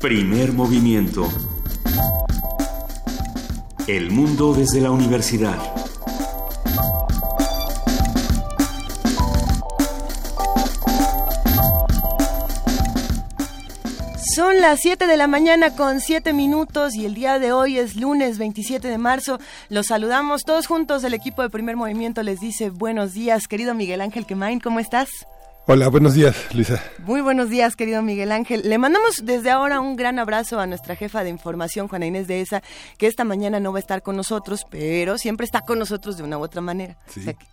Primer movimiento. El mundo desde la universidad. Son las 7 de la mañana con 7 minutos y el día de hoy es lunes 27 de marzo. Los saludamos todos juntos. El equipo de primer movimiento les dice buenos días. Querido Miguel Ángel Quemain, ¿cómo estás? Hola, buenos días, Luisa. Muy buenos días, querido Miguel Ángel. Le mandamos desde ahora un gran abrazo a nuestra jefa de información, Juana Inés de ESA, que esta mañana no va a estar con nosotros, pero siempre está con nosotros de una u otra manera.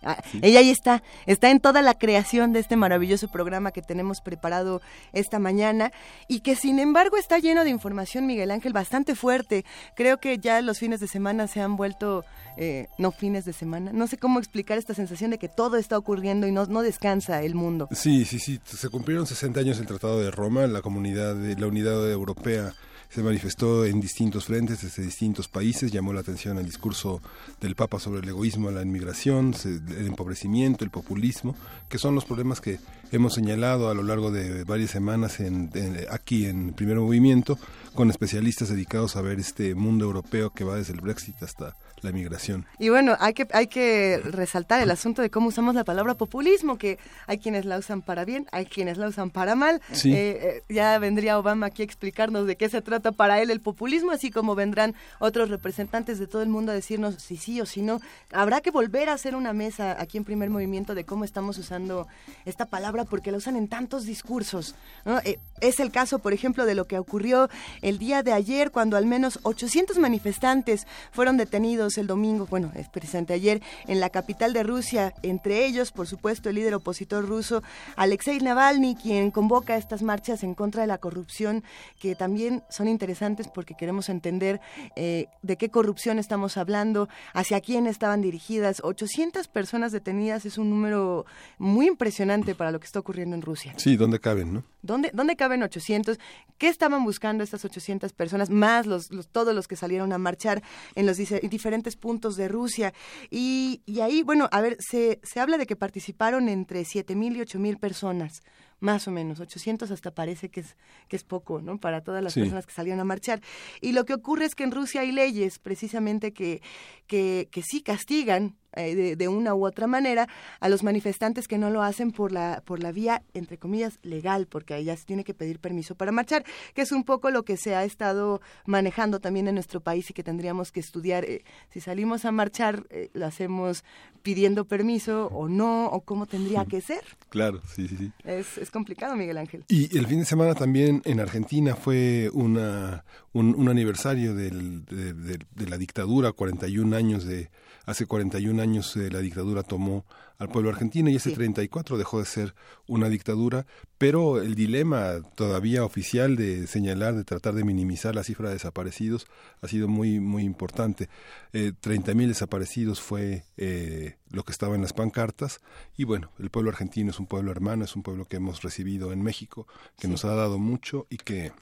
Ah, ella ahí está, está en toda la creación de este maravilloso programa que tenemos preparado esta mañana y que sin embargo está lleno de información, Miguel Ángel, bastante fuerte. Creo que ya los fines de semana se han vuelto, eh, no fines de semana, no sé cómo explicar esta sensación de que todo está ocurriendo y no, no descansa el mundo. Sí, sí, sí. Se cumplieron 60 años del Tratado de Roma. La comunidad de la Unidad Europea se manifestó en distintos frentes desde distintos países. Llamó la atención el discurso del Papa sobre el egoísmo, la inmigración, el empobrecimiento, el populismo, que son los problemas que hemos señalado a lo largo de varias semanas en, aquí en Primer Movimiento, con especialistas dedicados a ver este mundo europeo que va desde el Brexit hasta la migración. Y bueno, hay que, hay que resaltar el asunto de cómo usamos la palabra populismo, que hay quienes la usan para bien, hay quienes la usan para mal. Eh, eh, ya vendría Obama aquí a explicarnos de qué se trata para él el populismo, así como vendrán otros representantes de todo el mundo a decirnos si sí o si no. Habrá que volver a hacer una mesa aquí en primer movimiento de cómo estamos usando esta palabra porque la usan en tantos discursos. Eh, es el caso, por ejemplo, de lo que ocurrió el día de ayer cuando al menos 800 manifestantes fueron detenidos el domingo, bueno, es precisamente ayer, en la capital de Rusia, entre ellos, por supuesto, el líder opositor ruso Alexei Navalny, quien convoca estas marchas en contra de la corrupción, que también son interesantes porque queremos entender eh, de qué corrupción estamos hablando, hacia quién estaban dirigidas. 800 personas detenidas es un número muy impresionante para lo que está ocurriendo en Rusia. Sí, ¿dónde caben, no? ¿Dónde, dónde caben 800? ¿Qué estaban buscando estas 800 personas, más los, todos los que salieron a marchar en los diferentes puntos de Rusia. Y, y ahí, bueno, a ver, se, se habla de que participaron entre 7.000 y 8.000 personas más o menos, 800 hasta parece que es, que es poco, ¿no? Para todas las personas que salieron a marchar. Y lo que ocurre es que en Rusia hay leyes precisamente que, que, que sí castigan eh, de, una u otra manera a los manifestantes que no lo hacen por la, por la vía, entre comillas, legal, porque ahí ya se tiene que pedir permiso para marchar, que es un poco lo que se ha estado manejando también en nuestro país y que tendríamos que estudiar. Eh, si salimos a marchar, eh, lo hacemos pidiendo permiso o no, o cómo tendría que ser. Claro, sí, sí, sí. Es, es complicado, Miguel Ángel. Y el fin de semana también en Argentina fue una, un, aniversario del, de, de la dictadura, 41 años de hace 41 años eh, la dictadura tomó al pueblo argentino y ese 34 dejó de ser una dictadura, pero el dilema todavía oficial de señalar, de tratar de minimizar la cifra de desaparecidos ha sido muy, muy importante. Eh, 30.000 desaparecidos fue eh, lo que estaba en las pancartas y bueno, el pueblo argentino es un pueblo hermano, es un pueblo que hemos recibido en México, que nos ha dado mucho y que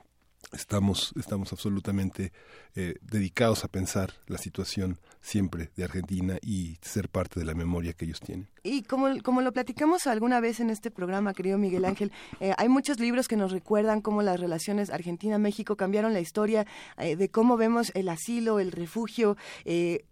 estamos, estamos absolutamente eh, dedicados a pensar la situación siempre de Argentina y ser parte de la memoria que ellos tienen. Y como, como lo platicamos alguna vez en este programa, querido Miguel Ángel, eh, hay muchos libros que nos recuerdan cómo las relaciones Argentina-México cambiaron la historia eh, de cómo vemos el asilo, el refugio,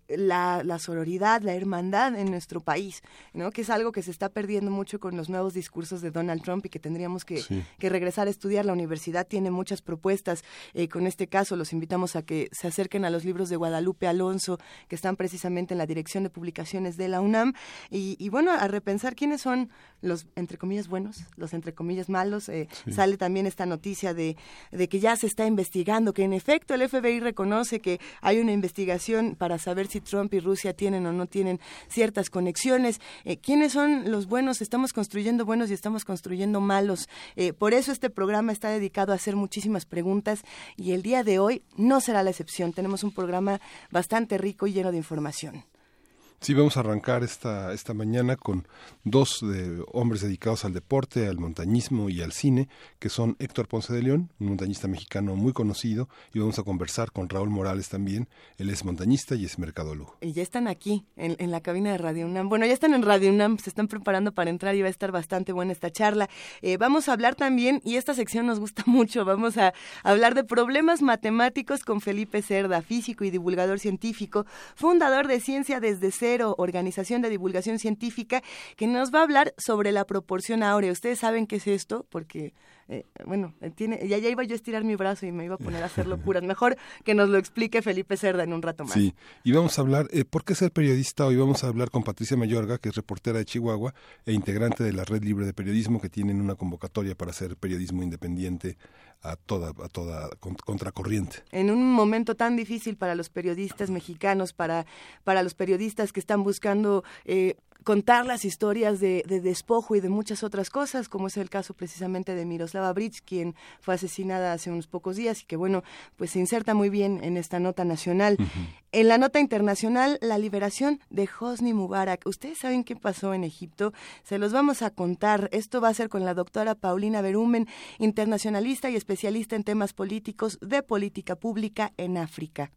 la, la, sororidad, la hermandad en nuestro país, ¿no? que es algo que se está perdiendo mucho con los nuevos discursos de Donald Trump y que tendríamos que, que regresar a estudiar. La universidad tiene muchas propuestas. con este caso, los invitamos a que se acerquen a los libros de Guadalupe Alonso, que están precisamente en la dirección de publicaciones de la UNAM, y, bueno, a repensar quiénes son los, entre comillas, buenos, los, entre comillas, malos. Eh, sale también esta noticia de, de que ya se está investigando, que en efecto el FBI reconoce que hay una investigación para saber si Trump y Rusia tienen o no tienen ciertas conexiones. Eh, ¿Quiénes son los buenos? Estamos construyendo buenos y estamos construyendo malos. Eh, por eso este programa está dedicado a hacer muchísimas preguntas y el día de hoy no será la excepción. Tenemos un programa bastante rico y lleno de información. Sí, vamos a arrancar esta, esta mañana con dos de, hombres dedicados al deporte, al montañismo y al cine, que son Héctor Ponce de León, un montañista mexicano muy conocido, y vamos a conversar con Raúl Morales también. Él es montañista y es mercadólogo. Y ya están aquí, en, en la cabina de Radio UNAM. Bueno, ya están en Radio UNAM, se están preparando para entrar y va a estar bastante buena esta charla. Eh, vamos a hablar también, y esta sección nos gusta mucho, vamos a hablar de problemas matemáticos con Felipe Cerda, físico y divulgador científico, fundador de Ciencia desde Cero Organización de Divulgación Científica, que nos va a hablar sobre la proporción áurea. ¿Ustedes saben qué es esto? Porque eh, bueno, tiene, ya, ya iba yo a estirar mi brazo y me iba a poner a hacer locuras. Mejor que nos lo explique Felipe Cerda en un rato más. Sí, y vamos a hablar, eh, ¿por qué ser periodista? Hoy vamos a hablar con Patricia Mayorga, que es reportera de Chihuahua e integrante de la Red Libre de Periodismo, que tienen una convocatoria para hacer periodismo independiente a toda, a toda contracorriente. En un momento tan difícil para los periodistas mexicanos, para, para los periodistas que están buscando eh, contar las historias de, despojo y de muchas otras cosas, como es el caso precisamente de Miroslava Bridge, quien fue asesinada hace unos pocos días y que, bueno, pues se inserta muy bien en esta nota nacional. En la nota internacional, la liberación de Hosni Mubarak. Ustedes saben qué pasó en Egipto, se los vamos a contar. Esto va a ser con la doctora Paulina Berumen, internacionalista y especialista en temas políticos de política pública en África.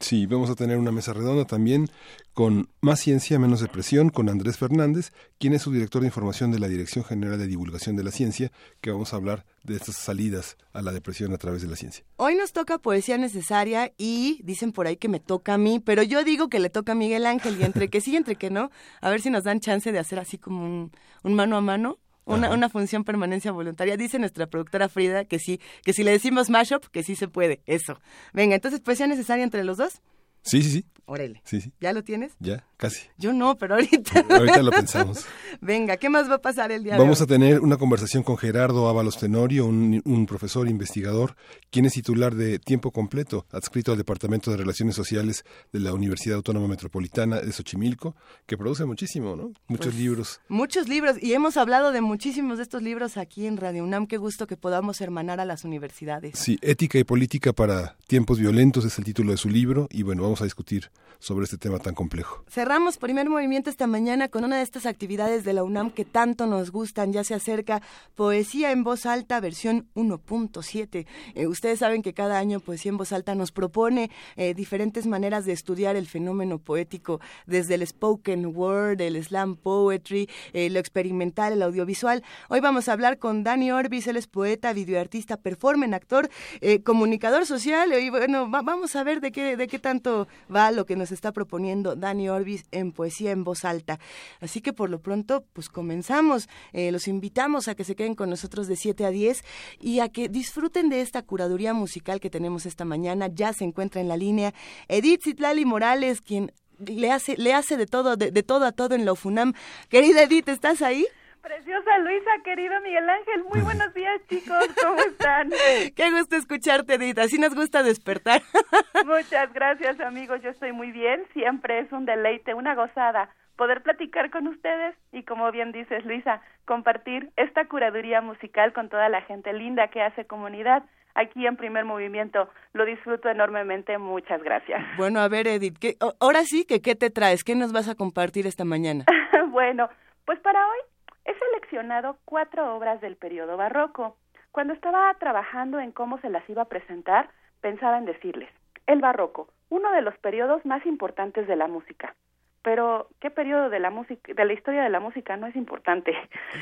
Sí, vamos a tener una mesa redonda también con Más Ciencia, Menos Depresión, con Andrés Fernández, quien es su director de información de la Dirección General de Divulgación de la Ciencia, que vamos a hablar de estas salidas a la depresión a través de la ciencia. Hoy nos toca poesía necesaria y dicen por ahí que me toca a mí, pero yo digo que le toca a Miguel Ángel y entre que sí entre que no, a ver si nos dan chance de hacer así como un, un mano a mano una, una, función permanencia voluntaria. Dice nuestra productora Frida que sí, que si le decimos mashup, que sí se puede. Eso. Venga, entonces, pues, ¿sea necesaria entre los dos? Sí, sí, sí. Órale. Sí, sí. ¿Ya lo tienes? Ya, casi. Yo no, pero ahorita. ahorita lo pensamos. Venga, ¿qué más va a pasar el día Vamos de hoy? a tener una conversación con Gerardo Ábalos Tenorio, un, un, profesor investigador, quien es titular de tiempo completo, adscrito al Departamento de Relaciones Sociales de la Universidad Autónoma Metropolitana de Xochimilco, que produce muchísimo, ¿no? Muchos Pues, libros. Muchos libros, y hemos hablado de muchísimos de estos libros aquí en Radio UNAM. Qué gusto que podamos hermanar a las universidades. Sí, Ética y Política para Tiempos Violentos es el título de su libro, y bueno, vamos a discutir sobre este tema tan complejo. Cerramos primer movimiento esta mañana con una de estas actividades de la UNAM que tanto nos gustan. Ya se acerca Poesía en Voz Alta, versión 1.7. Eh, ustedes saben que cada año Poesía en Voz Alta nos propone eh, diferentes maneras de estudiar el fenómeno poético, desde el spoken word, el slam poetry, eh, lo experimental, el audiovisual. Hoy vamos a hablar con Dani Orbis, él es poeta, videoartista, performer, actor, eh, comunicador social. Y bueno, va, vamos a ver de qué, de qué tanto va lo que nos está proponiendo Dani Orbis en Poesía en Voz Alta. Así que por lo pronto, pues comenzamos. Eh, los invitamos a que se queden con nosotros de 7 a 10 y a que disfruten de esta curaduría musical que tenemos esta mañana. Ya se encuentra en la línea Edith Zitlali Morales, quien le hace, le hace de todo, de, de todo a todo en la UFUNAM. Querida Edith, ¿estás ahí? Preciosa Luisa, querido Miguel Ángel, muy buenos días chicos, ¿cómo están? Qué gusto escucharte, Edith, así nos gusta despertar. Muchas gracias amigos, yo estoy muy bien, siempre es un deleite, una gozada poder platicar con ustedes y como bien dices Luisa, compartir esta curaduría musical con toda la gente linda que hace comunidad aquí en primer movimiento. Lo disfruto enormemente, muchas gracias. Bueno, a ver Edith, ¿qué, ahora sí que qué te traes, qué nos vas a compartir esta mañana. bueno, pues para hoy he seleccionado cuatro obras del periodo barroco. Cuando estaba trabajando en cómo se las iba a presentar, pensaba en decirles, el barroco, uno de los periodos más importantes de la música. Pero, ¿qué periodo de la música, de la historia de la música no es importante?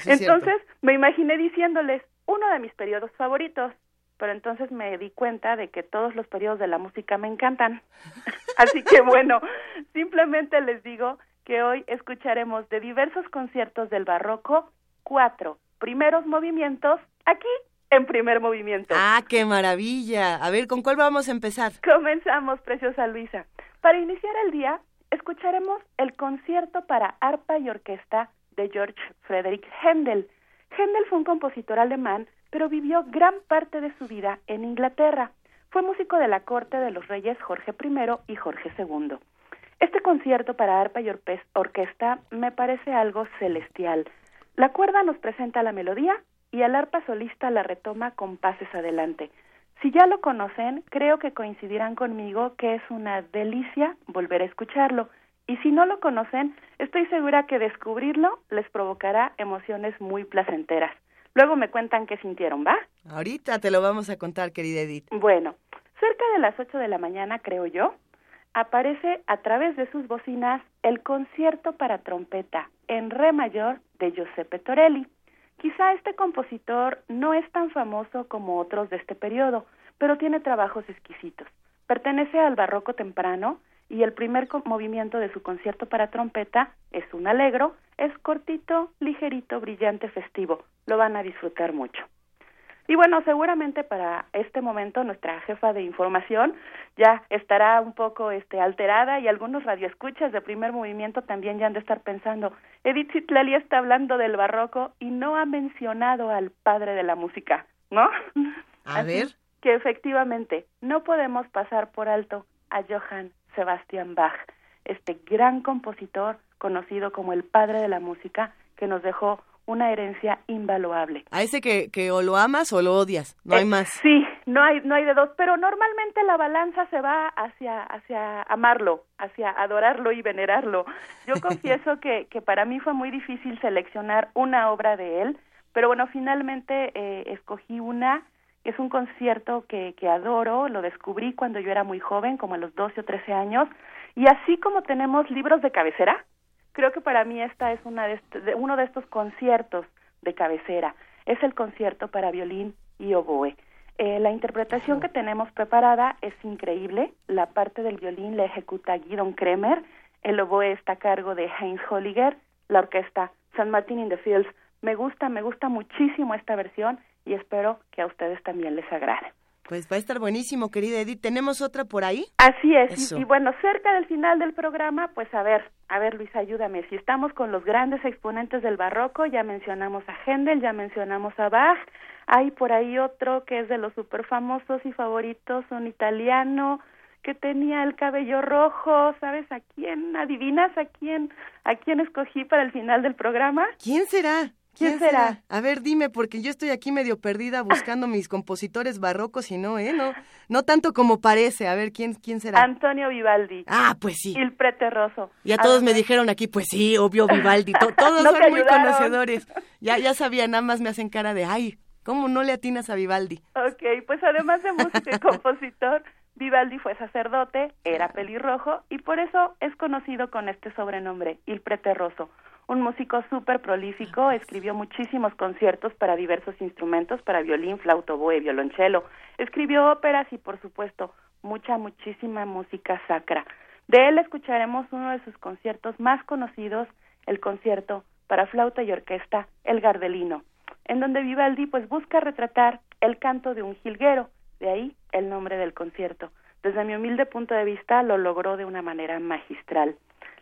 Entonces, cierto. me imaginé diciéndoles, uno de mis periodos favoritos, pero entonces me di cuenta de que todos los periodos de la música me encantan. Así que bueno, simplemente les digo que hoy escucharemos de diversos conciertos del barroco cuatro primeros movimientos aquí en primer movimiento. Ah, qué maravilla. A ver, ¿con cuál vamos a empezar? Comenzamos, preciosa Luisa. Para iniciar el día, escucharemos el concierto para arpa y orquesta de George Frederick Händel. Händel fue un compositor alemán, pero vivió gran parte de su vida en Inglaterra. Fue músico de la corte de los reyes Jorge I y Jorge II. Este concierto para arpa y orquesta me parece algo celestial. La cuerda nos presenta la melodía y el arpa solista la retoma con pases adelante. Si ya lo conocen, creo que coincidirán conmigo que es una delicia volver a escucharlo Y si no lo conocen, estoy segura que descubrirlo les provocará emociones muy placenteras. Luego me cuentan qué sintieron, ¿va? Ahorita te lo vamos a contar, querida Edith. Bueno, cerca de las 8 de la mañana, creo yo, aparece a través de sus bocinas el concierto para trompeta en re mayor de Giuseppe Torelli. Quizá este compositor no es tan famoso como otros de este periodo, pero tiene trabajos exquisitos. Pertenece al barroco temprano y el primer movimiento de su concierto para trompeta es un alegro, es cortito, ligerito, brillante, festivo. Lo van a disfrutar mucho. Y bueno, seguramente para este momento nuestra jefa de información ya estará un poco este alterada y algunos radioescuchas de primer movimiento también ya han de estar pensando, Edith Zitlali está hablando del barroco y no ha mencionado al padre de la música, ¿no? A ver. Que efectivamente no podemos pasar por alto a Johann Sebastian Bach, este gran compositor conocido como el padre de la música que nos dejó una herencia invaluable. A ese que, que o lo amas o lo odias, no hay eh, más. Sí, no hay, no hay de dos, pero normalmente la balanza se va hacia, hacia amarlo, hacia adorarlo y venerarlo. Yo confieso que, que para mí fue muy difícil seleccionar una obra de él, pero bueno, finalmente eh, escogí una, es un concierto que, que adoro, lo descubrí cuando yo era muy joven, como a los 12 o 13 años, y así como tenemos libros de cabecera, creo que para mí esta es una de uno de estos conciertos de cabecera. Es el concierto para violín y oboe. Eh, la interpretación que tenemos preparada es increíble. La parte del violín la ejecuta Guidon Kremer, el oboe está a cargo de Heinz Holliger, la orquesta San Martin in the Fields. Me gusta, me gusta muchísimo esta versión y espero que a ustedes también les agrade. Pues va a estar buenísimo, querida Edith. ¿Tenemos otra por ahí? Así es. Y, bueno, cerca del final del programa, pues a ver, a ver, Luis, ayúdame. Si estamos con los grandes exponentes del barroco, ya mencionamos a Händel, ya mencionamos a Bach. Hay por ahí otro que es de los super famosos y favoritos, un italiano que tenía el cabello rojo, ¿sabes a quién? ¿Adivinas a quién? ¿A quién escogí para el final del programa? ¿Quién será? ¿Quién, será? A ver, dime, porque yo estoy aquí medio perdida buscando mis compositores barrocos y no, ¿eh? No, no tanto como parece. A ver, ¿quién, quién será? Antonio Vivaldi. Ah, pues sí. El preterroso. Ya todos me dijeron aquí, pues sí, obvio Vivaldi. todos son muy conocedores. Ya, ya sabía, nada más me hacen cara de, ay, ¿cómo no le atinas a Vivaldi? Ok, pues además de músico y compositor, Vivaldi fue sacerdote, era pelirrojo y por eso es conocido con este sobrenombre, Il Preterroso un músico súper prolífico, escribió muchísimos conciertos para diversos instrumentos, para violín, flauta, oboe, violonchelo, escribió óperas y por supuesto mucha, muchísima música sacra. De él escucharemos uno de sus conciertos más conocidos, el concierto para flauta y orquesta El Gardelino, en donde Vivaldi pues busca retratar el canto de un jilguero, de ahí el nombre del concierto. Desde mi humilde punto de vista lo logró de una manera magistral.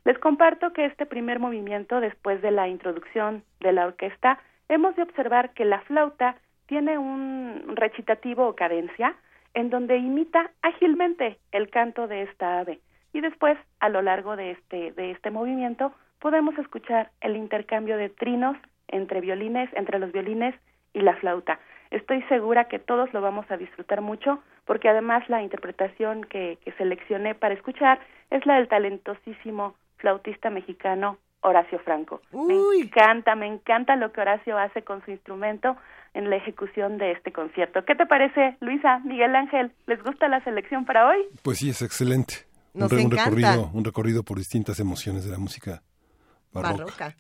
Les comparto que este primer movimiento, después de la introducción de la orquesta, hemos de observar que la flauta tiene un recitativo o cadencia en donde imita ágilmente el canto de esta ave. Y después, a lo largo de este, de este movimiento, podemos escuchar el intercambio de trinos entre violines, entre los violines y la flauta. Estoy segura que todos lo vamos a disfrutar mucho, porque además la interpretación que, que seleccioné para escuchar es la del talentosísimo flautista mexicano Horacio Franco. Me encanta, me encanta lo que Horacio hace con su instrumento en la ejecución de este concierto. ¿Qué te parece, Luisa, Miguel Ángel? ¿Les gusta la selección para hoy? Pues sí, es excelente. un, recorrido, un recorrido por distintas emociones de la música barroca.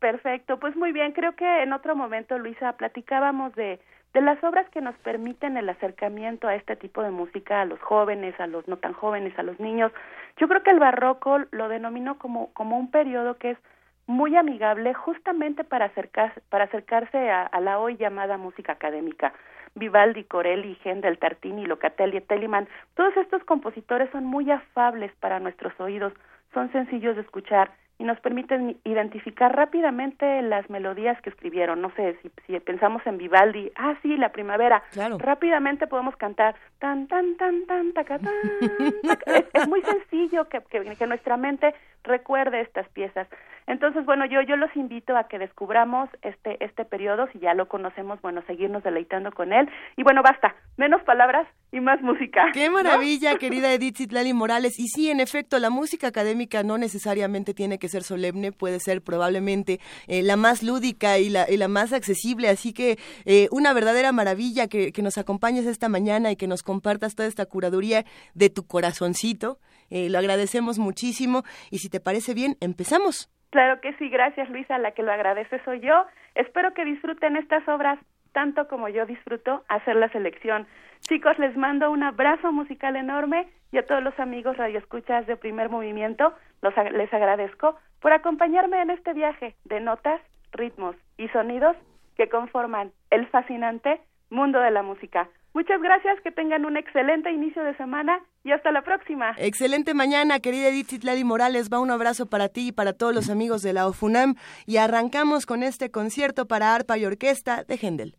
Perfecto, pues muy bien. Creo que en otro momento, Luisa, platicábamos de de las obras que nos permiten el acercamiento a este tipo de música a los jóvenes, a los no tan jóvenes, a los niños. Yo creo que el barroco lo denominó como, como un periodo que es muy amigable justamente para, acercarse, para acercarse a, la hoy llamada música académica. Vivaldi, Corelli, Händel, Tartini, Locatelli, Telemann, todos estos compositores son muy afables para nuestros oídos, son sencillos de escuchar y nos permiten identificar rápidamente las melodías que escribieron. No sé, si, si pensamos en Vivaldi, ah, sí, la primavera, rápidamente podemos cantar tan, tan, tan, tan, taca, tan. es, muy sencillo que, que, que, nuestra mente recuerde estas piezas. Entonces, bueno, yo, yo los invito a que descubramos este, este periodo, si ya lo conocemos, bueno, seguirnos deleitando con él. Y bueno, basta, menos palabras y más música. Qué maravilla, querida Edith Zitlali Morales. Y sí, en efecto, la música académica no necesariamente tiene que ser solemne, puede ser probablemente eh, la más lúdica y la, y la más accesible. Así que eh, una verdadera maravilla que, que nos acompañes esta mañana y que nos compartas toda esta curaduría de tu corazoncito. Eh, lo agradecemos muchísimo y si te parece bien, empezamos. Claro que sí, gracias Luisa, la que lo agradece soy yo. Espero que disfruten estas obras tanto como yo disfruto hacer la selección. Chicos, les mando un abrazo musical enorme y a todos los amigos radioescuchas de Primer Movimiento los, les agradezco por acompañarme en este viaje de notas, ritmos y sonidos que conforman el fascinante mundo de la música. Muchas gracias, que tengan un excelente inicio de semana y hasta la próxima. Excelente mañana, querida Edith Zitlali Morales. Va un abrazo para ti y para todos los amigos de la OFUNAM y arrancamos con este concierto para arpa y orquesta de Händel.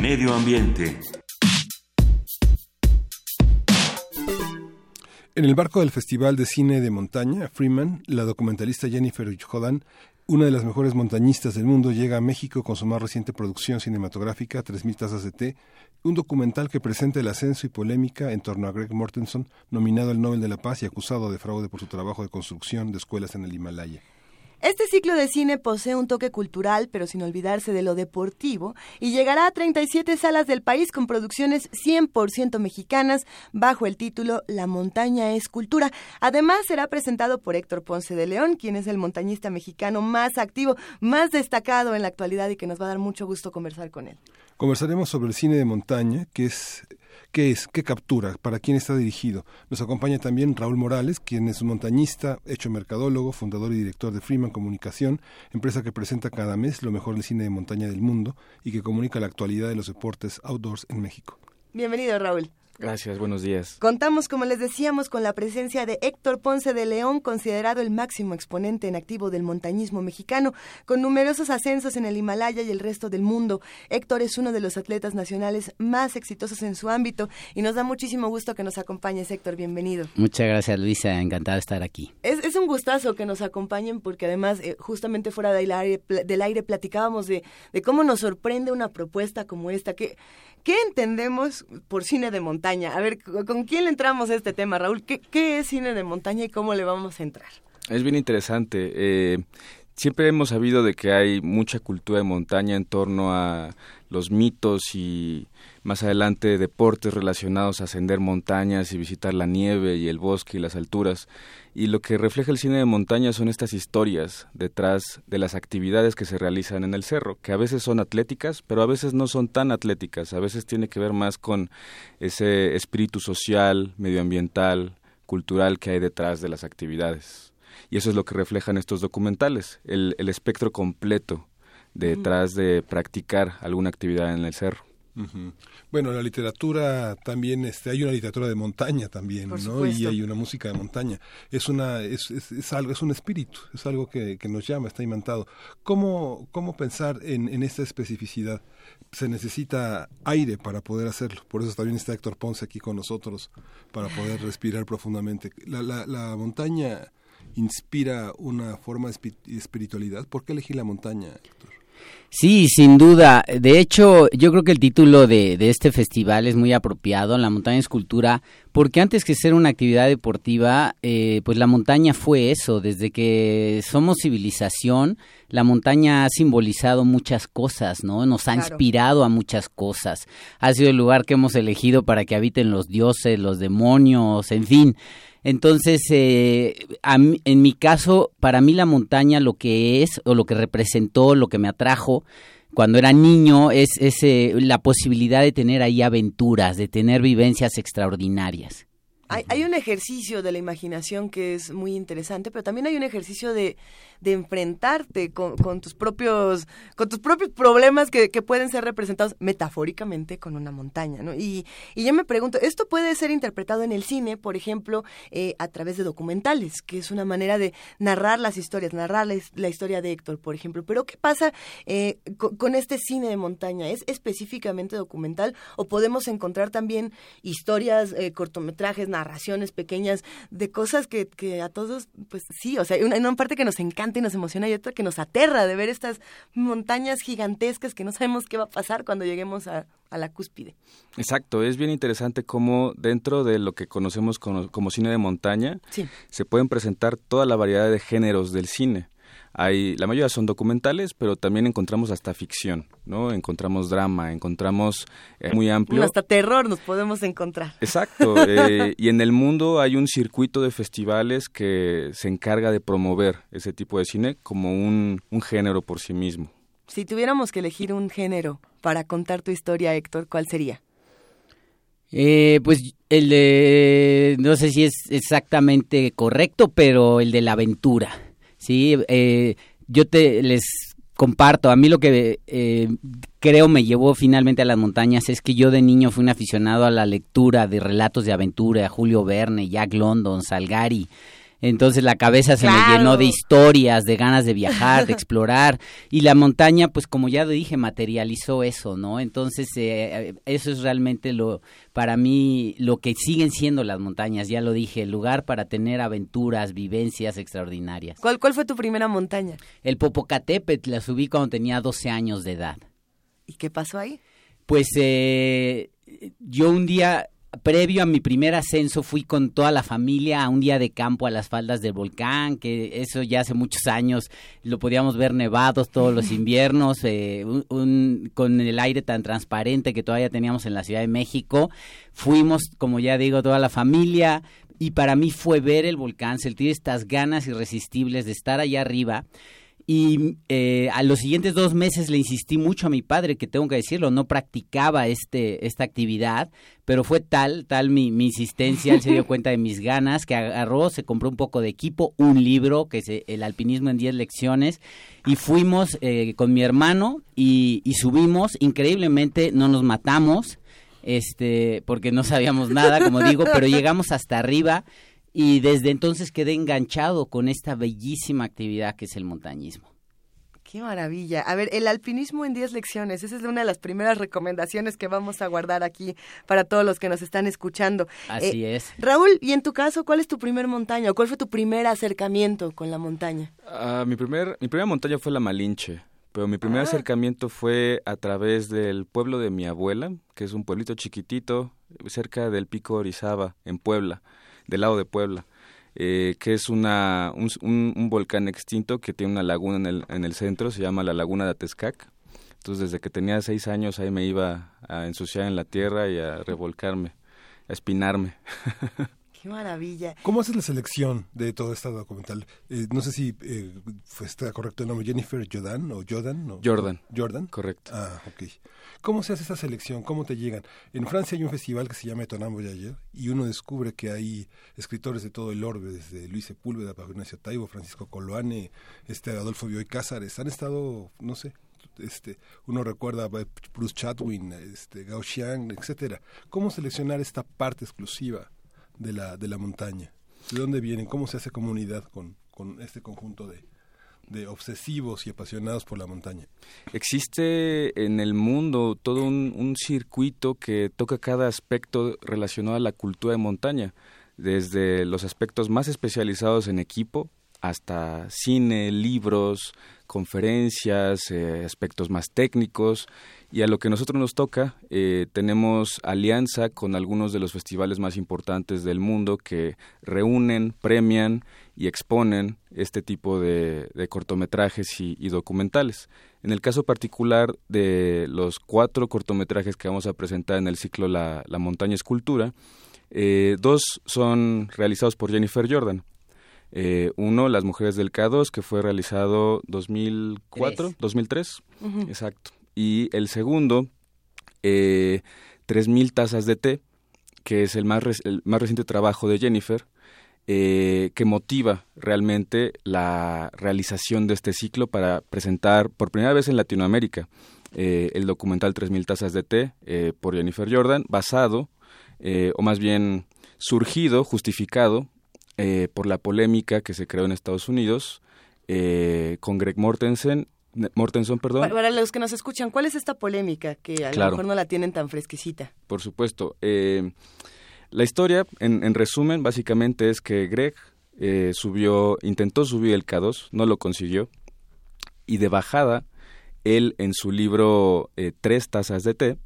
Medio Ambiente. En el marco del Festival de Cine de Montaña, Freeman, la documentalista Jennifer Jodan, una de las mejores montañistas del mundo, llega a México con su más reciente producción cinematográfica, 3.000 tazas de té, un documental que presenta el ascenso y polémica en torno a Greg Mortenson, nominado al Nobel de la Paz y acusado de fraude por su trabajo de construcción de escuelas en el Himalaya. Este ciclo de cine posee un toque cultural, pero sin olvidarse de lo deportivo, y llegará a 37 salas del país con producciones 100% mexicanas bajo el título La montaña es cultura. Además, será presentado por Héctor Ponce de León, quien es el montañista mexicano más activo, más destacado en la actualidad y que nos va a dar mucho gusto conversar con él. Conversaremos sobre el cine de montaña, que es ¿Qué es? ¿Qué captura? ¿Para quién está dirigido? Nos acompaña también Raúl Morales, quien es montañista, hecho mercadólogo, fundador y director de Freeman Comunicación, empresa que presenta cada mes lo mejor del cine de montaña del mundo y que comunica la actualidad de los deportes outdoors en México. Bienvenido, Raúl. Gracias, buenos días. Contamos, como les decíamos, con la presencia de Héctor Ponce de León, considerado el máximo exponente en activo del montañismo mexicano, con numerosos ascensos en el Himalaya y el resto del mundo. Héctor es uno de los atletas nacionales más exitosos en su ámbito y nos da muchísimo gusto que nos acompañes, Héctor. Bienvenido. Muchas gracias, Luisa. Encantado de estar aquí. Es, un gustazo que nos acompañen porque además, eh, justamente fuera del aire, del aire platicábamos de, de cómo nos sorprende una propuesta como esta. que ¿Qué entendemos por cine de montaña? A ver, ¿con quién le entramos a este tema, Raúl? ¿Qué, es cine de montaña y cómo le vamos a entrar? Es bien interesante. Eh, siempre hemos sabido de que hay mucha cultura de montaña en torno a los mitos y más adelante deportes relacionados a ascender montañas y visitar la nieve y el bosque y las alturas. Y lo que refleja el cine de montaña son estas historias detrás de las actividades que se realizan en el cerro, que a veces son atléticas, pero a veces no son tan atléticas, a veces tiene que ver más con ese espíritu social, medioambiental, cultural que hay detrás de las actividades. Y eso es lo que reflejan estos documentales, el, espectro completo detrás de practicar alguna actividad en el cerro. Bueno, la literatura también, este, hay una literatura de montaña también, ¿no? Y hay una música de montaña. Es una, es, es, algo, es un espíritu, es algo que, que, nos llama, está imantado. ¿Cómo, cómo pensar en, en esta especificidad? Se necesita aire para poder hacerlo. Por eso también está Héctor Ponce aquí con nosotros, para poder respirar profundamente. La, la, la montaña inspira una forma de espiritualidad. ¿Por qué elegir la montaña, Héctor? Sí, sin duda. De hecho, yo creo que el título de, de, este festival es muy apropiado, La montaña escultura, porque antes que ser una actividad deportiva, eh, pues la montaña fue eso. Desde que somos civilización, la montaña ha simbolizado muchas cosas, ¿no? Nos ha inspirado a muchas cosas. Ha sido el lugar que hemos elegido para que habiten los dioses, los demonios, en fin. Entonces, eh, en mi caso, para mí la montaña lo que es, o lo que representó, lo que me atrajo cuando era niño, es, eh, la posibilidad de tener ahí aventuras, de tener vivencias extraordinarias. Hay, un ejercicio de la imaginación que es muy interesante, pero también hay un ejercicio de, de enfrentarte con, tus propios con tus propios problemas que, pueden ser representados metafóricamente con una montaña, ¿no? Y, y yo me pregunto, esto puede ser interpretado en el cine, por ejemplo, eh, a través de documentales, que es una manera de narrar las historias, narrar la, historia de Héctor, por ejemplo. Pero ¿qué pasa eh, con, este cine de montaña? ¿Es específicamente documental o podemos encontrar también historias, eh, cortometrajes, narraciones pequeñas de cosas que, que a todos, pues sí, o sea, una, una, parte que nos encanta y nos emociona y otra que nos aterra de ver estas montañas gigantescas que no sabemos qué va a pasar cuando lleguemos a, a la cúspide. Exacto, es bien interesante cómo dentro de lo que conocemos como, como cine de montaña se pueden presentar toda la variedad de géneros del cine. Hay, la mayoría son documentales, pero también encontramos hasta ficción, ¿no? Encontramos drama, encontramos eh, muy amplio. Hasta terror nos podemos encontrar. Exacto. Eh, y en el mundo hay un circuito de festivales que se encarga de promover ese tipo de cine como un, un género por sí mismo. Si tuviéramos que elegir un género para contar tu historia, Héctor, ¿cuál sería? Eh, pues el de, no sé si es exactamente correcto, pero el de la aventura. Sí, eh, yo te les comparto, a mí lo que eh, creo me llevó finalmente a las montañas es que yo de niño fui un aficionado a la lectura de relatos de aventura, Julio Verne, Jack London, Salgari, entonces la cabeza se me llenó de historias, de ganas de viajar, de explorar. Y la montaña, pues como ya dije, materializó eso, ¿no? Entonces eh, eso es realmente lo, para mí, lo que siguen siendo las montañas. Ya lo dije, el lugar para tener aventuras, vivencias extraordinarias. ¿Cuál, cuál fue tu primera montaña? El Popocatépetl, la subí cuando tenía 12 años de edad. ¿Y qué pasó ahí? Pues eh, yo un día previo a mi primer ascenso fui con toda la familia a un día de campo a las faldas del volcán, que eso ya hace muchos años lo podíamos ver nevados todos los inviernos, eh, con el aire tan transparente que todavía teníamos en la Ciudad de México. Fuimos, como ya digo, toda la familia y para mí fue ver el volcán, sentir estas ganas irresistibles de estar allá arriba y eh, a los siguientes dos meses le insistí mucho a mi padre, que tengo que decirlo, no practicaba este, esta actividad, pero fue tal, tal mi, mi insistencia, él se dio cuenta de mis ganas, que agarró, se compró un poco de equipo, un libro, que es El alpinismo en 10 lecciones, y fuimos eh, con mi hermano y, y subimos, increíblemente no nos matamos, este, porque no sabíamos nada, como digo, pero llegamos hasta arriba y desde entonces quedé enganchado con esta bellísima actividad que es el montañismo. Qué maravilla. A ver, el alpinismo en 10 lecciones. Esa es una de las primeras recomendaciones que vamos a guardar aquí para todos los que nos están escuchando. Así eh, es. Raúl, y en tu caso, ¿cuál es tu primer montaña o cuál fue tu primer acercamiento con la montaña? Ah, mi, primer, mi primera montaña fue la Malinche, pero mi primer ah. acercamiento fue a través del pueblo de mi abuela, que es un pueblito chiquitito cerca del Pico Orizaba, en Puebla del lado de Puebla, eh, que es una, un, volcán extinto que tiene una laguna en el, en el centro, se llama la Laguna de Atezcac. Entonces, desde que tenía seis años, ahí me iba a ensuciar en la tierra y a revolcarme, a espinarme. Qué maravilla. ¿Cómo haces la selección de todo este documental? Eh, no sé si eh, fue, está correcto el nombre, Jennifer Jordan o Jordan. Jordan. Jordan. Correcto. Ah, ok. ¿Cómo se hace esa selección? ¿Cómo te llegan? En Francia hay un festival que se llama Etonam Voyager y uno descubre que hay escritores de todo el orbe, desde Luis Sepúlveda, Pablo Ignacio Taibo, Francisco Coloane, este Adolfo Bioy Cázares. Han estado, no sé, este, uno recuerda a Bruce Chatwin, este, Gao Xiang, etcétera. ¿Cómo seleccionar esta parte exclusiva de la, de la montaña? ¿De dónde vienen? ¿Cómo se hace comunidad con, con este conjunto de, de obsesivos y apasionados por la montaña? Existe en el mundo todo un, circuito que toca cada aspecto relacionado a la cultura de montaña, desde los aspectos más especializados en equipo hasta cine, libros, conferencias, eh, aspectos más técnicos. Y a lo que nosotros nos toca, eh, tenemos alianza con algunos de los festivales más importantes del mundo que reúnen, premian y exponen este tipo de, cortometrajes y, documentales. En el caso particular de los cuatro cortometrajes que vamos a presentar en el ciclo La, Montaña Escultura, eh, dos son realizados por Jennifer Jordan. Eh, uno, Las Mujeres del K2, que fue realizado 2004, 2003, exacto. Y el segundo, eh, 3.000 tazas de té, que es el más, el más reciente trabajo de Jennifer, eh, que motiva realmente la realización de este ciclo para presentar por primera vez en Latinoamérica eh, el documental 3.000 tazas de té eh, por Jennifer Jordan, basado, o más bien surgido, justificado eh, por la polémica que se creó en Estados Unidos eh, con Greg Mortensen Mortenson, perdón. Para los que nos escuchan, ¿cuál es esta polémica que a lo mejor no la tienen tan fresquecita? Por supuesto. Eh, la historia, en, resumen, básicamente es que Greg subió, intentó subir el K2, no lo consiguió, y de bajada, él en su libro Tres tazas de té,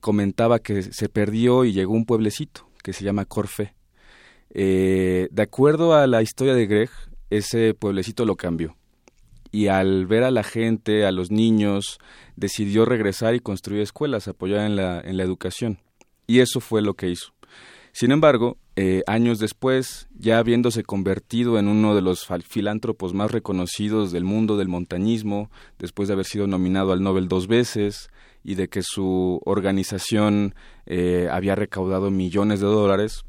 comentaba que se perdió y llegó a un pueblecito que se llama Corfe. Eh, de acuerdo a la historia de Greg, ese pueblecito lo cambió. Y al ver a la gente, a los niños, decidió regresar y construir escuelas, apoyar en la, en la educación. Y eso fue lo que hizo. Sin embargo, eh, años después, ya habiéndose convertido en uno de los filántropos más reconocidos del mundo del montañismo, después de haber sido nominado al Nobel dos veces y de que su organización eh, había recaudado millones de dólares,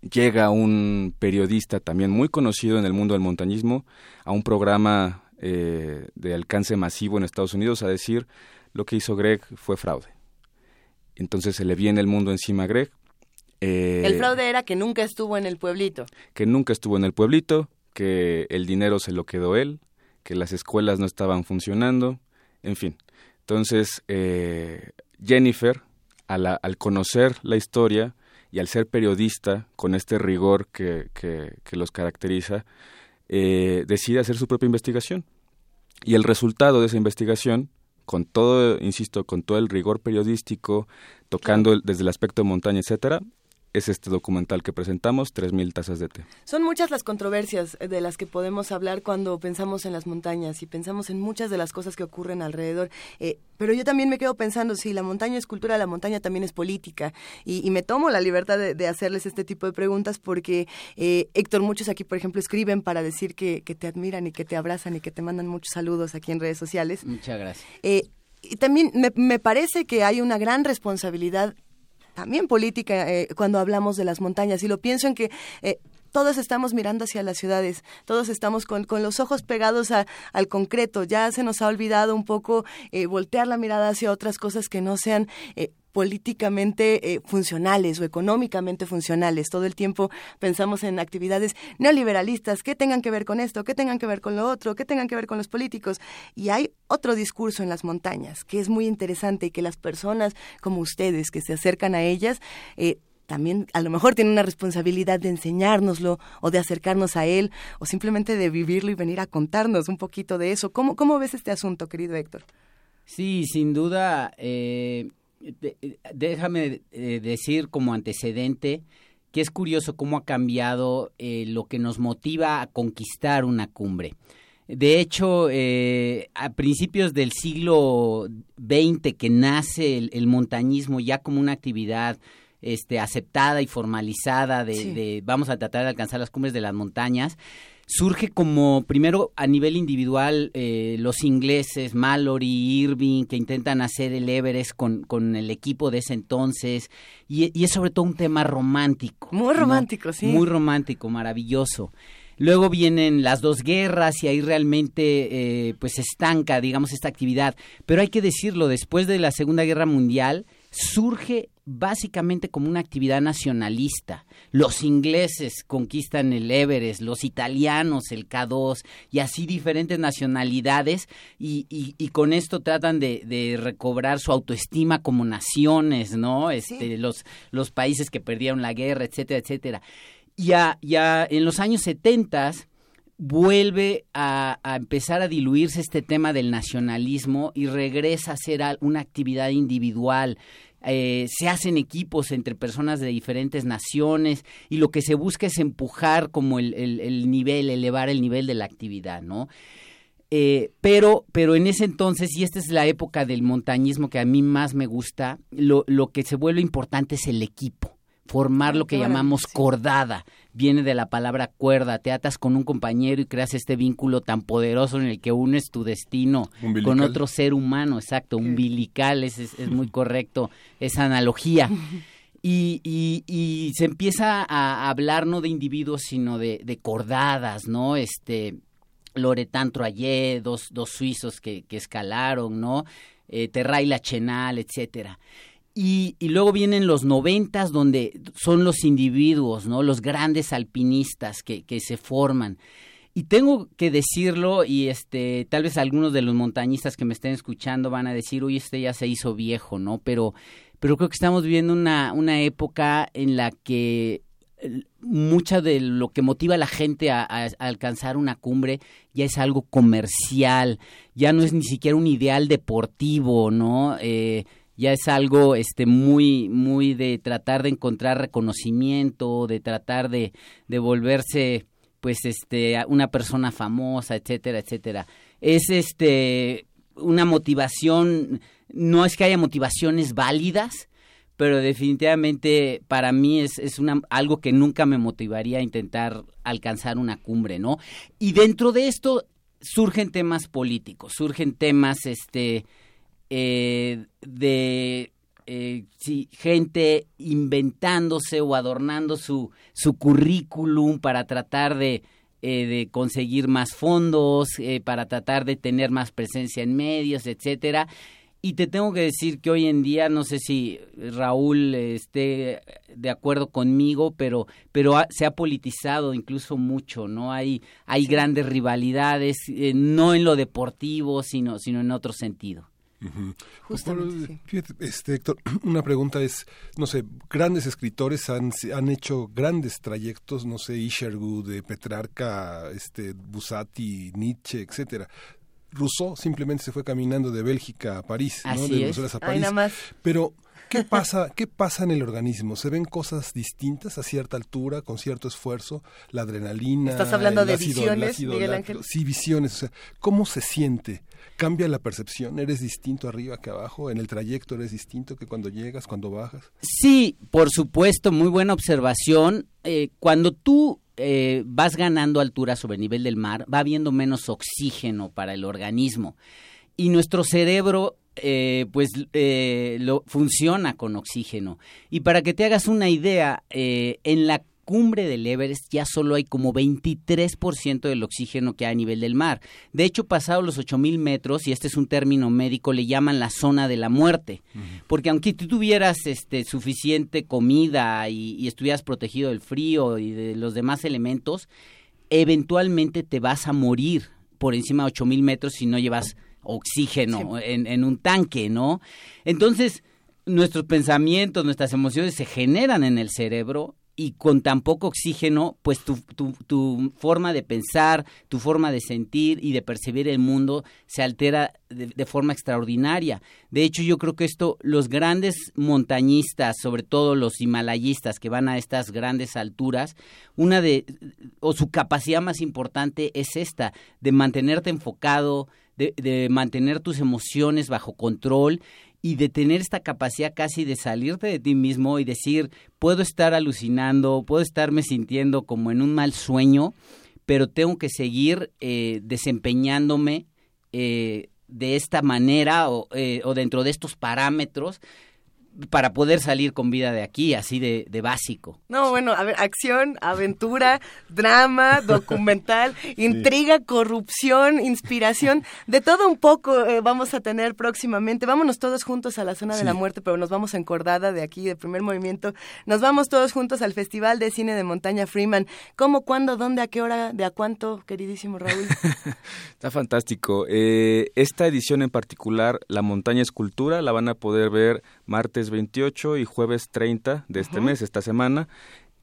llega un periodista también muy conocido en el mundo del montañismo a un programa eh, de alcance masivo en Estados Unidos a decir lo que hizo Greg fue fraude. Entonces se le viene el mundo encima a Greg. Eh, el fraude era que nunca estuvo en el pueblito. Que nunca estuvo en el pueblito, que el dinero se lo quedó él, que las escuelas no estaban funcionando, en fin. Entonces, eh, Jennifer, al conocer la historia, y al ser periodista, con este rigor que, que, los caracteriza, eh, decide hacer su propia investigación. Y el resultado de esa investigación, con todo, insisto, con todo el rigor periodístico, tocando desde el aspecto de montaña, etcétera, es este documental que presentamos, 3.000 tazas de té. Son muchas las controversias de las que podemos hablar cuando pensamos en las montañas y pensamos en muchas de las cosas que ocurren alrededor. Eh, pero yo también me quedo pensando, si la montaña es cultura, la montaña también es política. Y, me tomo la libertad de, hacerles este tipo de preguntas porque, eh, Héctor, muchos aquí, por ejemplo, escriben para decir que, te admiran y que te abrazan y que te mandan muchos saludos aquí en redes sociales. Muchas gracias. Eh, y también me, me, parece que hay una gran responsabilidad también política eh, cuando hablamos de las montañas. Y lo pienso en que eh, todos estamos mirando hacia las ciudades, todos estamos con, con los ojos pegados al concreto, ya se nos ha olvidado un poco eh, voltear la mirada hacia otras cosas que no sean eh, políticamente eh, funcionales o económicamente funcionales. Todo el tiempo pensamos en actividades neoliberalistas que tengan que ver con esto, que tengan que ver con lo otro, que tengan que ver con los políticos. Y hay otro discurso en las montañas que es muy interesante y que las personas como ustedes que se acercan a ellas eh, también a lo mejor tienen una responsabilidad de enseñárnoslo o de acercarnos a él o simplemente de vivirlo y venir a contarnos un poquito de eso. ¿Cómo, cómo ves este asunto, querido Héctor? Sí, sin duda. Eh, déjame eh, decir como antecedente que es curioso cómo ha cambiado eh, lo que nos motiva a conquistar una cumbre. De hecho, eh, a principios del siglo XX que nace el, montañismo ya como una actividad este, aceptada y formalizada de, vamos a tratar de alcanzar las cumbres de las montañas, surge como primero a nivel individual eh, los ingleses, Mallory, Irving, que intentan hacer el Everest con, con el equipo de ese entonces, y, y, es sobre todo un tema romántico. Muy romántico, sí. Muy romántico, maravilloso. Luego vienen las dos guerras y ahí realmente eh, pues se estanca, digamos, esta actividad. Pero hay que decirlo, después de la Segunda Guerra Mundial surge básicamente como una actividad nacionalista. Los ingleses conquistan el Everest, los italianos el K2 y así diferentes nacionalidades y, y, con esto tratan de, de, recobrar su autoestima como naciones, ¿no? Este, los, los países que perdieron la guerra, etcétera, etcétera. Ya, ya en los años 70 vuelve a, a, empezar a diluirse este tema del nacionalismo y regresa a ser una actividad individual eh, se hacen equipos entre personas de diferentes naciones y lo que se busca es empujar como el, el, nivel, elevar el nivel de la actividad, ¿no? Eh, pero, pero en ese entonces, y esta es la época del montañismo que a mí más me gusta, lo, lo que se vuelve importante es el equipo formar lo que llamamos cordada. Viene de la palabra cuerda, te atas con un compañero y creas este vínculo tan poderoso en el que unes tu destino con otro ser humano, exacto, umbilical, es, es, muy correcto esa analogía. Y, y, se empieza a hablar no de individuos, sino de, de cordadas, ¿no? Este, Loretan Troyé, dos, dos suizos que, que escalaron, ¿no? Eh, Terray Lachenal, etcétera. Y, y, luego vienen los noventas donde son los individuos, ¿no? Los grandes alpinistas que, que se forman. Y tengo que decirlo, y este, tal vez algunos de los montañistas que me estén escuchando van a decir, uy, este ya se hizo viejo, ¿no? Pero, pero creo que estamos viviendo una, una época en la que mucha de lo que motiva a la gente a, alcanzar una cumbre ya es algo comercial, ya no es ni siquiera un ideal deportivo, ¿no? Eh, ya es algo este muy muy de tratar de encontrar reconocimiento, de tratar de, volverse pues este una persona famosa, etcétera, etcétera. Es este una motivación, no es que haya motivaciones válidas, pero definitivamente para mí es, es una, algo que nunca me motivaría a intentar alcanzar una cumbre, ¿no? Y dentro de esto surgen temas políticos, surgen temas este eh, de eh, gente inventándose o adornando su, su currículum para tratar de, eh, de conseguir más fondos, eh, para tratar de tener más presencia en medios, etcétera. Y te tengo que decir que hoy en día, no sé si Raúl esté de acuerdo conmigo, pero, pero se ha politizado incluso mucho, ¿no? Hay, hay grandes rivalidades, no en lo deportivo, sino, sino en otro sentido. Este, Héctor, una pregunta es, no sé, grandes escritores han, han hecho grandes trayectos, no sé, Isherwood, Petrarca, este, Busati, Nietzsche, etcétera. Rousseau simplemente se fue caminando de Bélgica a París, ¿no? De. Bruselas a Ay, París. nada más. Pero, ¿qué pasa, ¿qué pasa en el organismo? ¿Se ven cosas distintas a cierta altura, con cierto esfuerzo? La adrenalina. ¿Estás hablando el de ácido- visiones, ácido Miguel. Ángel? Sí, visiones. O sea, ¿cómo se siente? ¿Cambia la percepción? ¿Eres distinto arriba que abajo? ¿En el trayecto eres distinto que cuando llegas, cuando bajas? Sí, por supuesto, muy buena observación. Eh, cuando tú eh, vas ganando altura sobre el nivel del mar, va habiendo menos oxígeno para el organismo. Y nuestro cerebro, eh, pues, eh, lo, funciona con oxígeno. Y para que te hagas una idea, eh, en la cumbre del Everest ya solo hay como 23% del oxígeno que hay a nivel del mar. De hecho, pasado los 8000 metros, y este es un término médico, le llaman la zona de la muerte. Porque aunque tú tuvieras este, suficiente comida y, y estuvieras protegido del frío y de los demás elementos, eventualmente te vas a morir por encima de 8000 metros si no llevas oxígeno en, en un tanque, ¿no? Entonces, nuestros pensamientos, nuestras emociones se generan en el cerebro y con tan poco oxígeno, pues tu, tu, tu forma de pensar, tu forma de sentir y de percibir el mundo se altera de, de forma extraordinaria. De hecho, yo creo que esto, los grandes montañistas, sobre todo los himalayistas que van a estas grandes alturas, una de, o su capacidad más importante es esta, de mantenerte enfocado, de, de mantener tus emociones bajo control y de tener esta capacidad casi de salirte de ti mismo y decir, puedo estar alucinando, puedo estarme sintiendo como en un mal sueño, pero tengo que seguir eh, desempeñándome eh, de esta manera eh, o, dentro de estos parámetros para poder salir con vida de aquí, así de, de, básico. No, bueno, a ver, acción, aventura, drama, documental, intriga, corrupción, inspiración, de todo un poco eh, vamos a tener próximamente. Vámonos todos juntos a la zona sí. de la muerte, pero nos vamos encordada de aquí, de primer movimiento. Nos vamos todos juntos al Festival de Cine de Montaña Freeman. ¿Cómo, cuándo, dónde, a qué hora, de a cuánto, queridísimo Raúl? Está fantástico. Eh, esta edición en particular, La Montaña Escultura, la van a poder ver martes 28 y jueves 30 de este uh -huh. mes, esta semana,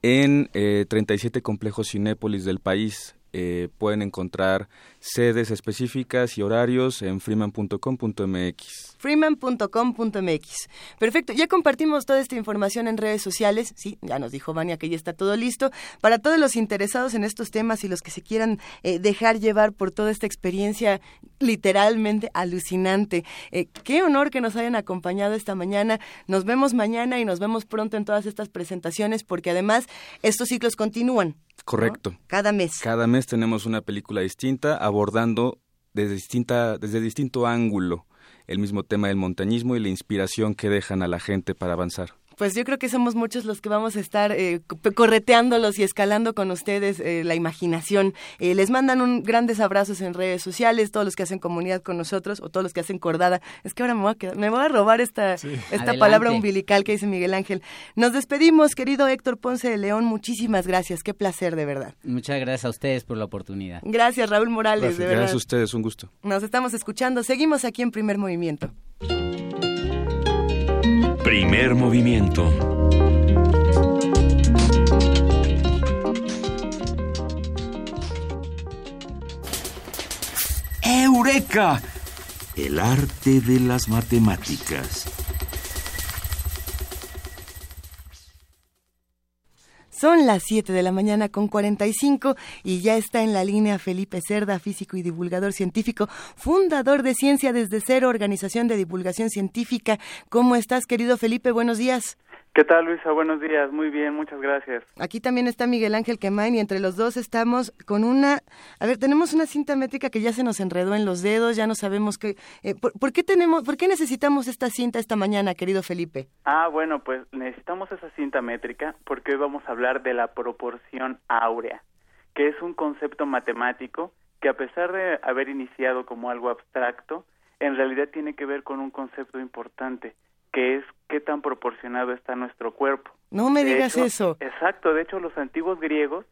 en eh, 37 complejos Cinépolis del país. Eh, pueden encontrar sedes específicas y horarios en freeman.com.mx. freeman.com.mx. Perfecto, ya compartimos toda esta información en redes sociales. Sí, ya nos dijo Vania que ya está todo listo. Para todos los interesados en estos temas y los que se quieran eh, dejar llevar por toda esta experiencia literalmente alucinante. Eh, qué honor que nos hayan acompañado esta mañana. Nos vemos mañana y nos vemos pronto en todas estas presentaciones porque además estos ciclos continúan. Correcto. ¿no? Cada mes. Cada mes tenemos una película distinta abordando desde, distinta, desde distinto ángulo el mismo tema del montañismo y la inspiración que dejan a la gente para avanzar pues yo creo que somos muchos los que vamos a estar eh, correteándolos y escalando con ustedes eh, la imaginación. Eh, les mandan un grandes abrazos en redes sociales, todos los que hacen comunidad con nosotros o todos los que hacen cordada. Es que ahora me voy a, quedar, me voy a robar esta, sí. esta palabra umbilical que dice Miguel Ángel. Nos despedimos, querido Héctor Ponce de León. Muchísimas gracias. Qué placer, de verdad. Muchas gracias a ustedes por la oportunidad. Gracias, Raúl Morales, gracias, de verdad. Gracias a ustedes, un gusto. Nos estamos escuchando. Seguimos aquí en Primer Movimiento. Primer movimiento. ¡Eureka! El arte de las matemáticas. Son las 7 de la mañana con 45 y ya está en la línea Felipe Cerda, físico y divulgador científico, fundador de Ciencia desde Cero, organización de divulgación científica. ¿Cómo estás, querido Felipe? Buenos días. ¿Qué tal, Luisa? Buenos días. Muy bien, muchas gracias. Aquí también está Miguel Ángel Quemain y entre los dos estamos con una... A ver, tenemos una cinta métrica que ya se nos enredó en los dedos, ya no sabemos qué... Eh, ¿por, ¿por, qué tenemos, ¿Por qué necesitamos esta cinta esta mañana, querido Felipe? Ah, bueno, pues necesitamos esa cinta métrica porque hoy vamos a hablar de la proporción áurea, que es un concepto matemático que a pesar de haber iniciado como algo abstracto, en realidad tiene que ver con un concepto importante, que es qué tan proporcionado está nuestro cuerpo. No me de digas hecho, eso. Exacto, de hecho los antiguos griegos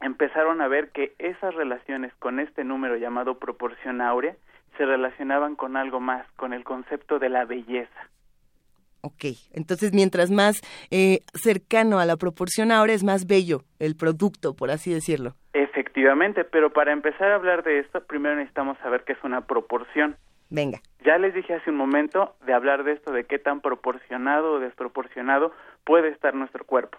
empezaron a ver que esas relaciones con este número llamado proporción áurea se relacionaban con algo más, con el concepto de la belleza. Ok, entonces mientras más eh, cercano a la proporción áurea es más bello el producto, por así decirlo. Efectivamente, pero para empezar a hablar de esto, primero necesitamos saber qué es una proporción. Venga. Ya les dije hace un momento de hablar de esto, de qué tan proporcionado o desproporcionado puede estar nuestro cuerpo.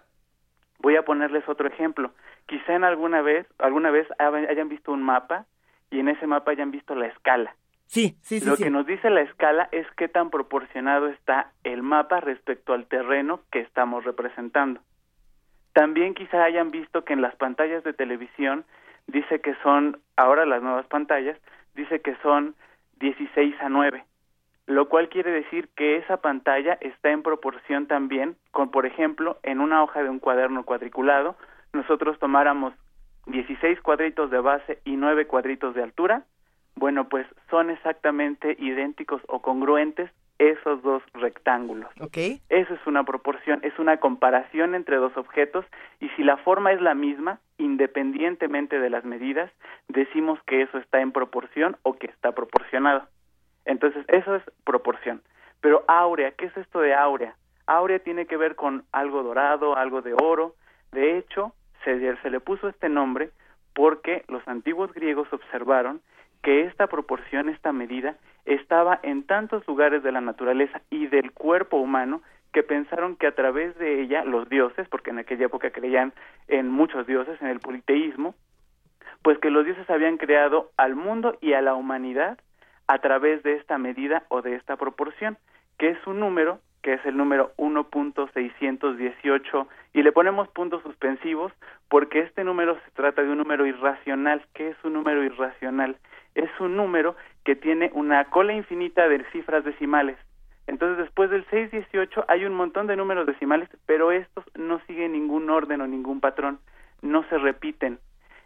Voy a ponerles otro ejemplo. Quizá en alguna vez, alguna vez hayan visto un mapa y en ese mapa hayan visto la escala. Sí, sí, sí. Lo que nos dice la escala es qué tan proporcionado está el mapa respecto al terreno que estamos representando. También quizá hayan visto que en las pantallas de televisión dice que son, ahora las nuevas pantallas, dice que son 16 a 9, lo cual quiere decir que esa pantalla está en proporción también con, por ejemplo, en una hoja de un cuaderno cuadriculado, nosotros tomáramos 16 cuadritos de base y 9 cuadritos de altura, bueno, pues son exactamente idénticos o congruentes esos dos rectángulos. Okay. Eso es una proporción, es una comparación entre dos objetos y si la forma es la misma, independientemente de las medidas, decimos que eso está en proporción o que está proporcionado. Entonces, eso es proporción. Pero áurea, ¿qué es esto de áurea? Áurea tiene que ver con algo dorado, algo de oro. De hecho, se, se le puso este nombre porque los antiguos griegos observaron que esta proporción, esta medida, estaba en tantos lugares de la naturaleza y del cuerpo humano que pensaron que a través de ella los dioses, porque en aquella época creían en muchos dioses, en el politeísmo, pues que los dioses habían creado al mundo y a la humanidad a través de esta medida o de esta proporción, que es un número, que es el número 1.618, y le ponemos puntos suspensivos porque este número se trata de un número irracional. ¿Qué es un número irracional? es un número que tiene una cola infinita de cifras decimales. Entonces, después del 618 hay un montón de números decimales, pero estos no siguen ningún orden o ningún patrón, no se repiten.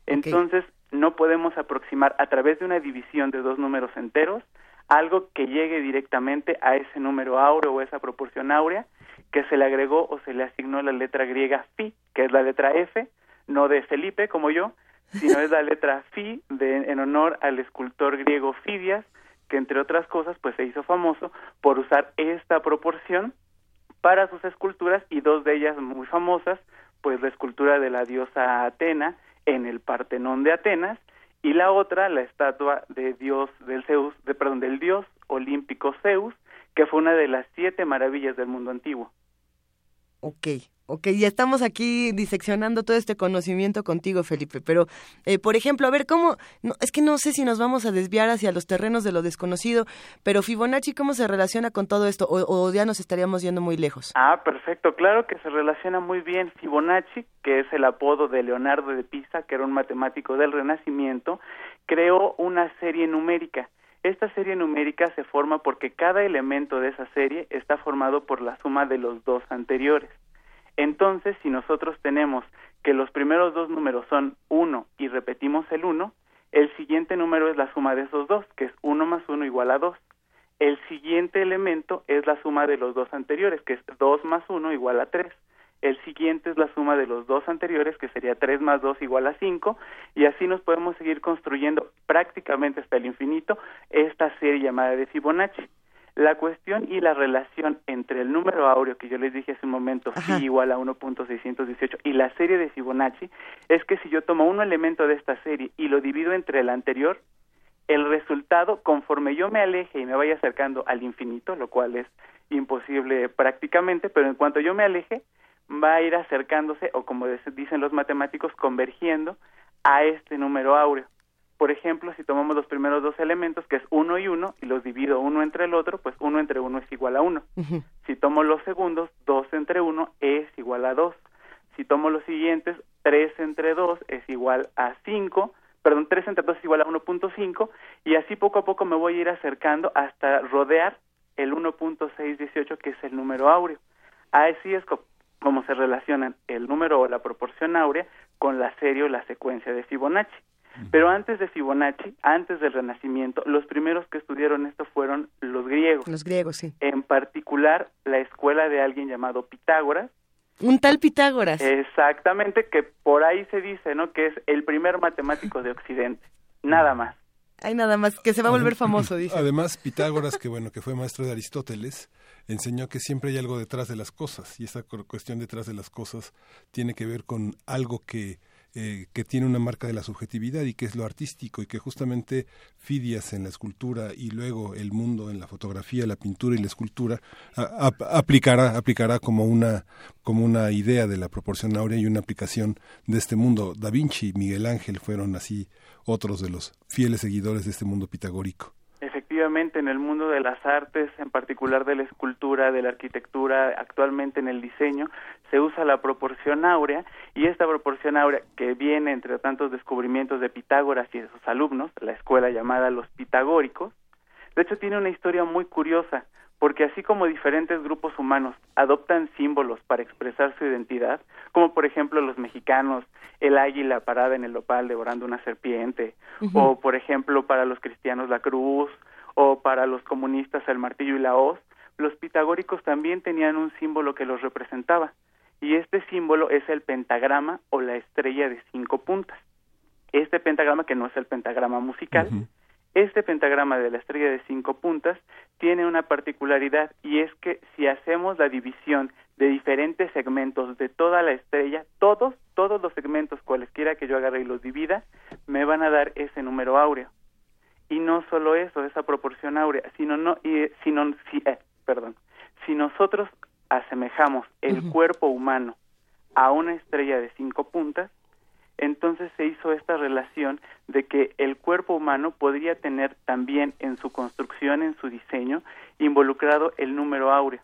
Entonces, no podemos aproximar a través de una división de dos números enteros algo que llegue directamente a ese número áureo o esa proporción áurea que se le agregó o se le asignó la letra griega phi, que es la letra F, no de Felipe como yo, sino es la letra Phi de, en honor al escultor griego Fidias, que entre otras cosas pues se hizo famoso por usar esta proporción para sus esculturas y dos de ellas muy famosas, pues la escultura de la diosa Atena en el Partenón de Atenas y la otra la estatua de Dios del Zeus, de perdón, del dios olímpico Zeus, que fue una de las siete maravillas del mundo antiguo. Ok, Ok, ya estamos aquí diseccionando todo este conocimiento contigo, Felipe, pero, eh, por ejemplo, a ver, ¿cómo? No, es que no sé si nos vamos a desviar hacia los terrenos de lo desconocido, pero Fibonacci, ¿cómo se relaciona con todo esto? O, o, ya nos estaríamos yendo muy lejos? Ah, perfecto, claro que se relaciona muy bien. Fibonacci, que es el apodo de Leonardo de Pisa, que era un matemático del Renacimiento, creó una serie numérica. Esta serie numérica se forma porque cada elemento de esa serie está formado por la suma de los dos anteriores. Entonces, si nosotros tenemos que los primeros dos números son 1 y repetimos el 1, el siguiente número es la suma de esos dos, que es 1 más 1 igual a 2. El siguiente elemento es la suma de los dos anteriores, que es 2 más 1 igual a 3. El siguiente es la suma de los dos anteriores, que sería 3 más 2 igual a 5, y así nos podemos seguir construyendo prácticamente hasta el infinito esta serie llamada de Fibonacci. La cuestión y la relación entre el número áureo que yo les dije hace un momento, phi igual a 1.618, y la serie de Fibonacci, es que si yo tomo un elemento de esta serie y lo divido entre el anterior, el resultado, conforme yo me aleje y me vaya acercando al infinito, lo cual es imposible prácticamente, pero en cuanto yo me aleje, va a ir acercándose, o como dicen los matemáticos, convergiendo a este número áureo. Por ejemplo, si tomamos los primeros dos elementos, que es uno y uno, y los divido uno entre el otro, pues uno entre uno es igual a uno. Si tomo los segundos, dos entre uno es igual a dos. Si tomo los siguientes, tres entre dos es igual a cinco, perdón, tres entre dos es igual a 1.5, y así poco a poco me voy a ir acercando hasta rodear el 1.618, que es el número áureo. Así es como se relacionan el número o la proporción áurea con la serie o la secuencia de Fibonacci. Pero antes de Fibonacci, antes del Renacimiento, los primeros que estudiaron esto fueron los griegos. Los griegos, sí. En particular, la escuela de alguien llamado Pitágoras. Un tal Pitágoras. Exactamente, que por ahí se dice, ¿no? Que es el primer matemático de Occidente. Nada más. Hay nada más, que se va a volver famoso, dice. Además, Pitágoras, que bueno, que fue maestro de Aristóteles, enseñó que siempre hay algo detrás de las cosas, y esa cuestión detrás de las cosas tiene que ver con algo que eh, que tiene una marca de la subjetividad y que es lo artístico y que justamente Fidias en la escultura y luego el mundo en la fotografía, la pintura y la escultura aplicará aplicará como una como una idea de la proporción áurea y una aplicación de este mundo. Da Vinci, y Miguel Ángel fueron así otros de los fieles seguidores de este mundo pitagórico. Efectivamente, en el mundo de las artes, en particular de la escultura, de la arquitectura, actualmente en el diseño, se usa la proporción áurea y esta proporción áurea que viene entre tantos descubrimientos de Pitágoras y de sus alumnos, la escuela llamada los pitagóricos, de hecho tiene una historia muy curiosa porque así como diferentes grupos humanos adoptan símbolos para expresar su identidad, como por ejemplo los mexicanos, el águila parada en el opal devorando una serpiente, o por ejemplo para los cristianos la cruz, o para los comunistas el martillo y la hoz, los pitagóricos también tenían un símbolo que los representaba, y este símbolo es el pentagrama o la estrella de cinco puntas. Este pentagrama, que no es el pentagrama musical, este pentagrama de la estrella de cinco puntas tiene una particularidad y es que si hacemos la división de diferentes segmentos de toda la estrella, todos, todos los segmentos, cualesquiera que yo agarre y los divida, me van a dar ese número áureo. Y no solo eso, esa proporción áurea, sino no, y, sino, si, eh, perdón, si nosotros asemejamos el cuerpo humano a una estrella de cinco puntas, entonces se hizo esta relación de que el cuerpo humano podría tener también en su construcción, en su diseño, involucrado el número áureo.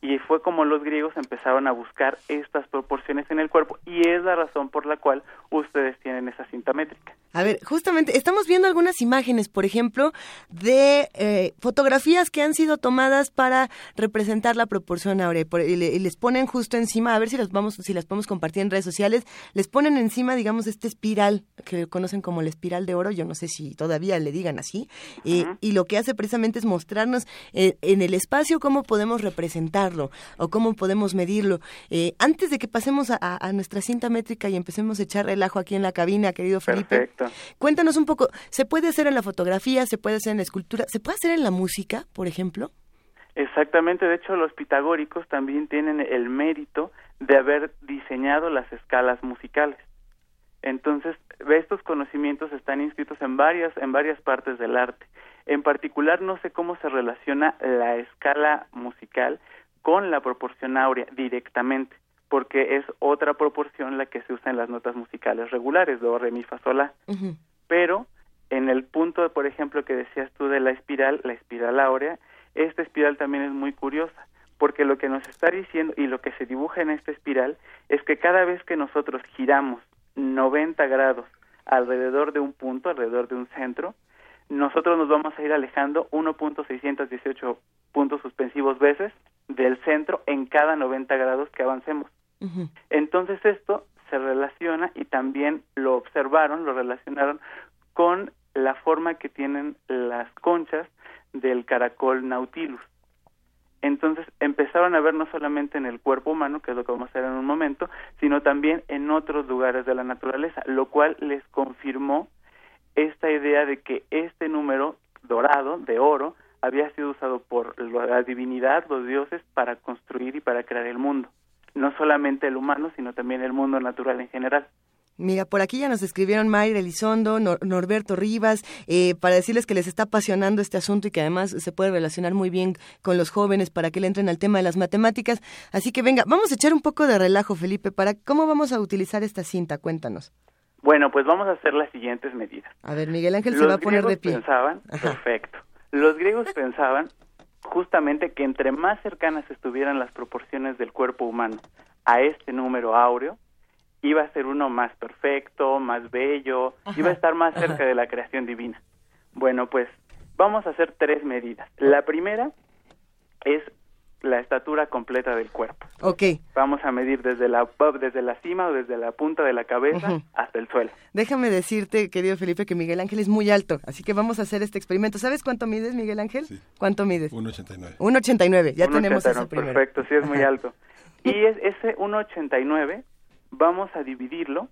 Y fue como los griegos empezaron a buscar estas proporciones en el cuerpo y es la razón por la cual ustedes tienen esa cinta métrica. A ver, justamente estamos viendo algunas imágenes, por ejemplo, de eh, fotografías que han sido tomadas para representar la proporción áurea y, les ponen justo encima, a ver si las vamos, si las podemos compartir en redes sociales, les ponen encima, digamos, este espiral que conocen como la espiral de oro, yo no sé si todavía le digan así, y lo que hace precisamente es mostrarnos eh, en el espacio cómo podemos o cómo podemos medirlo. Eh, antes de que pasemos a, a, nuestra cinta métrica y empecemos a echar relajo aquí en la cabina, querido Felipe. Cuéntanos un poco, ¿se puede hacer en la fotografía, se puede hacer en la escultura, se puede hacer en la música, por ejemplo? Exactamente, de hecho los pitagóricos también tienen el mérito de haber diseñado las escalas musicales. Entonces, estos conocimientos están inscritos en varias en varias partes del arte. En particular, no sé cómo se relaciona la escala musical con la proporción áurea directamente porque es otra proporción la que se usa en las notas musicales regulares, do, re, mi, fa, sol, la. Pero en el punto, por ejemplo, que decías tú de la espiral, la espiral áurea, esta espiral también es muy curiosa, porque lo que nos está diciendo y lo que se dibuja en esta espiral es que cada vez que nosotros giramos 90 grados alrededor de un punto, alrededor de un centro, nosotros nos vamos a ir alejando 1.618 puntos suspensivos veces del centro en cada 90 grados que avancemos. Entonces esto se relaciona y también lo observaron, lo relacionaron con la forma que tienen las conchas del caracol nautilus. Entonces empezaron a ver no solamente en el cuerpo humano, que es lo que vamos a hacer en un momento, sino también en otros lugares de la naturaleza, lo cual les confirmó esta idea de que este número dorado, de oro, había sido usado por la divinidad, los dioses, para construir y para crear el mundo no solamente el humano, sino también el mundo natural en general. Mira, por aquí ya nos escribieron Mayra Elizondo, Norberto Rivas, eh, para decirles que les está apasionando este asunto y que además se puede relacionar muy bien con los jóvenes para que le entren al tema de las matemáticas. Así que venga, vamos a echar un poco de relajo, Felipe, para cómo vamos a utilizar esta cinta. Cuéntanos. Bueno, pues vamos a hacer las siguientes medidas. A ver, Miguel Ángel se va a poner de pie. Pensaban, perfecto. Los griegos pensaban justamente que entre más cercanas estuvieran las proporciones del cuerpo humano a este número áureo, iba a ser uno más perfecto, más bello, iba a estar más cerca de la creación divina. Bueno, pues vamos a hacer tres medidas. La primera es la estatura completa del cuerpo. Ok. Vamos a medir desde la, desde la cima o desde la punta de la cabeza hasta el suelo. Déjame decirte, querido Felipe, que Miguel Ángel es muy alto, así que vamos a hacer este experimento. ¿Sabes cuánto mides, Miguel Ángel? Sí. ¿Cuánto mides? 1,89. 1,89, ya tenemos ese primero. Perfecto, sí es muy alto. y es, ese 1,89 vamos a dividirlo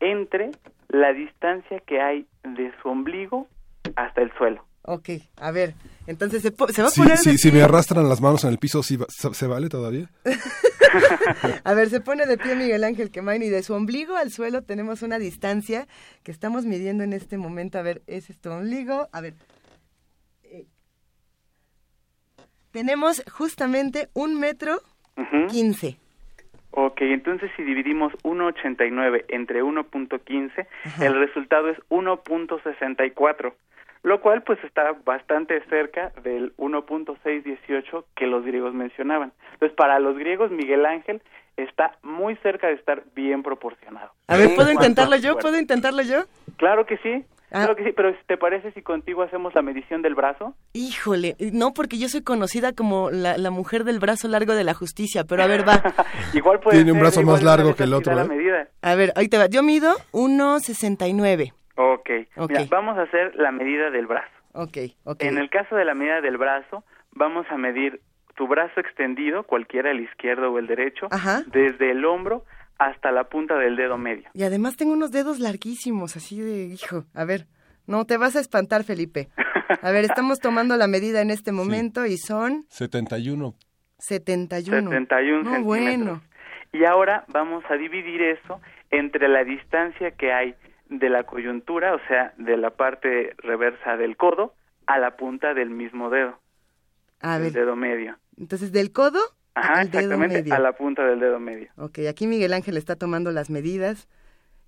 entre la distancia que hay de su ombligo hasta el suelo. Ok, a ver, entonces se, se va a poner... Sí, si me arrastran las manos en el piso, ¿sí ¿se vale todavía? a ver, se pone de pie Miguel Ángel Quemain y de su ombligo al suelo tenemos una distancia que estamos midiendo en este momento. A ver, ese es tu ombligo. A ver. Eh, tenemos justamente un metro quince. Ok, entonces si dividimos 1.89 entre 1.15, el resultado es 1.64 lo cual pues está bastante cerca del 1.618 que los griegos mencionaban. Entonces, para los griegos, Miguel Ángel está muy cerca de estar bien proporcionado. A ver, ¿puedo intentarlo yo? ¿Puedo intentarlo yo? Claro que sí. Ah. Claro que sí, pero ¿te parece si contigo hacemos la medición del brazo? Híjole, no, porque yo soy conocida como la, mujer del brazo largo de la justicia, pero a ver, va. igual puede Tiene un brazo más largo que el otro. ¿eh? A ver, ahí te va. Yo mido 1.69. Ok, Mira, vamos a hacer la medida del brazo. Ok, ok. En el caso de la medida del brazo, vamos a medir tu brazo extendido, cualquiera el izquierdo o el derecho, desde el hombro hasta la punta del dedo medio. Y además tengo unos dedos larguísimos, así de, hijo, a ver, no te vas a espantar, Felipe. A ver, estamos tomando la medida en este momento y son... 71. 71. 71 no, bueno. Y ahora vamos a dividir eso entre la distancia que hay de la coyuntura, o sea, de la parte reversa del codo a la punta del mismo dedo. A ver. dedo medio. Entonces, del codo al dedo medio. a la punta del dedo medio. Ok, aquí Miguel Ángel está tomando las medidas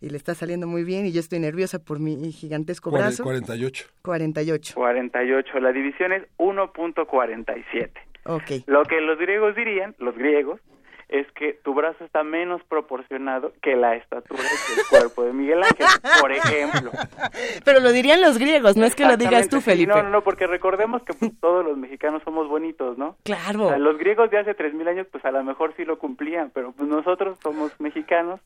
y le está saliendo muy bien y yo estoy nerviosa por mi gigantesco brazo. 48. 48. 48. La división es 1.47. Ok. Lo que los griegos dirían, los griegos, es que tu brazo está menos proporcionado que la estatura del cuerpo de Miguel Ángel, por ejemplo. Pero lo dirían los griegos, no es que lo digas tú, Felipe. no, no, no, porque recordemos que pues, todos los mexicanos somos bonitos, ¿no? Claro. los griegos de hace 3.000 años, pues a lo mejor sí lo cumplían, pero pues nosotros somos mexicanos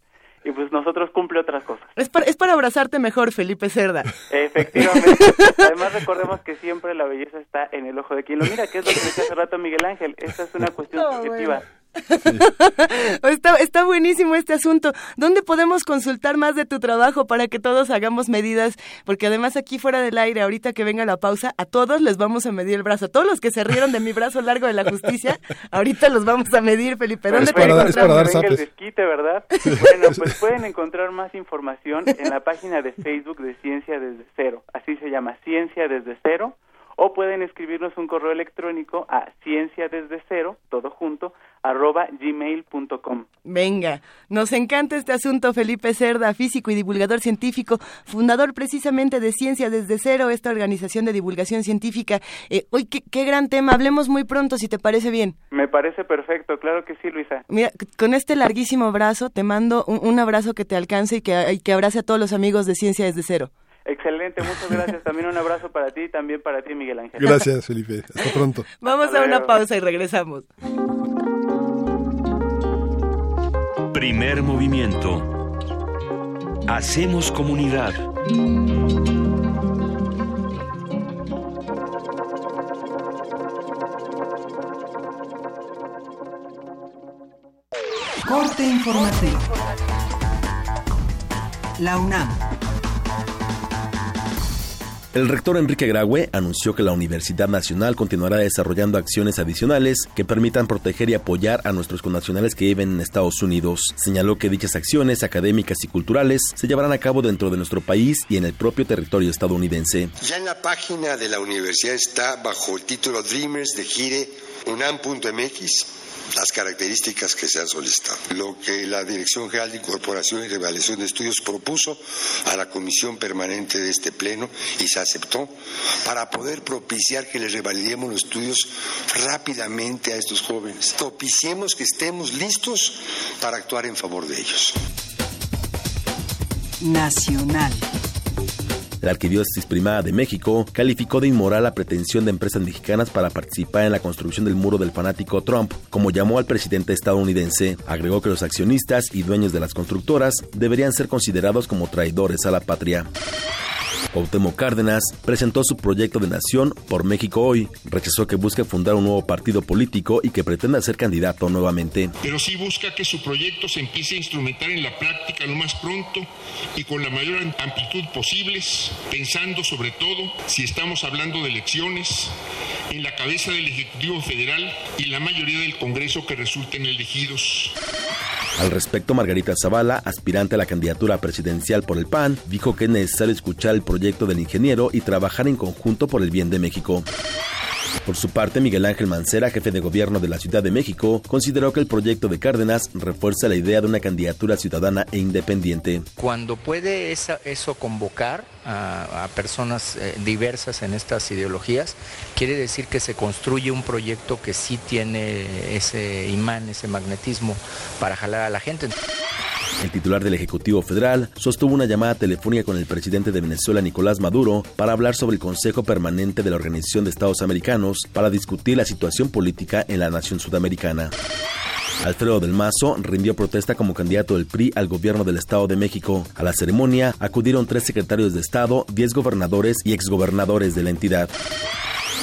y pues nosotros cumple otras cosas. Es para, es para abrazarte mejor, Felipe Cerda. Efectivamente. Además recordemos que siempre la belleza está en el ojo de quien lo mira, que es lo que decía hace rato Miguel Ángel. Esta es una cuestión subjetiva. está, está buenísimo este asunto. ¿Dónde podemos consultar más de tu trabajo para que todos hagamos medidas? Porque además aquí fuera del aire, ahorita que venga la pausa, a todos les vamos a medir el brazo. A todos los que se rieron de mi brazo largo de la justicia, ahorita los vamos a medir, Felipe. ¿Dónde pueden encontrar? el desquite, ¿verdad? Bueno, pues pueden encontrar más información en la página de Facebook de Ciencia desde Cero. Así se llama, Ciencia desde Cero o pueden escribirnos un correo electrónico a ciencia desde cero, todo junto, arroba gmail.com. Venga, nos encanta este asunto, Felipe Cerda, físico y divulgador científico, fundador precisamente de Ciencia desde Cero, esta organización de divulgación científica. Eh, hoy, qué, gran tema, hablemos muy pronto, si te parece bien. Me parece perfecto, claro que sí, Luisa. Mira, con este larguísimo brazo, te mando un, abrazo que te alcance y que, y que abrace a todos los amigos de Ciencia desde Cero. Excelente, muchas gracias. También un abrazo para ti y también para ti, Miguel Ángel. Gracias, Felipe. Hasta pronto. Vamos a una pausa y regresamos. Primer movimiento. Hacemos comunidad. Corte informativo. La UNAM el rector Enrique Graue anunció que la Universidad Nacional continuará desarrollando acciones adicionales que permitan proteger y apoyar a nuestros connacionales que viven en Estados Unidos. Señaló que dichas acciones académicas y culturales se llevarán a cabo dentro de nuestro país y en el propio territorio estadounidense. Ya en la página de la universidad está bajo el título Dreamers de Gire unam.mx las características que se han solicitado. Lo que la Dirección General de Incorporación y Revelación de Estudios propuso a la Comisión Permanente de este Pleno y se aceptó para poder propiciar que les revalidemos los estudios rápidamente a estos jóvenes. Propiciemos que estemos listos para actuar en favor de ellos. Nacional. La Arquidiócesis Primada de México calificó de inmoral la pretensión de empresas mexicanas para participar en la construcción del muro del fanático Trump, como llamó al presidente estadounidense. Agregó que los accionistas y dueños de las constructoras deberían ser considerados como traidores a la patria. Cuauhtémoc Cárdenas presentó su proyecto de nación por México hoy. Rechazó que busque fundar un nuevo partido político y que pretenda ser candidato nuevamente. Pero sí busca que su proyecto se empiece a instrumentar en la práctica lo más pronto y con la mayor amplitud posibles, pensando sobre todo, si estamos hablando de elecciones, en la cabeza del Ejecutivo Federal y la mayoría del Congreso que resulten elegidos. Al respecto, Margarita Zavala, aspirante a la candidatura presidencial por el PAN, dijo que es necesario escuchar el proyecto del ingeniero y trabajar en conjunto por el bien de México. Por su parte, Miguel Ángel Mancera, jefe de gobierno de la Ciudad de México, consideró que el proyecto de Cárdenas refuerza la idea de una candidatura ciudadana e independiente. Cuando puede eso convocar a, personas eh, diversas en estas ideologías, quiere decir que se construye un proyecto que sí tiene ese imán, ese magnetismo para jalar a la gente. El titular del Ejecutivo Federal sostuvo una llamada telefónica con el presidente de Venezuela, Nicolás Maduro, para hablar sobre el Consejo Permanente de la Organización de Estados Americanos para discutir la situación política en la nación sudamericana. Alfredo del Mazo rindió protesta como candidato del PRI al gobierno del Estado de México. A la ceremonia acudieron tres secretarios de Estado, diez gobernadores y exgobernadores de la entidad.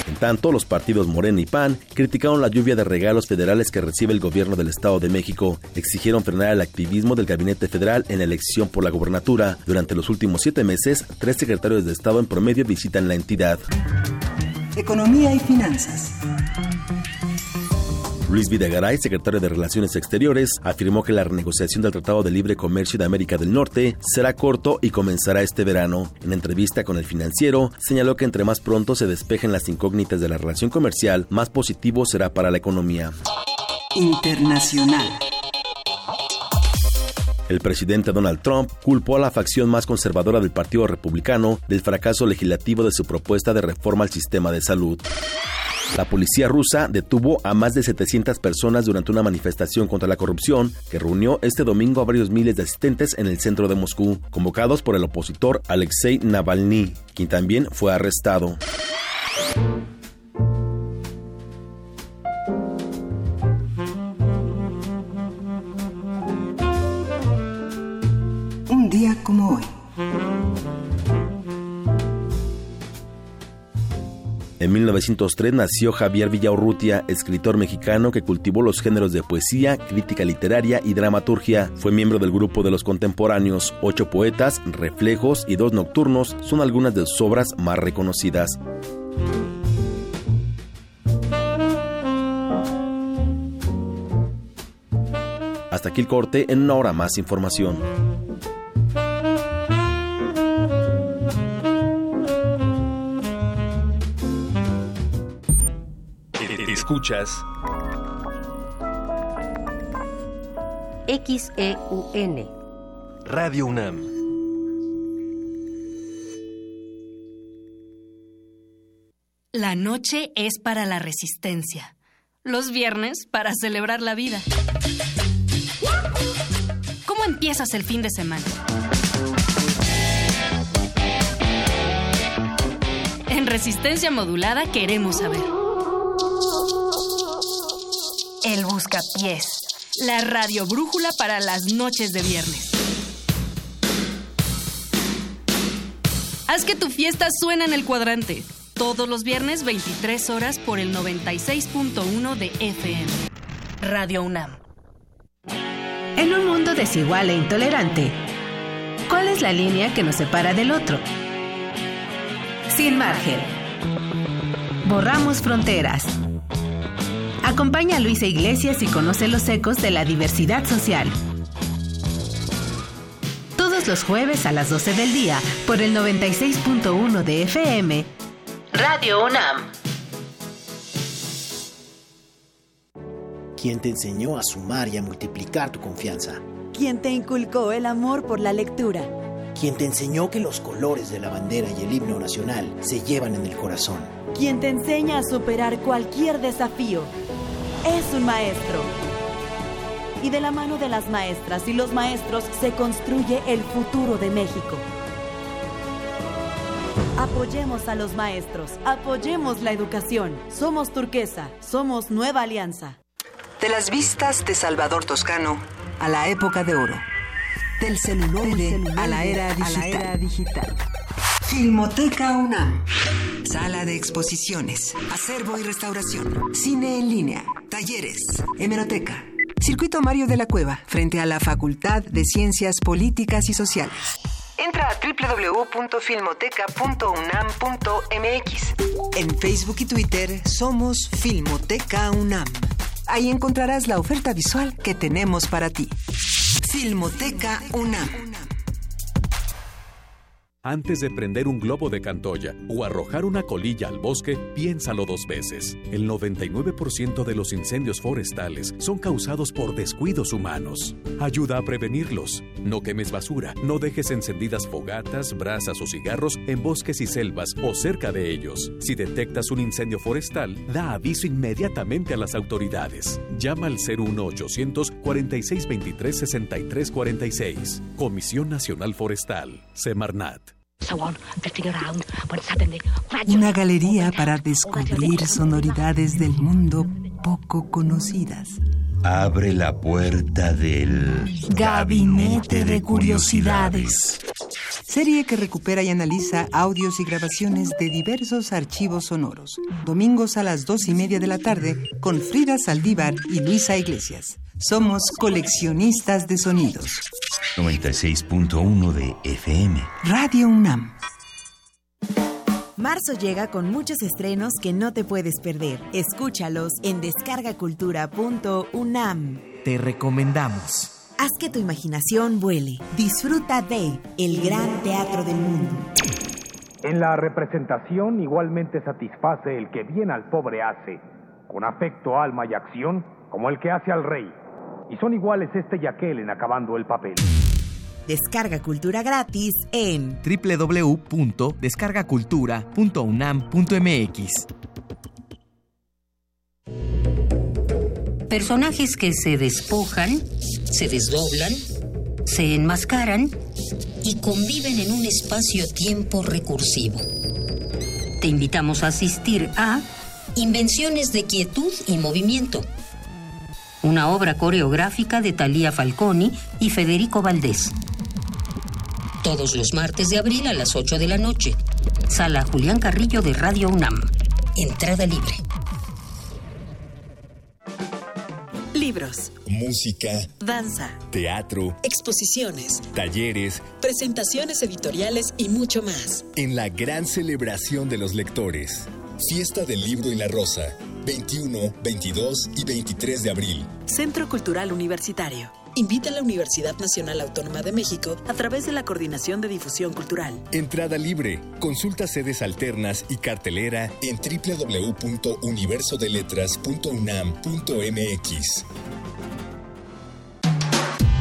En tanto, los partidos Morena y PAN criticaron la lluvia de regalos federales que recibe el gobierno del Estado de México. Exigieron frenar el activismo del gabinete federal en la elección por la gobernatura. Durante los últimos siete meses, tres secretarios de Estado en promedio visitan la entidad. Economía y finanzas. Luis Videgaray, secretario de Relaciones Exteriores, afirmó que la renegociación del Tratado de Libre Comercio de América del Norte será corto y comenzará este verano. En entrevista con el financiero, señaló que entre más pronto se despejen las incógnitas de la relación comercial, más positivo será para la economía. Internacional. El presidente Donald Trump culpó a la facción más conservadora del Partido Republicano del fracaso legislativo de su propuesta de reforma al sistema de salud. La policía rusa detuvo a más de 700 personas durante una manifestación contra la corrupción que reunió este domingo a varios miles de asistentes en el centro de Moscú, convocados por el opositor Alexei Navalny, quien también fue arrestado. Un día como hoy. En 1903 nació Javier Villaurrutia, escritor mexicano que cultivó los géneros de poesía, crítica literaria y dramaturgia. Fue miembro del grupo de los contemporáneos. Ocho poetas, reflejos y dos nocturnos son algunas de sus obras más reconocidas. Hasta aquí el corte, en una hora más información. Escuchas XEUN Radio UNAM La noche es para la resistencia. Los viernes para celebrar la vida. ¿Cómo empiezas el fin de semana? En resistencia modulada queremos saber. El Buscapiés. La radio brújula para las noches de viernes. Haz que tu fiesta suene en el cuadrante. Todos los viernes 23 horas por el 96.1 de FM. Radio UNAM. En un mundo desigual e intolerante, ¿cuál es la línea que nos separa del otro? Sin margen. Borramos fronteras. Acompaña a Luisa Iglesias y conoce los ecos de la diversidad social. Todos los jueves a las 12 del día por el 96.1 de FM. Radio UNAM. ¿Quién te enseñó a sumar y a multiplicar tu confianza? ¿Quién te inculcó el amor por la lectura? ¿Quién te enseñó que los colores de la bandera y el himno nacional se llevan en el corazón? ¿Quién te enseña a superar cualquier desafío? Es un maestro. Y de la mano de las maestras y los maestros se construye el futuro de México. Apoyemos a los maestros, apoyemos la educación. Somos turquesa, somos nueva alianza. De las vistas de Salvador Toscano a la época de oro. Del celular a la era digital. Filmoteca UNAM. Sala de exposiciones, acervo y restauración, cine en línea, talleres, hemeroteca. Circuito Mario de la Cueva, frente a la Facultad de Ciencias Políticas y Sociales. Entra a www.filmoteca.unam.mx. En Facebook y Twitter somos Filmoteca UNAM. Ahí encontrarás la oferta visual que tenemos para ti. Filmoteca UNAM. Antes de prender un globo de cantoya o arrojar una colilla al bosque, piénsalo dos veces. El 99% de los incendios forestales son causados por descuidos humanos. Ayuda a prevenirlos. No quemes basura, no dejes encendidas fogatas, brasas o cigarros en bosques y selvas o cerca de ellos. Si detectas un incendio forestal, da aviso inmediatamente a las autoridades. Llama al 01800 4623 6346. Comisión Nacional Forestal. Semarnat. Una galería para descubrir sonoridades del mundo poco conocidas. Abre la puerta del Gabinete de Curiosidades. Serie que recupera y analiza audios y grabaciones de diversos archivos sonoros. Domingos a las dos y media de la tarde con Frida Saldívar y Luisa Iglesias. Somos coleccionistas de sonidos. 96.1 de FM. Radio UNAM. Marzo llega con muchos estrenos que no te puedes perder. Escúchalos en descargacultura.unam. Te recomendamos. Haz que tu imaginación vuele. Disfruta de El Gran Teatro del Mundo. En la representación igualmente satisface el que bien al pobre hace, con afecto, alma y acción, como el que hace al rey. Y son iguales este y aquel en acabando el papel. Descarga cultura gratis en www.descargacultura.unam.mx. Personajes que se despojan, se desdoblan, se enmascaran y conviven en un espacio-tiempo recursivo. Te invitamos a asistir a Invenciones de Quietud y Movimiento, una obra coreográfica de Talía Falconi y Federico Valdés. Todos los martes de abril a las 8 de la noche. Sala Julián Carrillo de Radio UNAM. Entrada libre. Libros, Música, danza, teatro, exposiciones, talleres, presentaciones editoriales y mucho más. en la gran celebración de los lectores. Fiesta del Libro y la Rosa, 21, 22 y 23 de abril. Centro Cultural Universitario. Invita a la Universidad Nacional Autónoma de México a través de la Coordinación de Difusión Cultural. Entrada libre. Consulta sedes alternas y cartelera en www.universodeletras.unam.mx.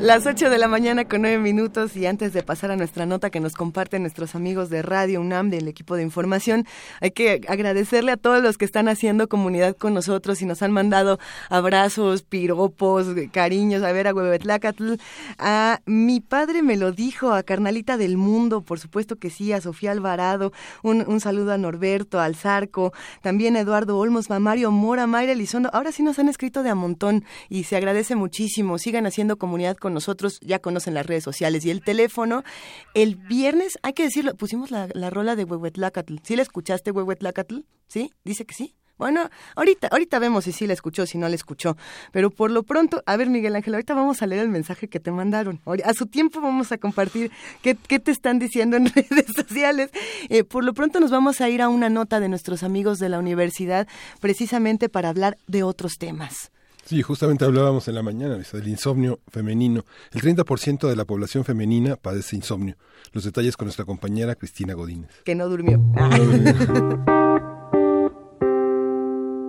Las 8 de la mañana con 9 minutos y antes de pasar a nuestra nota que nos comparten nuestros amigos de Radio UNAM del equipo de información, hay que agradecerle a todos los que están haciendo comunidad con nosotros y nos han mandado abrazos, piropos, cariños, a ver a Huevetlacatl, a mi padre me lo dijo, a Carnalita del Mundo, por supuesto que sí, a Sofía Alvarado, un, saludo a Norberto, al Zarco, también a Eduardo Olmos, a Mario Mora, Mayra Elizondo, ahora sí nos han escrito de a montón y se agradece muchísimo, sigan haciendo comunidad con nosotros, ya conocen las redes sociales y el teléfono. El viernes, hay que decirlo, pusimos la, la rola de Huehuetlacatl. ¿Sí la escuchaste, Huehuetlacatl? ¿Sí? ¿Dice que sí? Bueno, ahorita, ahorita vemos si sí la escuchó, si no la escuchó. Pero por lo pronto, a ver, Miguel Ángel, ahorita vamos a leer el mensaje que te mandaron. A su tiempo vamos a compartir qué, qué te están diciendo en redes sociales. Eh, por lo pronto nos vamos a ir a una nota de nuestros amigos de la universidad, precisamente para hablar de otros temas. Sí, justamente hablábamos en la mañana del insomnio femenino. El 30% de la población femenina padece insomnio. Los detalles con nuestra compañera Cristina Godínez. Que no durmió.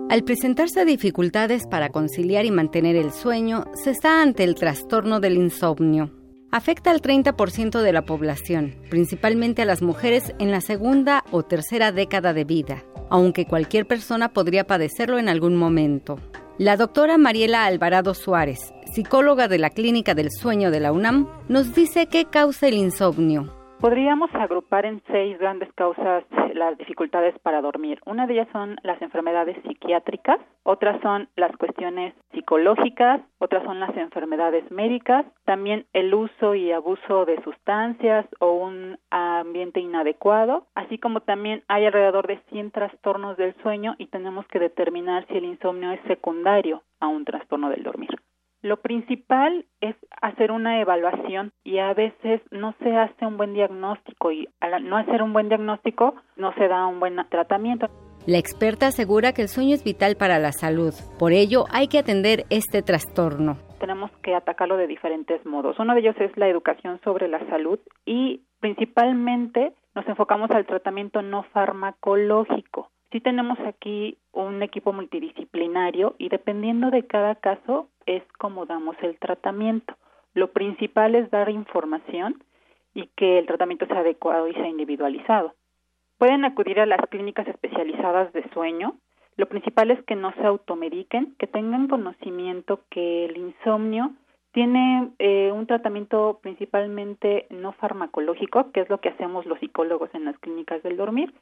Al presentarse dificultades para conciliar y mantener el sueño, se está ante el trastorno del insomnio. Afecta al 30% de la población, principalmente a las mujeres en la segunda o tercera década de vida, aunque cualquier persona podría padecerlo en algún momento. La doctora Mariela Alvarado Suárez, psicóloga de la Clínica del Sueño de la UNAM, nos dice qué causa el insomnio. Podríamos agrupar en seis grandes causas las dificultades para dormir. Una de ellas son las enfermedades psiquiátricas, otras son las cuestiones psicológicas, otras son las enfermedades médicas, también el uso y abuso de sustancias o un ambiente inadecuado, así como también hay alrededor de 100 trastornos del sueño y tenemos que determinar si el insomnio es secundario a un trastorno del dormir. Lo principal es hacer una evaluación y a veces no se hace un buen diagnóstico y al no hacer un buen diagnóstico no se da un buen tratamiento. La experta asegura que el sueño es vital para la salud, por ello hay que atender este trastorno. Tenemos que atacarlo de diferentes modos. Uno de ellos es la educación sobre la salud y principalmente nos enfocamos al tratamiento no farmacológico. Sí tenemos aquí un equipo multidisciplinario y dependiendo de cada caso es como damos el tratamiento. Lo principal es dar información y que el tratamiento sea adecuado y sea individualizado. Pueden acudir a las clínicas especializadas de sueño. Lo principal es que no se automediquen, que tengan conocimiento que el insomnio tiene eh, un tratamiento principalmente no farmacológico, que es lo que hacemos los psicólogos en las clínicas del dormir.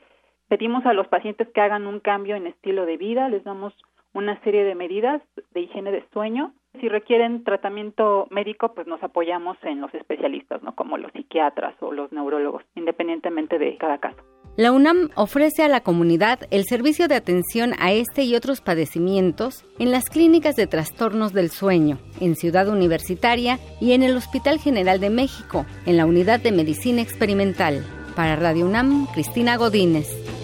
Pedimos a los pacientes que hagan un cambio en estilo de vida, les damos una serie de medidas de higiene de sueño. Si requieren tratamiento médico, pues nos apoyamos en los especialistas, ¿no? Como los psiquiatras o los neurólogos, independientemente de cada caso. La UNAM ofrece a la comunidad el servicio de atención a este y otros padecimientos en las clínicas de trastornos del sueño, en Ciudad Universitaria y en el Hospital General de México, en la Unidad de Medicina Experimental. Para Radio UNAM, Cristina Godínez.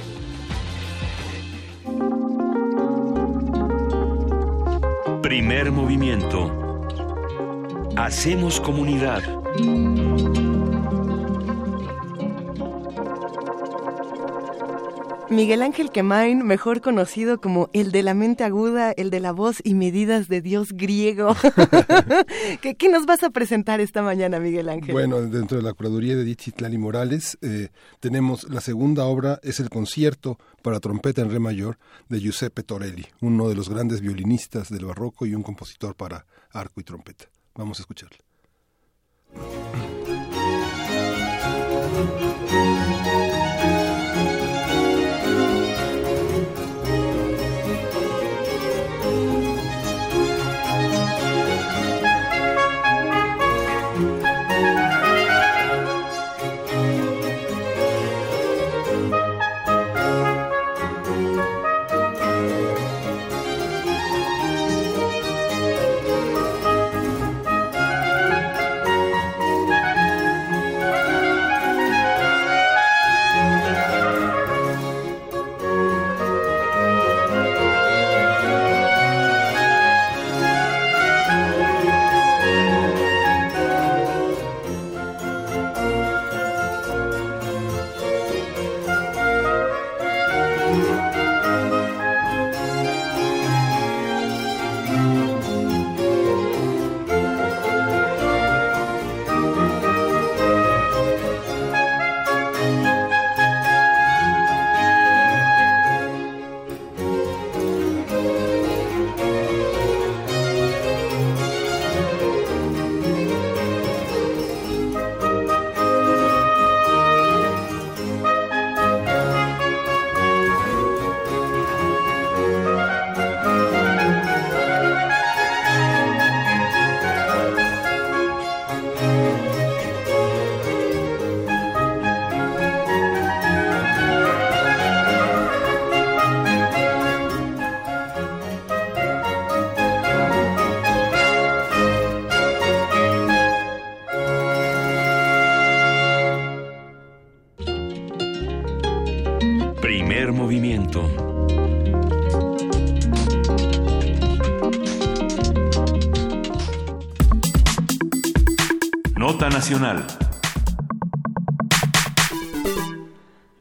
Primer movimiento. Hacemos comunidad. Miguel Ángel Quemain, mejor conocido como el de la mente aguda, el de la voz y medidas de Dios griego. ¿Qué, ¿Qué, nos vas a presentar esta mañana, Miguel Ángel? Bueno, dentro de la curaduría de Dichitlali Morales, eh, tenemos la segunda obra, es el concierto para trompeta en re mayor de Giuseppe Torelli, uno de los grandes violinistas del barroco y un compositor para arco y trompeta. Vamos a escucharlo.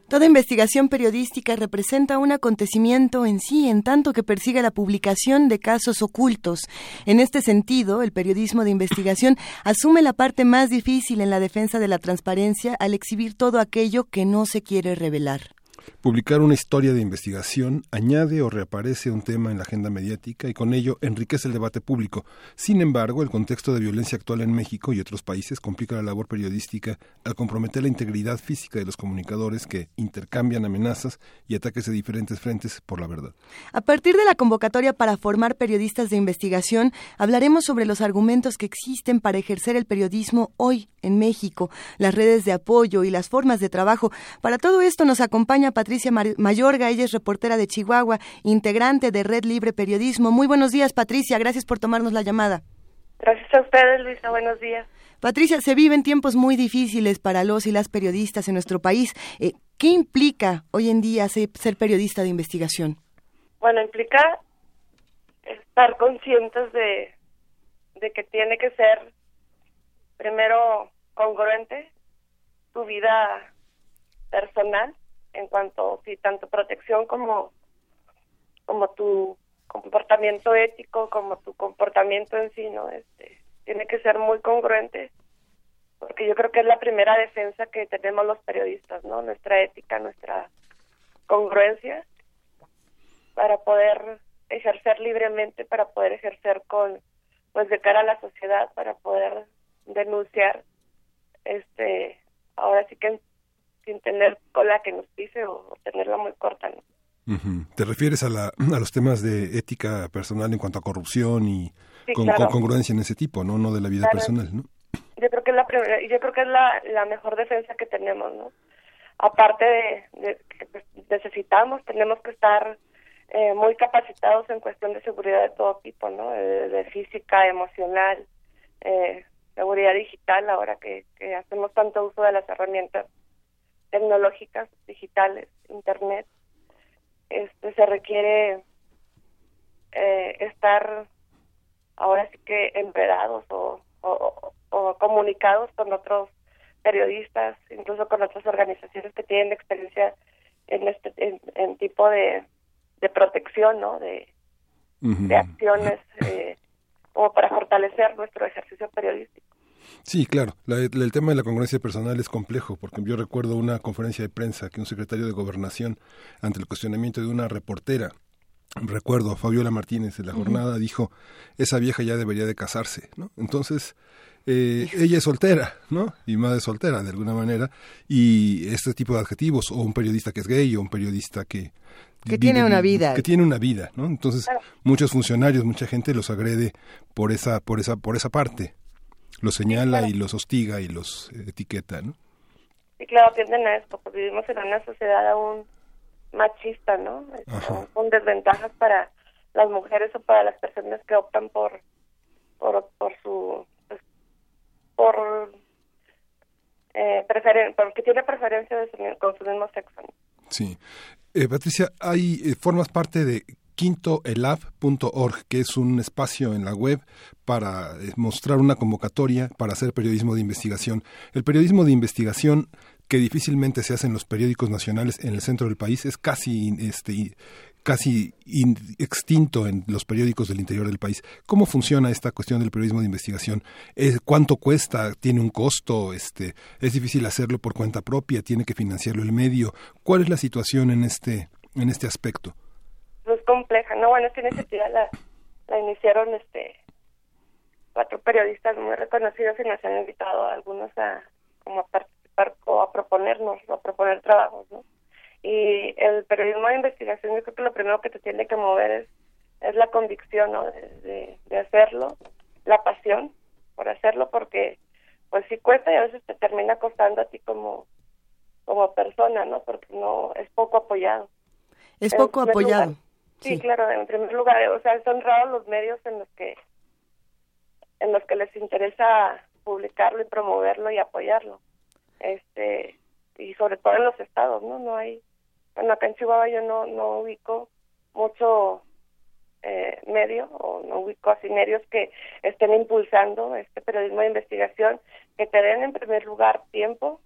Toda investigación periodística representa un acontecimiento en sí, en tanto que persigue la publicación de casos ocultos. En este sentido, el periodismo de investigación asume la parte más difícil en la defensa de la transparencia al exhibir todo aquello que no se quiere revelar. Publicar una historia de investigación añade o reaparece un tema en la agenda mediática y con ello enriquece el debate público. Sin embargo, el contexto de violencia actual en México y otros países complica la labor periodística al comprometer la integridad física de los comunicadores que intercambian amenazas y ataques de diferentes frentes por la verdad. A partir de la convocatoria para formar periodistas de investigación, hablaremos sobre los argumentos que existen para ejercer el periodismo hoy en México, las redes de apoyo y las formas de trabajo. Para todo esto nos acompaña Patricia Mayorga, ella es reportera de Chihuahua, integrante de Red Libre Periodismo. Muy buenos días, Patricia, gracias por tomarnos la llamada. Gracias a ustedes, Luisa, buenos días. Patricia, se viven tiempos muy difíciles para los y las periodistas en nuestro país. Eh, ¿Qué implica hoy en día ser, periodista de investigación? Bueno, implica estar conscientes de, de que tiene que ser primero congruente tu vida personal en cuanto si tanto protección como como tu comportamiento ético como tu comportamiento en sí no este tiene que ser muy congruente porque yo creo que es la primera defensa que tenemos los periodistas no nuestra ética nuestra congruencia para poder ejercer libremente para poder ejercer con pues de cara a la sociedad para poder denunciar este ahora sí que sin tener cola que nos pise o, tenerla muy corta, ¿no? ¿Te refieres a, la, a los temas de ética personal en cuanto a corrupción y con, congruencia en ese tipo, no no de la vida personal, ¿no? Yo creo que es la yo creo que es la, la mejor defensa que tenemos, ¿no? Aparte de, que pues, necesitamos, tenemos que estar eh, muy capacitados en cuestión de seguridad de todo tipo, ¿no? De, física, emocional, eh, seguridad digital, ahora que, que hacemos tanto uso de las herramientas tecnológicas, digitales, internet, este se requiere eh, estar ahora sí que enredados o, o, comunicados con otros periodistas, incluso con otras organizaciones que tienen experiencia en este en, tipo de, de protección, ¿no? De, de acciones eh, como para fortalecer nuestro ejercicio periodístico. Sí, claro. el tema de la congruencia personal es complejo, porque yo recuerdo una conferencia de prensa que un secretario de gobernación, ante el cuestionamiento de una reportera, recuerdo, Fabiola Martínez de la jornada, dijo, esa vieja ya debería de casarse, ¿no? Entonces, eh, ella es soltera, ¿no? Y madre soltera, de alguna manera, y este tipo de adjetivos, o un periodista que es gay, o un periodista que... Que tiene una vida. Que tiene una vida, ¿no? Entonces, muchos funcionarios, mucha gente los agrede por esa, por esa, por esa parte los señala y los hostiga y los etiqueta, ¿no? Sí, claro, tienden a esto, porque vivimos en una sociedad aún machista, ¿no? Con desventajas para las mujeres o para las personas que optan por por, por su pues, por eh, preferen porque tiene preferencia de con su mismo sexo. Sí. Eh, Patricia, hay eh, formas parte de quintoelab.org, que es un espacio en la web para eh, mostrar una convocatoria para hacer periodismo de investigación. El periodismo de investigación que difícilmente se hace en los periódicos nacionales en el centro del país es casi este casi extinto en los periódicos del interior del país. ¿Cómo funciona esta cuestión del periodismo de investigación? ¿Cuánto cuesta? ¿Tiene un costo? Este, ¿Es difícil hacerlo por cuenta propia? ¿Tiene que financiarlo el medio? ¿Cuál es la situación en este, en este aspecto? Es compleja. No, bueno, esta iniciativa la, la iniciaron este cuatro periodistas muy reconocidos y nos han invitado a algunos a como a participar o a proponernos o a proponer trabajos, ¿no? Y el periodismo de investigación yo creo que lo primero que te tiene que mover es, es la convicción, ¿no? De, de, hacerlo, la pasión por hacerlo porque pues sí cuesta y a veces te termina costando a ti como como persona, ¿no? Porque no es poco apoyado. Es poco apoyado. Sí, claro, en primer lugar, o sea, son raros los medios en los que en los que les interesa publicarlo y promoverlo y apoyarlo. Este, y sobre todo en los estados, ¿no? No hay bueno, acá en Chihuahua yo no no ubico mucho eh, medio o no ubico así medios que estén impulsando este periodismo de investigación que te den en primer lugar tiempo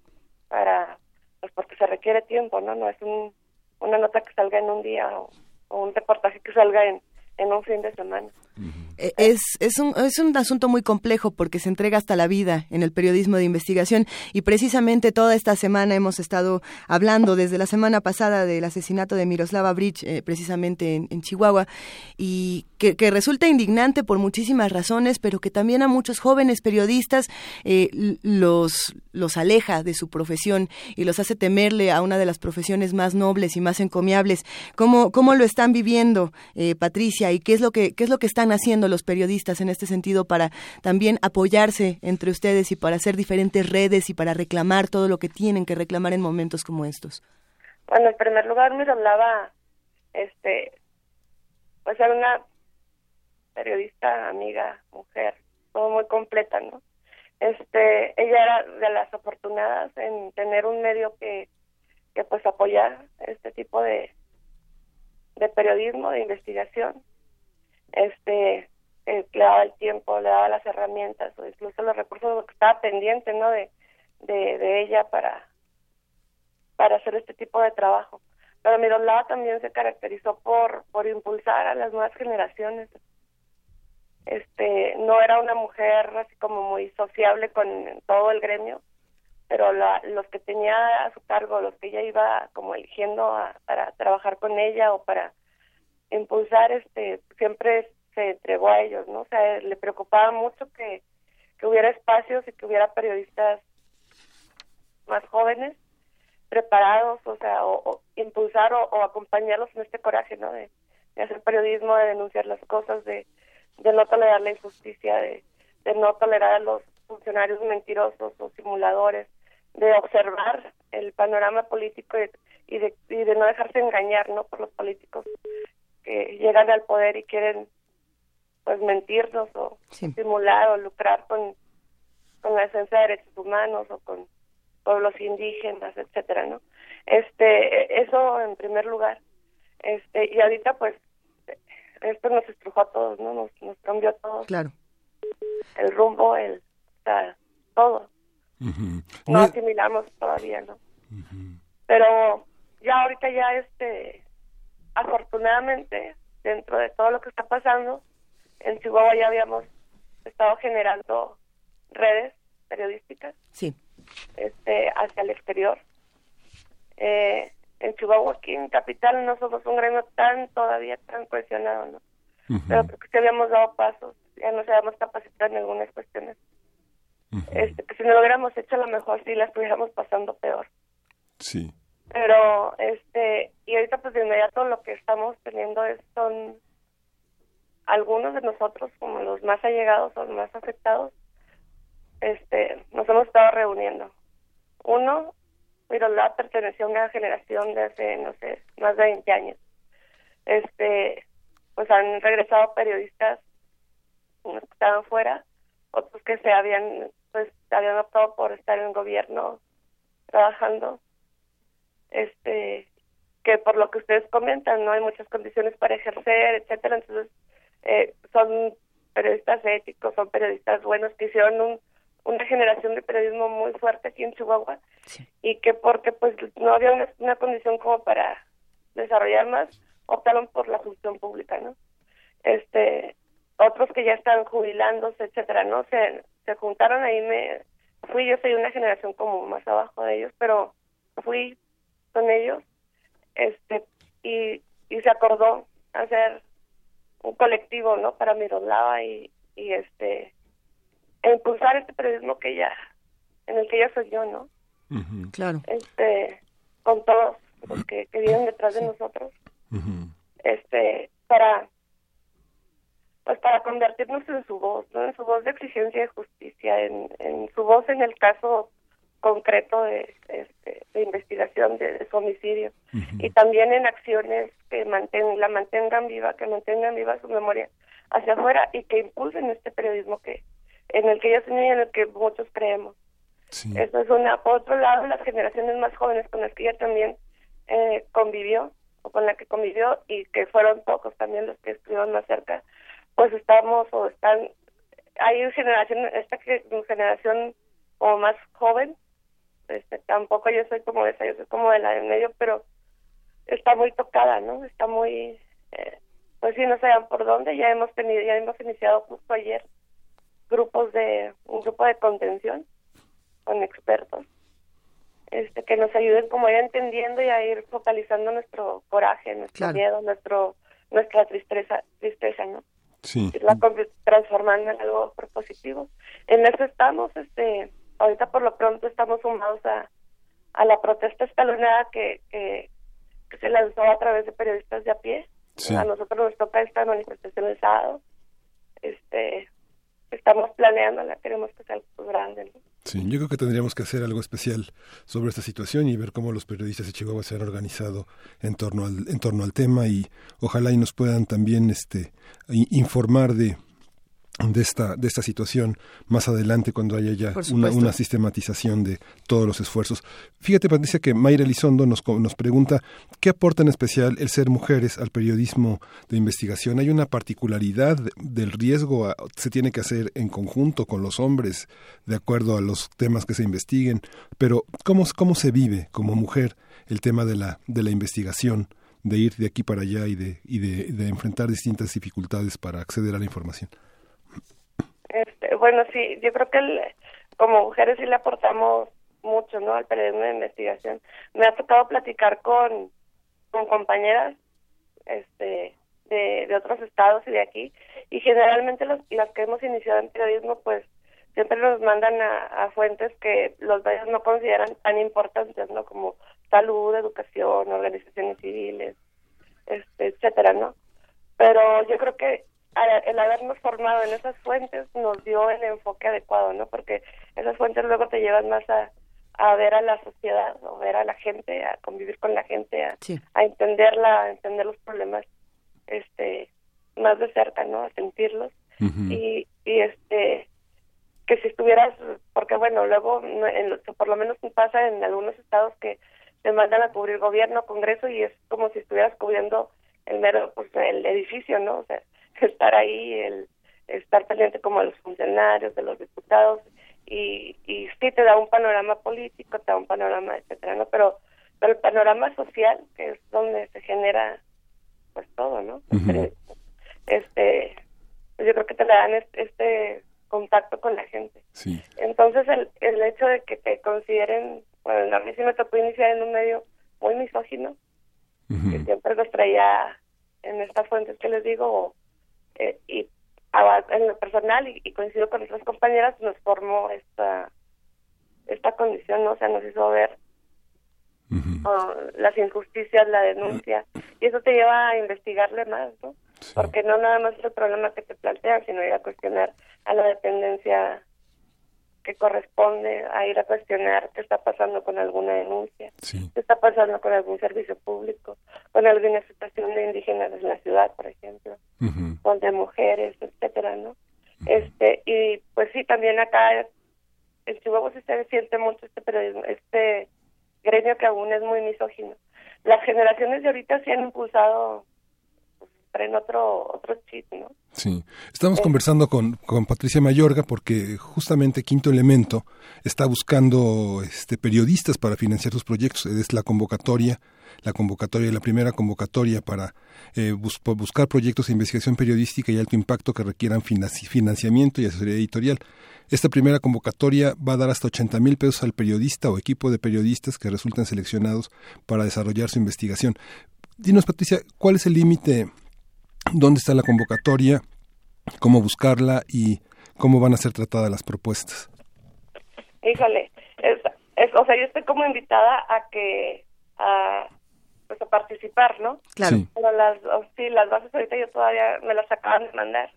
para pues porque se requiere tiempo no no es un, una nota que salga en un día o, o un reportaje que salga en, en un fin de semana. Eh, es, es, un, es un asunto muy complejo porque se entrega hasta la vida en el periodismo de investigación y precisamente toda esta semana hemos estado hablando desde la semana pasada del asesinato de Miroslava Bridge, eh, precisamente en, Chihuahua, y que, resulta indignante por muchísimas razones, pero que también a muchos jóvenes periodistas eh, los, los aleja de su profesión y los hace temerle a una de las profesiones más nobles y más encomiables. ¿Cómo, cómo lo están viviendo, Patricia, y qué es, lo que, qué es lo que están haciendo los periodistas en este sentido para también apoyarse entre ustedes y para hacer diferentes redes y para reclamar todo lo que tienen que reclamar en momentos como estos? Bueno, en primer lugar me hablaba, este, pues era una periodista, amiga, mujer, todo muy completa, ¿no? Este, ella era de las afortunadas en tener un medio que, que pues apoyar este tipo de, de periodismo, de investigación. Este, eh, le daba el tiempo, le daba las herramientas o incluso los recursos que estaba pendiente, ¿no? De, de, ella para, para hacer este tipo de trabajo. Pero Miroslava también se caracterizó por, por impulsar a las nuevas generaciones. Este, no era una mujer así como muy sociable con todo el gremio, pero la, los que tenía a su cargo, los que ella iba como eligiendo para trabajar con ella o para impulsar, este, siempre se entregó a ellos, ¿no? O sea, le preocupaba mucho que, que hubiera espacios y que hubiera periodistas más jóvenes preparados, o sea, o, impulsar o, acompañarlos en este coraje, ¿no? De, hacer periodismo, de denunciar las cosas, de, de no tolerar la injusticia, de, de no tolerar a los funcionarios mentirosos o simuladores, de observar el panorama político y, de, y de no dejarse engañar, ¿no? Por los políticos que llegan al poder y quieren pues mentirnos o simular o lucrar con, con la esencia de derechos humanos o con pueblos indígenas, etcétera, ¿no? Este, eso en primer lugar. Este, y ahorita pues esto nos estrujó a todos, ¿no? Nos, nos cambió a todos. Claro. El rumbo, el, o sea, todo. No asimilamos todavía, ¿no? Pero ya ahorita ya este, afortunadamente, dentro de todo lo que está pasando, en Chihuahua ya habíamos estado generando redes periodísticas sí. este hacia el exterior. Eh, en Chihuahua aquí en capital no somos un gremio tan todavía tan cohesionado no pero creo que habíamos dado pasos ya nos habíamos capacitado en algunas cuestiones. Este que si no lo hubiéramos hecho a lo mejor sí las estuviéramos pasando peor. Sí pero este y ahorita pues de inmediato lo que estamos teniendo es son algunos de nosotros, como los más allegados o los más afectados, este, nos hemos estado reuniendo. Uno, la perteneció a una generación de hace, no sé, más de 20 años. Este, pues han regresado periodistas, unos que estaban fuera, otros que se habían, pues, habían optado por estar en el gobierno trabajando. Este, que por lo que ustedes comentan, no hay muchas condiciones para ejercer, etcétera, entonces eh, son periodistas éticos, son periodistas buenos que hicieron un, una generación de periodismo muy fuerte aquí en Chihuahua y que porque pues no había una, condición como para desarrollar más, optaron por la función pública, ¿no? Este, otros que ya están jubilándose, etcétera, ¿no? Se, se juntaron ahí, me fui, yo soy una generación como más abajo de ellos, pero fui con ellos, este, y, y se acordó hacer un colectivo, ¿no? Para Miroslava y, y este, e impulsar este periodismo que ella, en el que ella soy yo, ¿no? Claro. Este, con todos los que, que vienen detrás de nosotros, este, para, pues para convertirnos en su voz, ¿no? En su voz de exigencia de justicia, en, en su voz en el caso concreto de, este, de investigación de, su homicidio y también en acciones que manten, la mantengan viva, que mantengan viva su memoria hacia afuera y que impulsen este periodismo que en el que ella soy y en el que muchos creemos. Eso es una. Por otro lado, las generaciones más jóvenes con las que ella también eh, convivió o con la que convivió y que fueron pocos también los que estuvieron más cerca, pues estamos o están hay generación esta generación como más joven este, tampoco yo soy como esa, yo soy como de la de medio, pero está muy tocada, ¿no? Está muy, eh, pues sí, no sabían por dónde. Ya hemos tenido, ya hemos iniciado justo ayer grupos de, un grupo de contención con expertos este, que nos ayuden como a ir entendiendo y a ir focalizando nuestro coraje, nuestro miedo, nuestro nuestra tristeza, tristeza, ¿no? Sí. La transformando en algo propositivo. En eso estamos, este, ahorita por lo pronto estamos sumados a, a la protesta escalonada que, que, se lanzó a través de periodistas de a pie. A nosotros nos toca esta manifestación el sábado. Este, estamos planeando, la queremos que sea algo grande, ¿no? Sí, yo creo que tendríamos que hacer algo especial sobre esta situación y ver cómo los periodistas de Chihuahua se han organizado en torno al, en torno al tema y ojalá y nos puedan también este, informar de, de esta, de esta situación más adelante cuando haya ya una, una, sistematización de todos los esfuerzos. Fíjate, Patricia, que Mayra Elizondo nos, nos pregunta qué aporta en especial el ser mujeres al periodismo de investigación. ¿Hay una particularidad del riesgo? ¿Se tiene que hacer en conjunto con los hombres de acuerdo a los temas que se investiguen? Pero ¿cómo, cómo se vive como mujer el tema de la, de la investigación? de ir de aquí para allá y de, y de enfrentar distintas dificultades para acceder a la información. Este, bueno, sí, yo creo que como mujeres sí le aportamos mucho, ¿no? Al periodismo de investigación. Me ha tocado platicar con, con compañeras este, de, de otros estados y de aquí, y generalmente los, las que hemos iniciado en periodismo, pues siempre nos mandan a, a fuentes que los medios no consideran tan importantes, ¿no? Como salud, educación, organizaciones civiles, este, etcétera, ¿no? Pero yo creo que el habernos formado en esas fuentes nos dio el enfoque adecuado, ¿no? Porque esas fuentes luego te llevan más a, a ver a la sociedad, o ver a la gente, a convivir con la gente, a, a entenderla, a entender los problemas este más de cerca, ¿no? A sentirlos. y, y este que si estuvieras, porque bueno, luego en, por lo menos pasa en algunos estados que te mandan a cubrir gobierno, congreso y es como si estuvieras cubriendo el mero, pues el edificio, ¿no? O sea, estar ahí, el estar pendiente como de los funcionarios, de los diputados, y, y sí te da un panorama político, te da un panorama, etcétera, ¿no? Pero, pero el panorama social, que es donde se genera, pues todo, ¿no? Este, pues yo creo que te dan este, contacto con la gente. Sí. Entonces, el, el hecho de que te consideren, bueno, a mí sí me tocó iniciar en un medio muy misógino, que siempre nos traía en estas fuentes que les digo, eh, y en lo personal y, coincido con nuestras compañeras nos formó esta esta condición no o sea nos hizo ver las injusticias la denuncia y eso te lleva a investigarle más no porque no nada más es el problema que te plantean sino ir a cuestionar a la dependencia que corresponde a ir a cuestionar qué está pasando con alguna denuncia, qué está pasando con algún servicio público, con alguna situación de indígenas en la ciudad, por ejemplo, con de mujeres, etcétera, ¿no? Este y pues sí, también acá en Chihuahua se siente mucho este periodismo, este gremio que aún es muy misógino. Las generaciones de ahorita sí han impulsado en otro, otro. Sí, estamos conversando con, con Patricia Mayorga porque justamente Quinto Elemento está buscando este, periodistas para financiar sus proyectos. Es la convocatoria, la convocatoria, la primera convocatoria para eh, buscar proyectos de investigación periodística y alto impacto que requieran financiamiento y asesoría editorial. Esta primera convocatoria va a dar hasta 80 mil pesos al periodista o equipo de periodistas que resultan seleccionados para desarrollar su investigación. Dinos, Patricia, ¿cuál es el límite dónde está la convocatoria, cómo buscarla y cómo van a ser tratadas las propuestas. Híjole, es, o sea, yo estoy como invitada a que a, pues a participar, ¿no? Claro. Pero las, sí, las bases ahorita yo todavía me las acaban de mandar.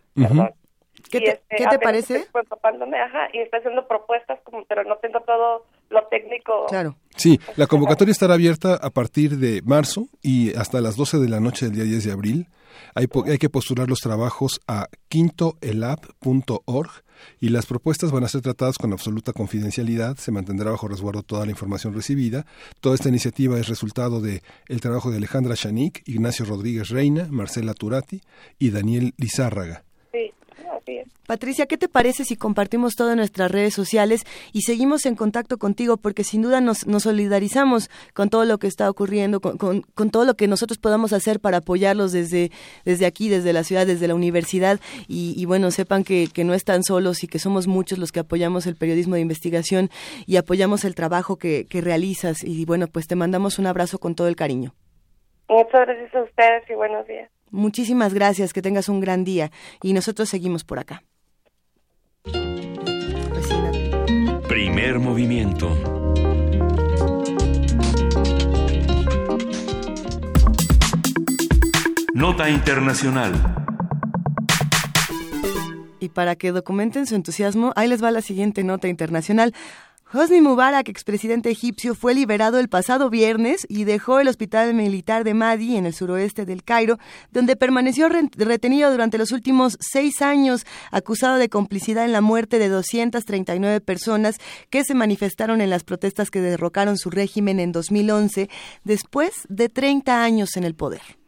¿Qué te, este, ¿qué te parece? Estoy ajá, y estoy haciendo propuestas, como, pero no tengo todo lo técnico. Claro. Sí, la convocatoria estará abierta a partir de marzo y hasta las 12 de la noche del día 10 de abril. Hay, hay que postular los trabajos a quintoelab.org y las propuestas van a ser tratadas con absoluta confidencialidad, se mantendrá bajo resguardo toda la información recibida. Toda esta iniciativa es resultado de el trabajo de Alejandra Chanik, Ignacio Rodríguez Reina, Marcela Turati y Daniel Lizárraga. Patricia, ¿qué te parece si compartimos todo en nuestras redes sociales y seguimos en contacto contigo? Porque sin duda nos, nos solidarizamos con todo lo que está ocurriendo, con, con, todo lo que nosotros podamos hacer para apoyarlos desde, desde aquí, desde la ciudad, desde la universidad. Y, bueno, sepan que, que no están solos y que somos muchos los que apoyamos el periodismo de investigación y apoyamos el trabajo que, que realizas. Y bueno, pues te mandamos un abrazo con todo el cariño. Muchas gracias a ustedes y buenos días. Muchísimas gracias, que tengas un gran día y nosotros seguimos por acá. Primer movimiento. Nota Internacional. Y para que documenten su entusiasmo, ahí les va la siguiente nota internacional. Hosni Mubarak, expresidente egipcio, fue liberado el pasado viernes y dejó el hospital militar de Madi, en el suroeste del Cairo, donde permaneció retenido durante los últimos seis años, acusado de complicidad en la muerte de 239 personas que se manifestaron en las protestas que derrocaron su régimen en 2011, después de 30 años en el poder.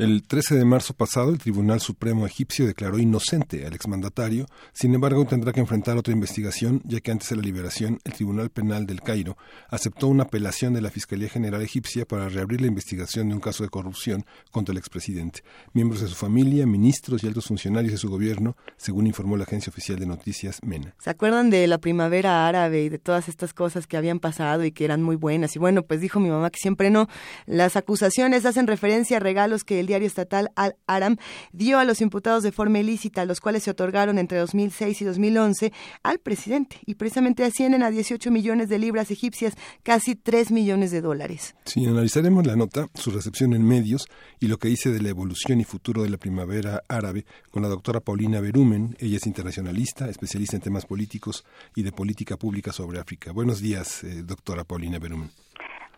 El 13 de marzo pasado, el Tribunal Supremo egipcio declaró inocente al exmandatario, sin embargo tendrá que enfrentar otra investigación, ya que antes de la liberación, el Tribunal Penal del Cairo aceptó una apelación de la Fiscalía General egipcia para reabrir la investigación de un caso de corrupción contra el expresidente. Miembros de su familia, ministros y altos funcionarios de su gobierno, según informó la agencia oficial de noticias MENA. ¿Se acuerdan de la primavera árabe y de todas estas cosas que habían pasado y que eran muy buenas? Y bueno, pues dijo mi mamá que siempre no. Las acusaciones hacen referencia a regalos que el diario estatal Al-Aram dio a los imputados de forma ilícita, los cuales se otorgaron entre 2006 y 2011 al presidente y precisamente ascienden a 18 millones de libras egipcias, casi 3 millones de dólares. Sí, analizaremos la nota, su recepción en medios y lo que dice de la evolución y futuro de la primavera árabe con la doctora Paulina Berumen. Ella es internacionalista, especialista en temas políticos y de política pública sobre África. Buenos días, eh, doctora Paulina Berumen.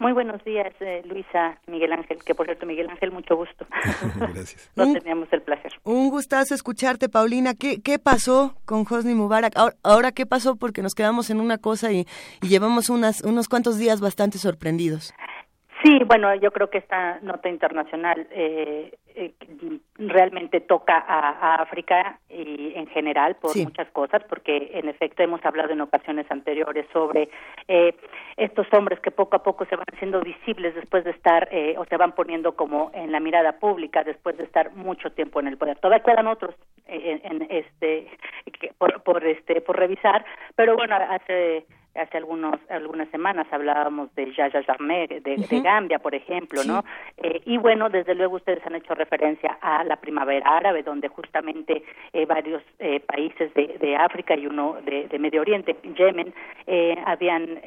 Muy buenos días, eh, Luisa, Miguel Ángel, que por cierto, Miguel Ángel, mucho gusto. Gracias. No teníamos el placer. Un gustazo escucharte, Paulina. ¿Qué, qué pasó con Hosni Mubarak? Ahora, ¿qué pasó? Porque nos quedamos en una cosa y, y llevamos unas, unos cuantos días bastante sorprendidos. Sí, bueno, yo creo que esta nota internacional eh, eh, realmente toca a, África y en general por muchas cosas, porque en efecto hemos hablado en ocasiones anteriores sobre eh, estos hombres que poco a poco se van haciendo visibles después de estar o se van poniendo como en la mirada pública después de estar mucho tiempo en el poder. Todavía quedan otros en, este por, por este por revisar, pero bueno hace hace algunos algunas semanas hablábamos de Yaya Jarmé de, Gambia por ejemplo no eh, y bueno desde luego ustedes han hecho referencia a la primavera árabe donde justamente eh, varios eh, países de, de, África y uno de, de Medio Oriente Yemen habían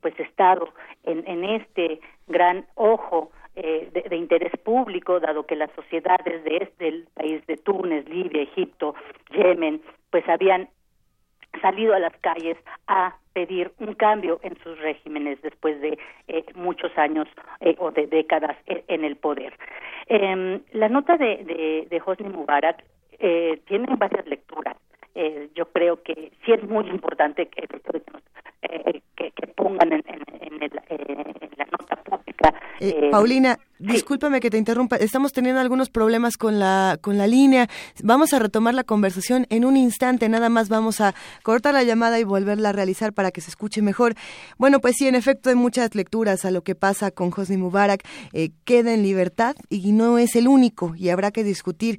pues estado en, en este gran ojo de, de, interés público, dado que las sociedades de este del país de Túnez, Libia, Egipto, Yemen, pues habían salido a las calles a pedir un cambio en sus regímenes después de eh, muchos años eh, o de décadas e, en, el poder. Eh, la nota de, de, de Hosni Mubarak eh, tiene varias lecturas. Eh, yo creo que sí es muy importante que, eh, que, que pongan en, en, el, en, la nota pública. Paulina, discúlpame que te interrumpa. Estamos teniendo algunos problemas con la con la línea. Vamos a retomar la conversación en un instante. Nada más vamos a cortar la llamada y volverla a realizar para que se escuche mejor. Bueno, pues sí, en efecto hay muchas lecturas a lo que pasa con Hosni Mubarak. queda en libertad y no es el único y habrá que discutir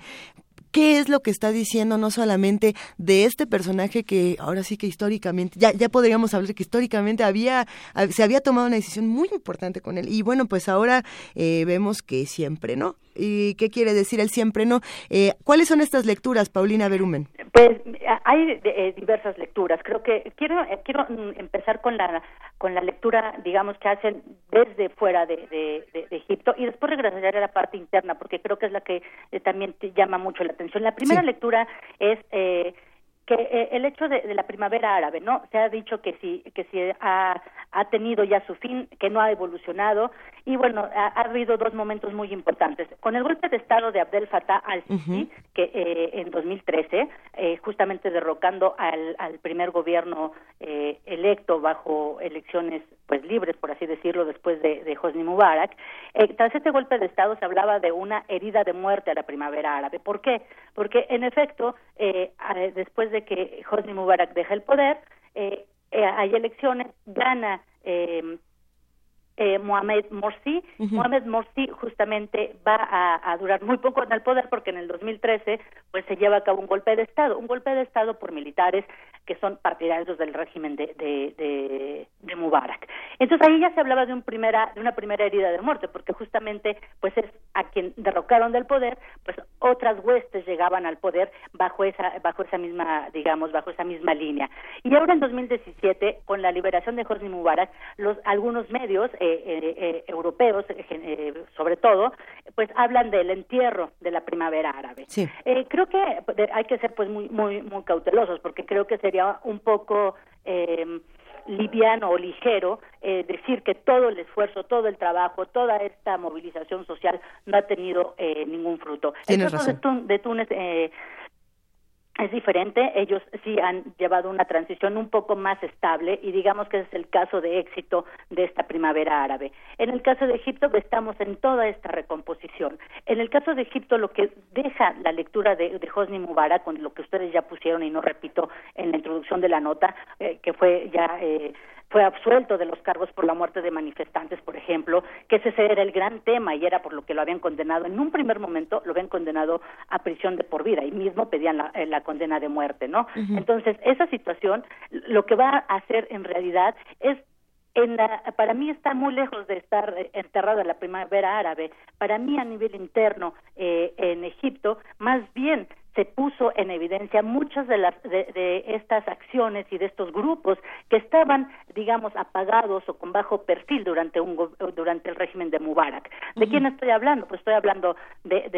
qué es lo que está diciendo no solamente de este personaje que ahora sí que históricamente, ya, ya podríamos hablar que históricamente había, se había tomado una decisión muy importante con él. Y bueno, pues ahora eh, vemos que siempre no. ¿Y qué quiere decir el siempre no? Eh, ¿Cuáles son estas lecturas, Paulina Berumen? Pues hay eh, diversas lecturas. Creo que quiero eh, quiero mm, empezar con la con la lectura, digamos, que hacen desde fuera de, de, Egipto y después regresaré a la parte interna porque creo que es la que también te llama mucho la atención. La primera lectura es que el hecho de, la primavera árabe, ¿no? Se ha dicho que si que si ha, ha tenido ya su fin, que no ha evolucionado y bueno, ha, habido dos momentos muy importantes. Con el golpe de Estado de Abdel Fattah al-Sisi, que eh, en 2013, eh, justamente derrocando al, al primer gobierno eh, electo bajo elecciones pues libres, por así decirlo, después de, de Hosni Mubarak, tras este golpe de Estado se hablaba de una herida de muerte a la primavera árabe. ¿Por qué? Porque en efecto, después de que Hosni Mubarak deja el poder, hay elecciones, gana eh, eh, Mohamed Morsi. Mohamed Morsi justamente va a, durar muy poco en el poder porque en el 2013 pues se lleva a cabo un golpe de Estado, un golpe de Estado por militares que son partidarios del régimen de, de, de, Mubarak. Entonces ahí ya se hablaba de, un primera, de una primera herida de muerte porque justamente pues es a quien derrocaron del poder, pues otras huestes llegaban al poder bajo esa, bajo esa misma, digamos, bajo esa misma línea. Y ahora en 2017, con la liberación de Hosni Mubarak, los, algunos medios, eh, eh, eh, europeos, eh, sobre todo, pues hablan del entierro de la primavera árabe. creo que hay que ser pues muy muy muy cautelosos porque creo que sería un poco em, liviano o ligero decir que todo el esfuerzo, todo el trabajo, toda esta movilización social no ha tenido ningún fruto. el caso de, Túnez es diferente, ellos sí han llevado una transición un poco más estable y digamos que es el caso de éxito de esta primavera árabe. En el caso de Egipto estamos en toda esta recomposición. En el caso de Egipto lo que deja la lectura de, de Hosni Mubarak, con lo que ustedes ya pusieron y no repito en la introducción de la nota, eh, que fue ya eh, fue absuelto de los cargos por la muerte de manifestantes, por ejemplo, que ese era el gran tema y era por lo que lo habían condenado. En un primer momento lo habían condenado a prisión de por vida y mismo pedían la, eh, condena de muerte, ¿no? Entonces, esa situación lo que va a hacer en realidad es en la, para mí está muy lejos de estar eh, enterrado en la primavera árabe. Para mí, a nivel interno eh, en Egipto, más bien se puso en evidencia muchas de las de, estas acciones y de estos grupos que estaban digamos apagados o con bajo perfil durante un durante el régimen de Mubarak. De quién estoy hablando pues estoy hablando de,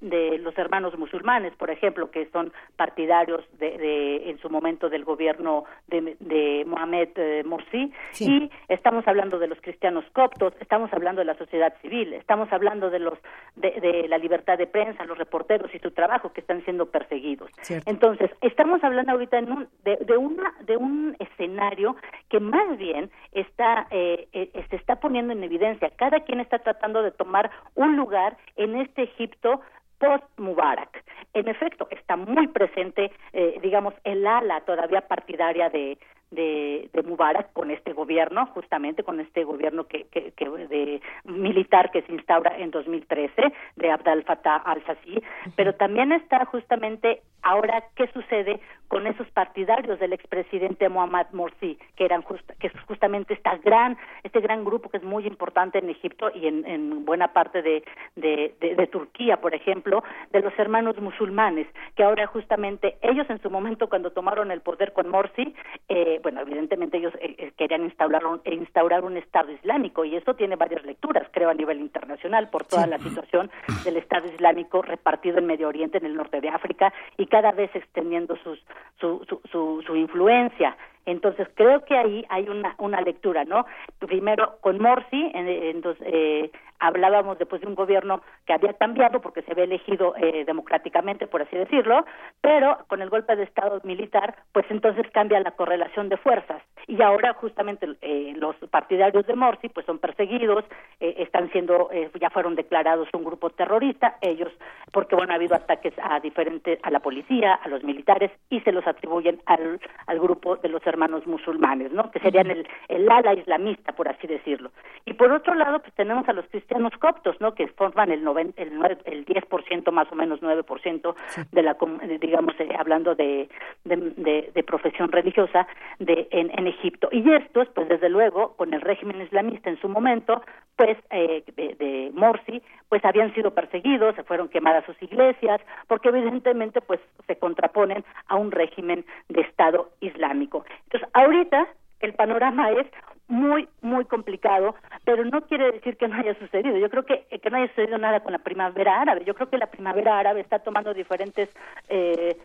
de, los hermanos musulmanes por ejemplo que son partidarios de, en su momento del gobierno de, de Mohamed eh, Morsi. Y estamos hablando de los cristianos coptos estamos hablando de la sociedad civil estamos hablando de los de, la libertad de prensa los reporteros y su trabajo que están siendo perseguidos. Entonces, estamos hablando ahorita en un, de, de, una, de un escenario que más bien está, eh, eh, se está poniendo en evidencia. Cada quien está tratando de tomar un lugar en este Egipto post-Mubarak. En efecto, está muy presente, eh, digamos, el ala todavía partidaria de, de, de, Mubarak con este gobierno, justamente con este gobierno que, que, que de militar que se instaura en 2013 de Abdel Fattah al-Sisi, pero también está justamente ahora qué sucede con esos partidarios del expresidente Mohamed Morsi, que eran que es justamente esta gran este gran grupo que es muy importante en Egipto y en, en buena parte de, de, de, Turquía, por ejemplo, de los hermanos musulmanes, que ahora justamente ellos en su momento cuando tomaron el poder con Morsi eh, bueno, evidentemente ellos eh, eh, querían instaurar un, instaurar un Estado Islámico y eso tiene varias lecturas, creo, a nivel internacional por toda la situación del Estado Islámico repartido en Medio Oriente, en el norte de África y cada vez extendiendo sus, su, su, su, influencia. Entonces creo que ahí hay una, una lectura, ¿no? Primero con Morsi, en, en eh, hablábamos después de un gobierno que había cambiado porque se había elegido eh, democráticamente, por así decirlo, pero con el golpe de Estado militar, pues entonces cambia la correlación de fuerzas. Y ahora justamente eh, los partidarios de Morsi pues son perseguidos, eh, están siendo, ya fueron declarados un grupo terrorista, ellos, porque bueno, ha habido ataques a diferentes, a la policía, a los militares, y se los atribuyen al, al grupo de los hermanos musulmanes, ¿no? Que serían el, el ala islamista, por así decirlo. Y por otro lado, pues tenemos a los cristianos cristianos coptos, ¿no? Que forman el, noven, el, el 10% más o menos 9% de la, digamos, eh, hablando de, de, de, profesión religiosa de, en, en, Egipto. Y estos, pues desde luego, con el régimen islamista en su momento, pues eh, de, de Morsi, pues habían sido perseguidos, se fueron quemadas sus iglesias, porque evidentemente pues se contraponen a un régimen de Estado islámico. Entonces, ahorita el panorama es muy, muy complicado, pero no quiere decir que no haya sucedido. Yo creo que, que no haya sucedido nada con la primavera árabe. Yo creo que la primavera árabe está tomando diferentes eh,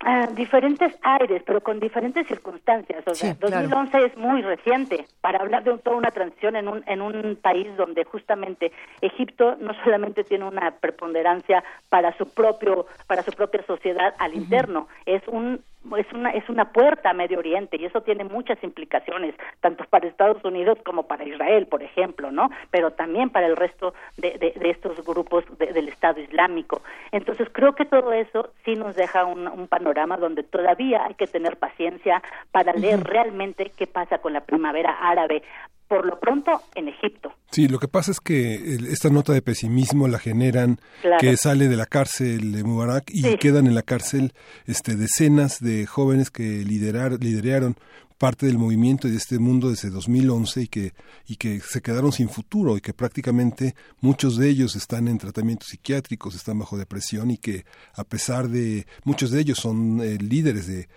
ah, diferentes aires, pero con diferentes circunstancias. O sea, 2011 es muy reciente para hablar de toda una transición en un, en un país donde justamente Egipto no solamente tiene una preponderancia para su propio para su propia sociedad al interno, es un es una es una puerta a Medio Oriente y eso tiene muchas implicaciones tanto para Estados Unidos como para Israel por ejemplo no pero también para el resto de, de, estos grupos del Estado Islámico. Entonces creo que todo eso sí nos deja un, un panorama donde todavía hay que tener paciencia para leer realmente qué pasa con la primavera árabe por lo pronto en Egipto. Sí, lo que pasa es que esta nota de pesimismo la generan que sale de la cárcel de Mubarak y quedan en la cárcel este decenas de jóvenes que liderar, lideraron parte del movimiento y de este mundo desde 2011 y que, y que se quedaron sin futuro y que prácticamente muchos de ellos están en tratamientos psiquiátricos, están bajo depresión y que a pesar de muchos de ellos son eh, líderes de,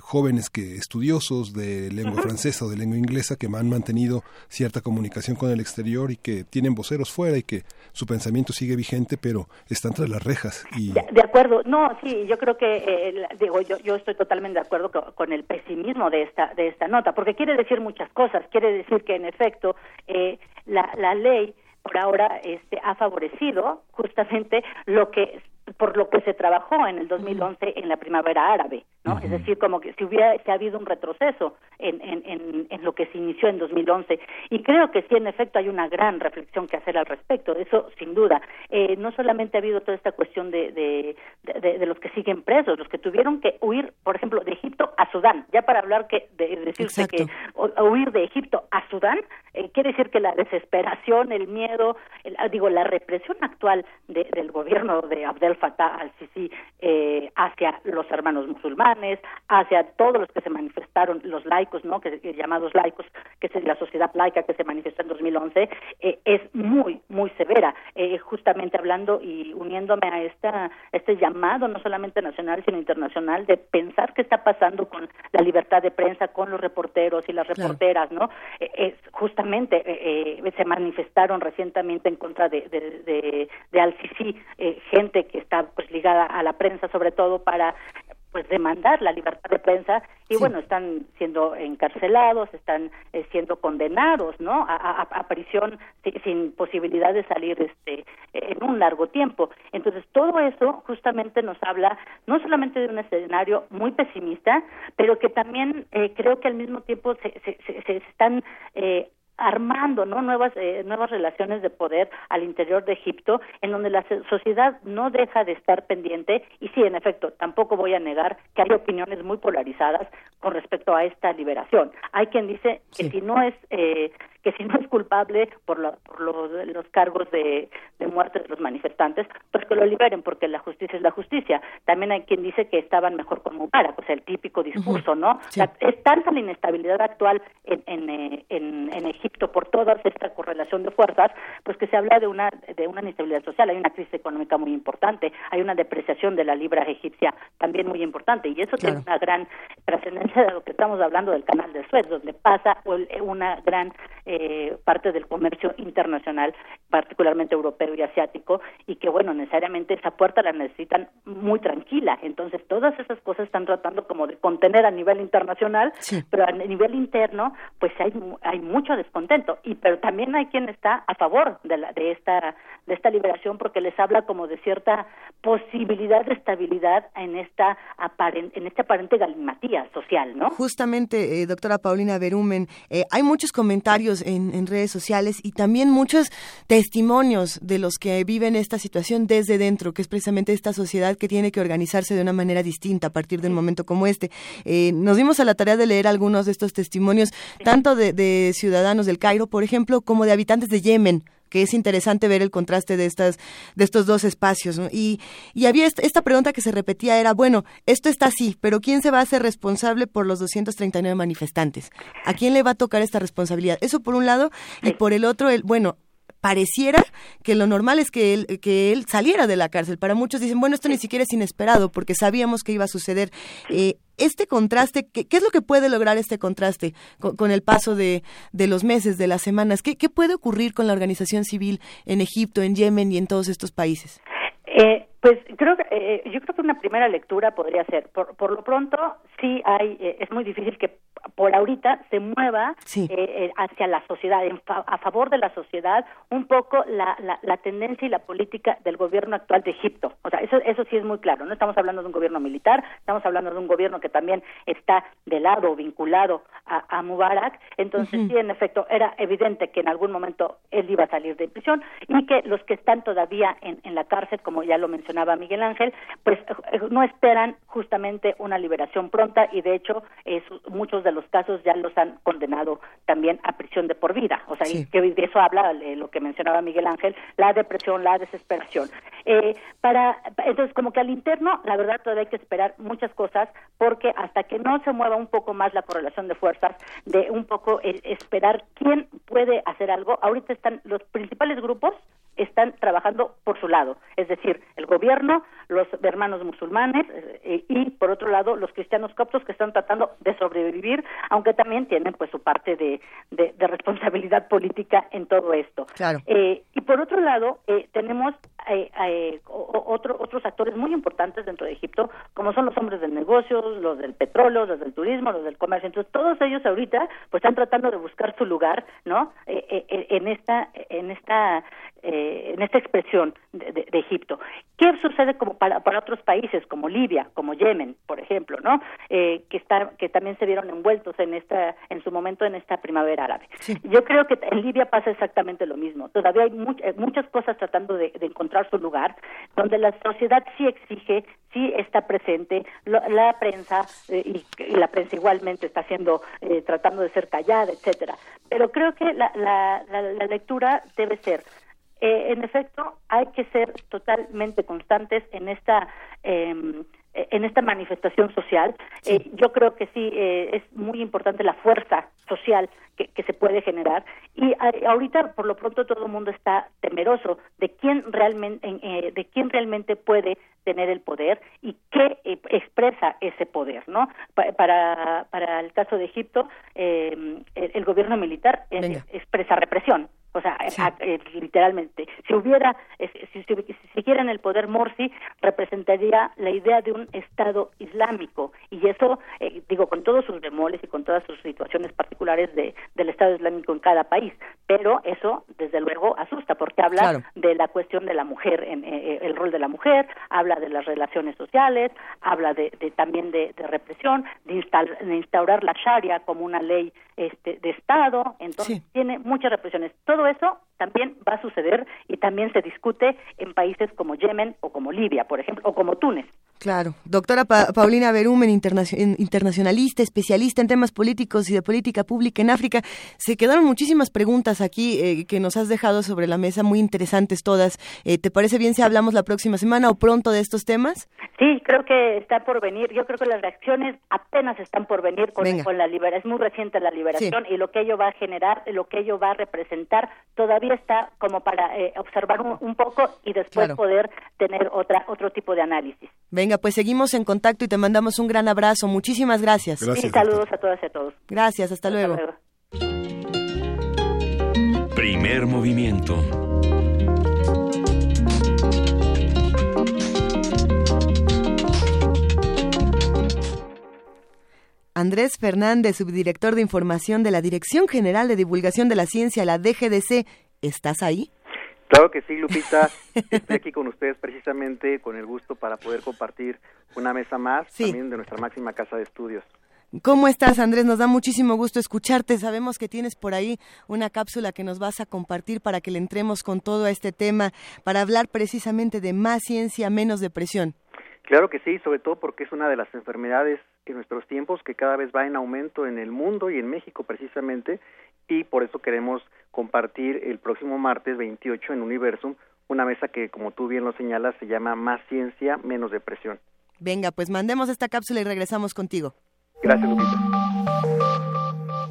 jóvenes que estudiosos de lengua francesa o de lengua inglesa que han mantenido cierta comunicación con el exterior y que tienen voceros fuera y que su pensamiento sigue vigente pero están tras las rejas y de, acuerdo. No sí yo creo que eh, digo yo yo estoy totalmente de acuerdo con el pesimismo de esta de esta nota, porque quiere decir muchas cosas. Quiere decir que, en efecto, eh, la, la ley por ahora este, ha favorecido justamente lo que por lo que se trabajó en el 2011 en la primavera árabe, ¿no? Es decir, como que si hubiera ha habido un retroceso en, en, en, lo que se inició en 2011. Y creo que sí, en efecto, hay una gran reflexión que hacer al respecto, eso sin duda. Eh, no solamente ha habido toda esta cuestión de, de, de, los que siguen presos, los que tuvieron que huir, por ejemplo, de Egipto a Sudán, ya para hablar que de decirse que huir de Egipto a Sudán eh, quiere decir que la desesperación, el miedo, digo, la represión actual del gobierno de Abdel Fattah al-Sisi eh, hacia los hermanos musulmanes, hacia todos los que se manifestaron, los laicos, ¿no? Que, llamados laicos, que es la sociedad laica que se manifestó en 2011, eh, es muy, muy severa. Eh, justamente hablando y uniéndome a esta, este llamado, no solamente nacional, sino internacional, de pensar qué está pasando con la libertad de prensa, con los reporteros y las reporteras, ¿no? es justamente se manifestaron recientemente en contra de, de, de, Al-Sisi, gente que está pues ligada a la prensa sobre todo para pues demandar la libertad de prensa y bueno están siendo encarcelados están eh, siendo condenados no a, prisión sin posibilidad de salir este en un largo tiempo. Entonces todo eso justamente nos habla no solamente de un escenario muy pesimista pero que también eh, creo que al mismo tiempo se, se, se, están eh, armando ¿no? nuevas eh, nuevas relaciones de poder al interior de Egipto en donde la sociedad no deja de estar pendiente y sí en efecto tampoco voy a negar que hay opiniones muy polarizadas con respecto a esta liberación hay quien dice que si no es eh, que si no es culpable por, por los, cargos de, muerte de los manifestantes, pues que lo liberen, porque la justicia es la justicia. También hay quien dice que estaban mejor con Mubarak, pues el típico discurso, ¿no? es tanta la inestabilidad actual en, eh, en, en, Egipto por toda esta correlación de fuerzas, pues que se habla de una, de una inestabilidad social, hay una crisis económica muy importante, hay una depreciación de la libra egipcia también muy importante, y eso tiene una gran trascendencia de lo que estamos hablando del canal de Suez, donde pasa una gran eh, parte del comercio internacional, particularmente europeo y asiático, y que, bueno, necesariamente esa puerta la necesitan muy tranquila. Entonces, todas esas cosas están tratando como de contener a nivel internacional, pero a nivel interno, pues hay, hay mucho descontento. Y pero también hay quien está a favor de, la, de, esta, de esta liberación porque les habla como de cierta posibilidad de estabilidad en esta aparente, en este aparente galimatía social, ¿no? Justamente, eh, doctora Paulina Berumen, eh, hay muchos comentarios en, redes sociales y también muchos testimonios de los que viven esta situación desde dentro, que es precisamente esta sociedad que tiene que organizarse de una manera distinta a partir de un momento como este. Eh, nos dimos a la tarea de leer algunos de estos testimonios, tanto de, de ciudadanos del Cairo, por ejemplo, como de habitantes de Yemen que es interesante ver el contraste de estas de estos dos espacios y, y había esta, pregunta que se repetía era bueno esto está así pero quién se va a hacer responsable por los 239 manifestantes a quién le va a tocar esta responsabilidad eso por un lado y por el otro el bueno pareciera que lo normal es que él, que él saliera de la cárcel. Para muchos dicen, bueno, esto ni siquiera es inesperado porque sabíamos que iba a suceder. Eh, este contraste, ¿qué, es lo que puede lograr este contraste con, el paso de, de, los meses, de las semanas? ¿Qué, ¿Qué puede ocurrir con la organización civil en Egipto, en Yemen y en todos estos países? Eh, pues creo que eh, yo creo que una primera lectura podría ser por, por lo pronto sí hay eh, es muy difícil que por ahorita se mueva eh, eh, hacia la sociedad en fa- a favor de la sociedad un poco la, la, la tendencia y la política del gobierno actual de Egipto. O sea eso eso sí es muy claro no estamos hablando de un gobierno militar estamos hablando de un gobierno que también está de lado vinculado a, a Mubarak. Entonces sí en efecto era evidente que en algún momento él iba a salir de prisión y que los que están todavía en, en la cárcel, como ya lo mencionaba Miguel Ángel, pues eh, no esperan justamente una liberación pronta y de hecho eh, muchos de los casos ya los han condenado también a prisión de por vida. O sea, que de eso habla eh, lo que mencionaba Miguel Ángel, la depresión, la desesperación. Eh, para entonces como que al interno, la verdad todavía hay que esperar muchas cosas porque hasta que no se mueva un poco más la correlación de fuerzas, de un poco esperar quién puede hacer algo. Ahorita están los principales grupos están trabajando por su lado, es decir, el gobierno, los hermanos musulmanes eh, y por otro lado los cristianos coptos que están tratando de sobrevivir, aunque también tienen pues su parte de, de- de responsabilidad política en todo esto. Claro. Eh, y por otro lado, eh, tenemos eh, eh, otro- otros actores muy importantes dentro de Egipto, como son los hombres del negocio, los del petróleo, los del turismo, los del comercio. Entonces, todos ellos ahorita pues están tratando de buscar su lugar, ¿no? Eh, en esta, en esta, eh, en esta expresión de, de- de Egipto. ¿Qué sucede como para, para otros países como Libia, como Yemen, por ejemplo, ¿no? Eh, que está, que también se vieron envueltos en esta, en su momento en esta primavera árabe. Yo creo que en Libia pasa exactamente lo mismo. Todavía hay much- eh, muchas cosas tratando de, de encontrar su lugar, donde la sociedad sí exige, sí está presente, lo- la prensa eh, y, y la prensa igualmente está haciendo, eh, tratando de ser callada, etcétera. Pero creo que la, la, la, la lectura debe ser eh, en efecto, hay que ser totalmente constantes en esta eh, en esta manifestación social. Eh, yo creo que sí eh, es muy importante la fuerza social que, que se puede generar y a- ahorita por lo pronto todo el mundo está temeroso de quién realmente eh, de quién realmente puede tener el poder y qué expresa ese poder, ¿no? Pa- para para el caso de Egipto eh, el, el gobierno militar expresa represión. O sea, a- eh, literalmente, si hubiera, eh, si, si, si siguiera en el poder Morsi, representaría la idea de un Estado islámico. Y eso, eh, digo, con todos sus bemoles y con todas sus situaciones particulares de, del Estado islámico en cada país. Pero eso, desde luego, asusta, porque habla Claro. de la cuestión de la mujer, en, eh, el rol de la mujer, habla de las relaciones sociales, habla de, de- también de, de represión, de, instal- de instaurar la Sharia como una ley este, de Estado, entonces tiene muchas represiones. Todo eso también va a suceder y también se discute en países como Yemen o como Libia, por ejemplo, o como Túnez. Claro. Doctora Pa- Paulina Berumen, internacio- en- internacionalista, especialista en temas políticos y de política pública en África. Se quedaron muchísimas preguntas aquí eh, que nos has dejado sobre la mesa, muy interesantes todas. Eh, ¿Te parece bien si hablamos la próxima semana o pronto de estos temas? Sí, creo que está por venir. Yo creo que las reacciones apenas están por venir con la liberación. Es muy reciente la liberación y lo que ello va a generar, lo que ello va a representar, todavía está como para eh, observar un, un poco y después Claro. poder tener otra otro tipo de análisis. Venga, pues seguimos en contacto y te mandamos un gran abrazo. Muchísimas gracias. y saludos a todas y a todos. Gracias, hasta, luego. Primer movimiento. Andrés Fernández, subdirector de información de la Dirección General de Divulgación de la Ciencia, la DGDC. ¿Estás ahí? Claro que sí, Lupita. Estoy aquí con ustedes precisamente con el gusto para poder compartir una mesa más también de nuestra máxima casa de estudios. ¿Cómo estás, Andrés? Nos da muchísimo gusto escucharte. Sabemos que tienes por ahí una cápsula que nos vas a compartir para que le entremos con todo a este tema, para hablar precisamente de más ciencia, menos depresión. Claro que sí, sobre todo porque es una de las enfermedades en nuestros tiempos que cada vez va en aumento en el mundo y en México precisamente, y por eso queremos compartir el próximo martes 28 en Universum una mesa que, como tú bien lo señalas, se llama Más ciencia, menos depresión. Venga, pues mandemos esta cápsula y regresamos contigo. Gracias, Lupita.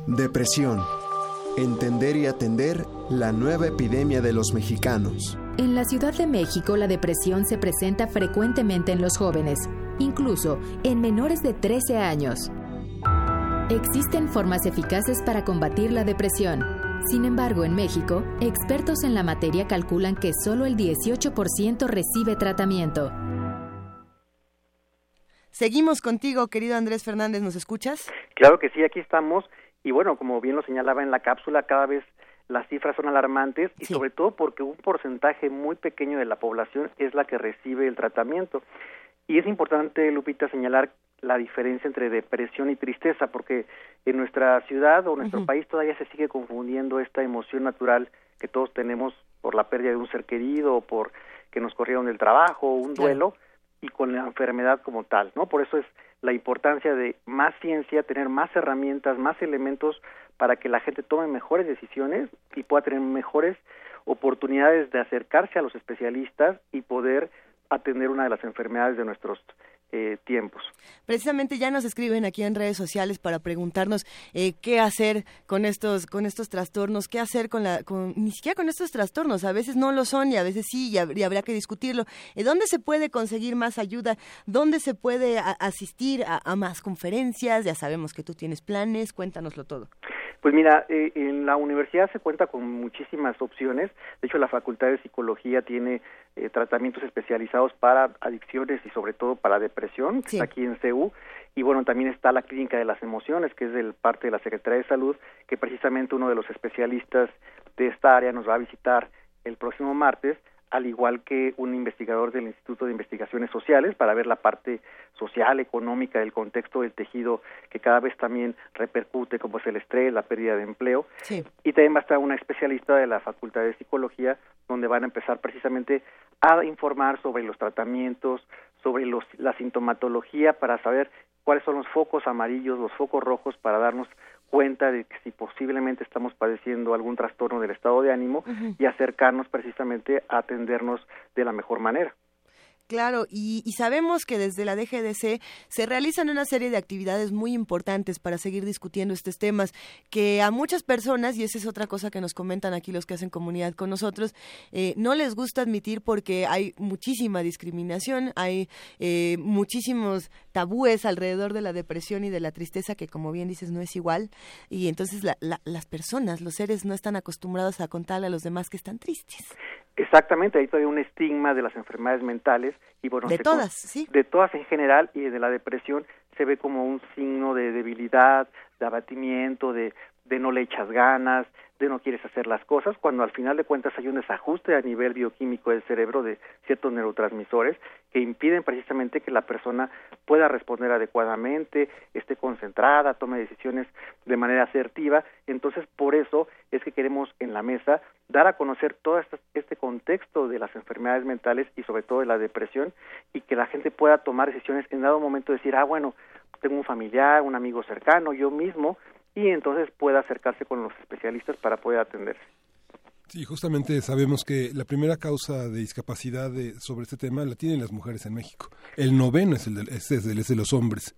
Depresión. Entender y atender la nueva epidemia de los mexicanos. En la Ciudad de México, la depresión se presenta frecuentemente en los jóvenes, incluso en menores de 13 años. Existen formas eficaces para combatir la depresión. Sin embargo, en México, expertos en la materia calculan que solo el 18% recibe tratamiento. Seguimos contigo, querido Andrés Fernández, ¿nos escuchas? Claro que sí, aquí estamos. Y bueno, como bien lo señalaba en la cápsula, cada vez las cifras son alarmantes y sobre todo porque un porcentaje muy pequeño de la población es la que recibe el tratamiento. Y es importante, Lupita, señalar la diferencia entre depresión y tristeza, porque en nuestra ciudad o nuestro país todavía se sigue confundiendo esta emoción natural que todos tenemos por la pérdida de un ser querido o por que nos corrieron del trabajo un duelo y con la enfermedad como tal, ¿no? Por eso es la importancia de más ciencia, tener más herramientas, más elementos para que la gente tome mejores decisiones y pueda tener mejores oportunidades de acercarse a los especialistas y poder atender una de las enfermedades de nuestros eh, tiempos. Precisamente ya nos escriben aquí en redes sociales para preguntarnos eh, qué hacer con estos con estos trastornos, qué hacer con la con, ni siquiera con estos trastornos, a veces no lo son y a veces sí y, habría que discutirlo. Eh, ¿Dónde se puede conseguir más ayuda? ¿Dónde se puede asistir a, a, más conferencias? Ya sabemos que tú tienes planes, cuéntanoslo todo. Pues mira, eh, en la universidad se cuenta con muchísimas opciones. De hecho, la Facultad de Psicología tiene eh, tratamientos especializados para adicciones y sobre todo para depresión, está aquí en CEU. Y bueno, también está la Clínica de las Emociones, que es del parte de la Secretaría de Salud, que precisamente uno de los especialistas de esta área nos va a visitar el próximo martes al igual que un investigador del Instituto de Investigaciones Sociales para ver la parte social, económica del contexto del tejido que cada vez también repercute como es el estrés, la pérdida de empleo. Y también va a estar una especialista de la Facultad de Psicología donde van a empezar precisamente a informar sobre los tratamientos, sobre los, la sintomatología para saber cuáles son los focos amarillos, los focos rojos para darnos cuenta de que si posiblemente estamos padeciendo algún trastorno del estado de ánimo y acercarnos precisamente a atendernos de la mejor manera. Claro, y, sabemos que desde la DGDC se realizan una serie de actividades muy importantes para seguir discutiendo estos temas que a muchas personas, y esa es otra cosa que nos comentan aquí los que hacen comunidad con nosotros, eh, no les gusta admitir porque hay muchísima discriminación, hay eh, muchísimos tabúes alrededor de la depresión y de la tristeza que como bien dices no es igual y entonces las personas, los seres no están acostumbrados a contarle a los demás que están tristes. Exactamente, hay todavía un estigma de las enfermedades mentales y bueno, de todas, sí. De todas en general y de la depresión se ve como un signo de debilidad, de abatimiento, de, de no le echas ganas, de no quieres hacer las cosas, cuando al final de cuentas hay un desajuste a nivel bioquímico del cerebro de ciertos neurotransmisores que impiden precisamente que la persona pueda responder adecuadamente, esté concentrada, tome decisiones de manera asertiva. Entonces, por eso es que queremos en la mesa dar a conocer todo este, este contexto de las enfermedades mentales y sobre todo de la depresión y que la gente pueda tomar decisiones en dado momento decir, ah, bueno, tengo un familiar, un amigo cercano, yo mismo y entonces pueda acercarse con los especialistas para poder atenderse. Sí, justamente sabemos que la primera causa de discapacidad de, sobre este tema la tienen las mujeres en México. El noveno es el de, es, es de los hombres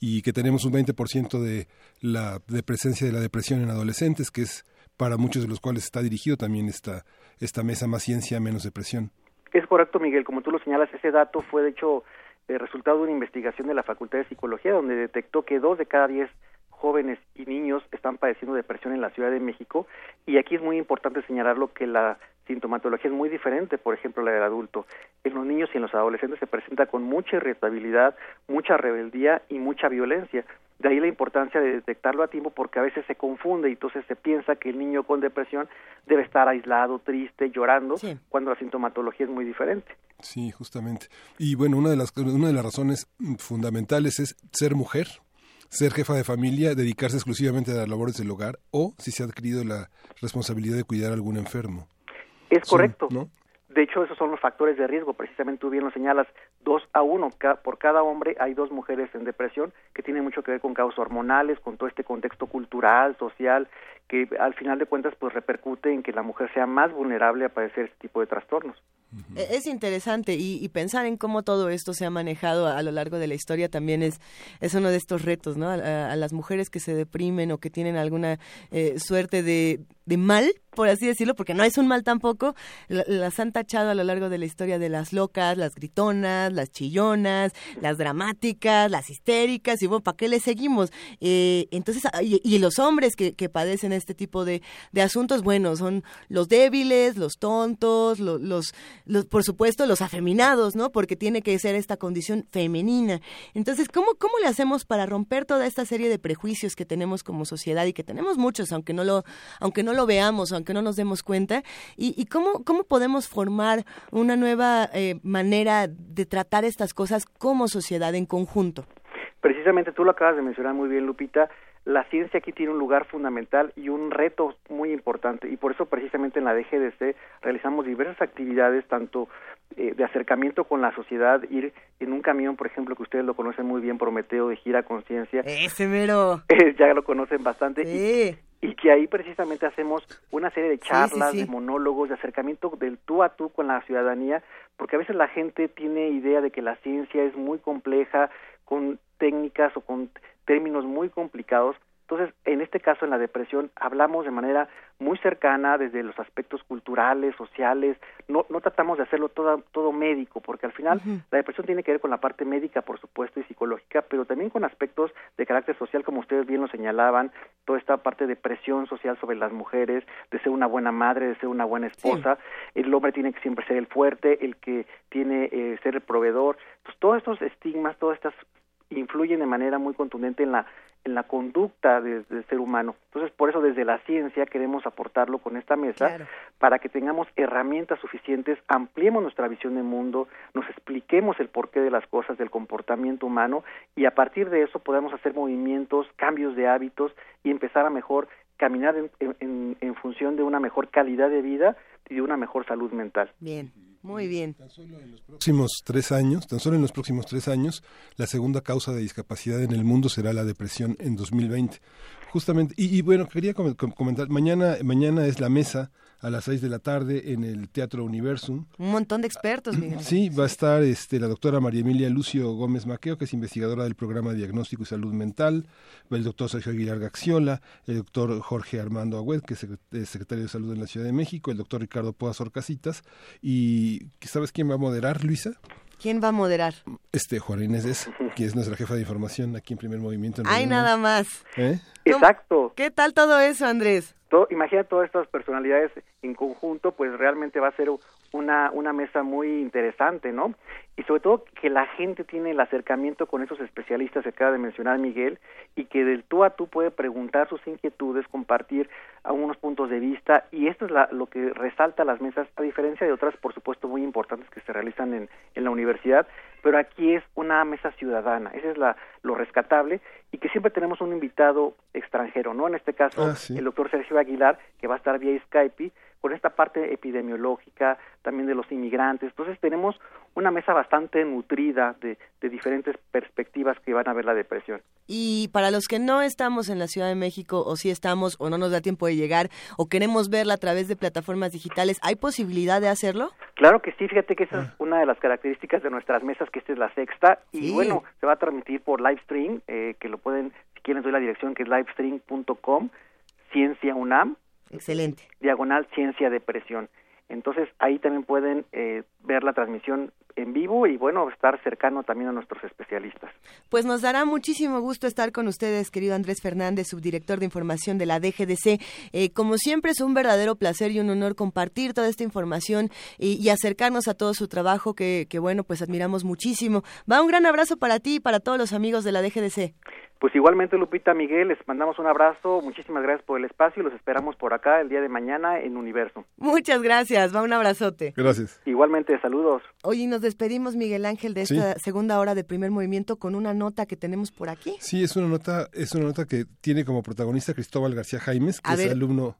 y que tenemos un 20% de la de presencia de la depresión en adolescentes, que es para muchos de los cuales está dirigido también esta, esta mesa más ciencia, menos depresión. Es correcto, Miguel. Como tú lo señalas, ese dato fue de hecho el resultado de una investigación de la Facultad de Psicología, donde detectó que dos de cada diez jóvenes y niños están padeciendo depresión en la Ciudad de México y aquí es muy importante señalarlo que la sintomatología es muy diferente, por ejemplo, la del adulto. En los niños y en los adolescentes se presenta con mucha irritabilidad, mucha rebeldía y mucha violencia. De ahí la importancia de detectarlo a tiempo porque a veces se confunde y entonces se piensa que el niño con depresión debe estar aislado, triste, llorando, cuando la sintomatología es muy diferente. Sí, justamente. Y bueno, una de las una de las razones fundamentales es ser mujer, ser jefa de familia, dedicarse exclusivamente a las labores del hogar o si se ha adquirido la responsabilidad de cuidar a algún enfermo. Es correcto. De hecho, esos son los factores de riesgo. Precisamente tú bien lo señalas, dos a uno. por cada hombre hay dos mujeres en depresión que tienen mucho que ver con causas hormonales, con todo este contexto cultural, social, que al final de cuentas pues repercute en que la mujer sea más vulnerable a padecer este tipo de trastornos. E-, es interesante y, pensar en cómo todo esto se ha manejado a, lo largo de la historia también es, es uno de estos retos, ¿no? A, las mujeres que se deprimen o que tienen alguna eh, suerte de, de mal, por así decirlo, porque no es un mal tampoco, las han tachado a lo largo de la historia de las locas, las gritonas, las chillonas, las dramáticas, las histéricas, y bueno, ¿para qué le seguimos? Eh, entonces, y, los hombres que padecen este tipo de, de asuntos, bueno, son los débiles, los tontos, los, los, por supuesto, los afeminados, ¿no? Porque tiene que ser esta condición femenina. Entonces, ¿cómo, ¿cómo le hacemos para romper toda esta serie de prejuicios que tenemos como sociedad y que tenemos muchos, aunque no lo, aunque no lo veamos, aunque no nos demos cuenta? ¿Y, y cómo, cómo podemos formar una nueva eh, manera de tratar estas cosas como sociedad en conjunto? Precisamente tú lo acabas de mencionar muy bien, Lupita la ciencia aquí tiene un lugar fundamental y un reto muy importante y por eso precisamente en la DGDC realizamos diversas actividades tanto eh, de acercamiento con la sociedad, ir en un camión, por ejemplo, que ustedes lo conocen muy bien, Prometeo de Gira Conciencia. Ese mero. ya lo conocen bastante. Y, y, que ahí precisamente hacemos una serie de charlas, de monólogos, de acercamiento del tú a tú con la ciudadanía, porque a veces la gente tiene idea de que la ciencia es muy compleja, con técnicas o con términos muy complicados. Entonces, en este caso, en la depresión, hablamos de manera muy cercana desde los aspectos culturales, sociales, no, no tratamos de hacerlo todo, todo médico, porque al final la depresión tiene que ver con la parte médica, por supuesto, y psicológica, pero también con aspectos de carácter social, como ustedes bien lo señalaban, toda esta parte de presión social sobre las mujeres, de ser una buena madre, de ser una buena esposa, el hombre tiene que siempre ser el fuerte, el que tiene eh, ser el proveedor, pues todos estos estigmas, todas estas influyen de manera muy contundente en la en la conducta del ser humano. Entonces, por eso desde la ciencia queremos aportarlo con esta mesa para que tengamos herramientas suficientes, ampliemos nuestra visión del mundo, nos expliquemos el porqué de las cosas, del comportamiento humano y a partir de eso podamos hacer movimientos, cambios de hábitos y empezar a mejor caminar en, en función de una mejor calidad de vida y de una mejor salud mental. Bien. Muy bien. Tan solo en los próximos tres años, tan solo en los próximos tres años, la segunda causa de discapacidad en el mundo será la depresión en 2020. Justamente, y, y bueno, quería comentar, mañana, mañana es la mesa a las seis de la tarde en el Teatro Universum. Un montón de expertos, Miguel. Sí, va a estar este, la doctora María Emilia Lucio Gómez Maqueo, que es investigadora del programa de diagnóstico y salud mental, el doctor Sergio Aguilar Gaxiola, el doctor Jorge Armando Agüed, que es secretario de salud en la Ciudad de México, el doctor Ricardo Poas Orcasitas, y ¿sabes quién va a moderar, Luisa? ¿Quién va a moderar? Este, Juan Inés es, que es nuestra jefa de información aquí en Primer Movimiento. Hay nada más. ¿Eh? Exacto. ¿Qué tal todo eso, Andrés? imagina todas estas personalidades en conjunto, pues realmente va a ser una, una mesa muy interesante, ¿no? Y sobre todo que la gente tiene el acercamiento con esos especialistas que acaba de mencionar Miguel y que del tú a tú puede preguntar sus inquietudes, compartir algunos puntos de vista y esto es lo que resalta las mesas, a diferencia de otras, por supuesto, muy importantes que se realizan en, en la universidad, pero aquí es una mesa ciudadana, esa es la, lo rescatable y que siempre tenemos un invitado extranjero, ¿no? En este caso, ah, el doctor Sergio Aguilar, que va a estar vía Skype con esta parte epidemiológica, también de los inmigrantes. Entonces tenemos una mesa bastante nutrida de, de, diferentes perspectivas que van a ver la depresión. Y para los que no estamos en la Ciudad de México, o si estamos, o no nos da tiempo de llegar, o queremos verla a través de plataformas digitales, ¿hay posibilidad de hacerlo? Claro que sí, fíjate que esa es ah. una de las características de nuestras mesas, que esta es la sexta, y bueno, se va a transmitir por livestream, eh, que lo pueden, si quieren doy la dirección que es livestream.com, Ciencia UNAM, Excelente. Diagonal Ciencia Depresión. Entonces ahí también pueden eh, ver la transmisión en vivo y bueno, estar cercano también a nuestros especialistas. Pues nos dará muchísimo gusto estar con ustedes, querido Andrés Fernández, subdirector de información de la DGDC. Eh, como siempre es un verdadero placer y un honor compartir toda esta información y, acercarnos a todo su trabajo que, que, bueno, pues admiramos muchísimo. Va un gran abrazo para ti y para todos los amigos de la DGDC. Pues igualmente, Lupita Miguel, les mandamos un abrazo, muchísimas gracias por el espacio y los esperamos por acá el día de mañana en Universo. Muchas gracias, va un abrazote. Gracias. Igualmente, saludos. Oye, nos despedimos, Miguel Ángel, de esta segunda hora de primer movimiento con una nota que tenemos por aquí. Sí, es una nota, es una nota que tiene como protagonista Cristóbal García Jaimes, que es alumno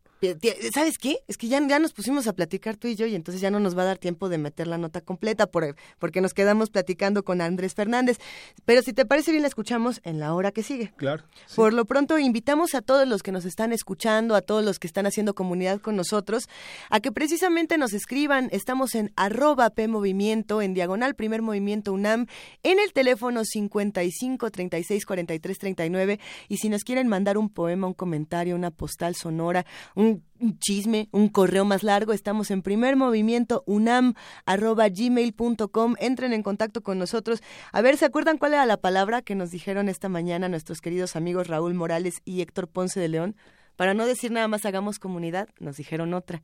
¿Sabes qué? Es que ya, ya nos pusimos a platicar tú y yo y entonces ya no nos va a dar tiempo de meter la nota completa por, porque nos quedamos platicando con Andrés Fernández. Pero si te parece bien, la escuchamos en la hora que sigue. Claro. Por lo pronto, invitamos a todos los que nos están escuchando, a todos los que están haciendo comunidad con nosotros, a que precisamente nos escriban. Estamos en arroba PMovimiento, en diagonal Primer Movimiento UNAM, en el teléfono 55 36 43 39. Y si nos quieren mandar un poema, un comentario, una postal sonora, un un chisme, un correo más largo, estamos en primer movimiento unam arroba gmail.com. Entren en contacto con nosotros. A ver, ¿se acuerdan cuál era la palabra que nos dijeron esta mañana nuestros queridos amigos Raúl Morales y Héctor Ponce de León? para no decir nada más hagamos comunidad, nos dijeron otra.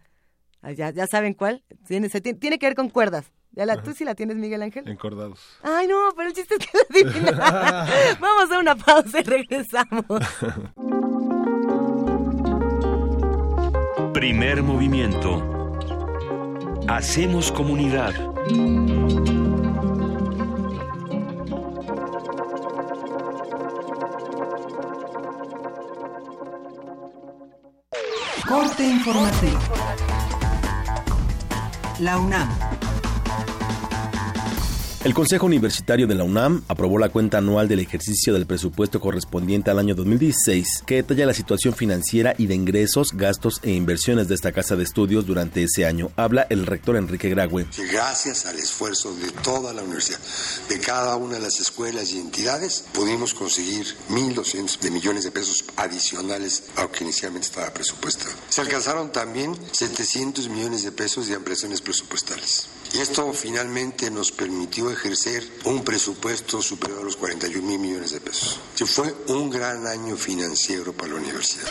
Ah, Ya, ya saben cuál. Tiene, se tiene, tiene que ver con cuerdas. Ya la, ¿Tú sí la tienes, Miguel Ángel? Encordados. Ay, no, pero el chiste es que la. Vamos a una pausa y regresamos. Primer movimiento. Hacemos comunidad. Corte informativo. La UNAM. El Consejo Universitario de la UNAM aprobó la cuenta anual del ejercicio del presupuesto correspondiente al año 2016, que detalla la situación financiera y de ingresos, gastos e inversiones de esta casa de estudios durante ese año. Habla el rector Enrique Graue. gracias al esfuerzo de toda la universidad, de cada una de las escuelas y entidades, pudimos conseguir 1.200 de millones de pesos adicionales a lo que inicialmente estaba presupuestado. Se alcanzaron también 700 millones de pesos de ampliaciones presupuestales. Y esto finalmente nos permitió ejercer un presupuesto superior a los 41 mil millones de pesos. Fue un gran año financiero para la universidad.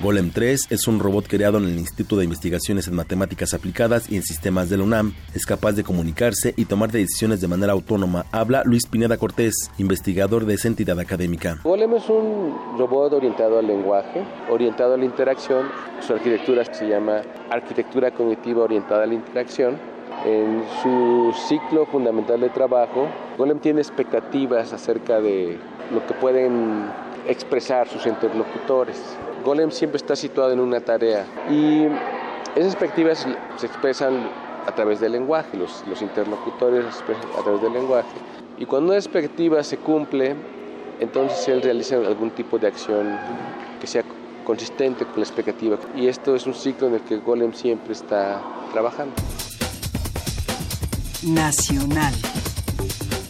Golem 3 es un robot creado en el Instituto de Investigaciones en Matemáticas Aplicadas y en Sistemas de la UNAM. Es capaz de comunicarse y tomar decisiones de manera autónoma. Habla Luis Pineda Cortés, investigador de esa entidad académica. Golem es un robot orientado al lenguaje, orientado a la interacción. Su arquitectura se llama arquitectura cognitiva orientada a la interacción. En su ciclo fundamental de trabajo, Golem tiene expectativas acerca de lo que pueden expresar sus interlocutores. Golem siempre está situado en una tarea y esas expectativas se expresan a través del lenguaje, los, los interlocutores expresan a través del lenguaje. Y cuando una expectativa se cumple, entonces él realiza algún tipo de acción que sea consistente con la expectativa. Y esto es un ciclo en el que Golem siempre está trabajando. Nacional.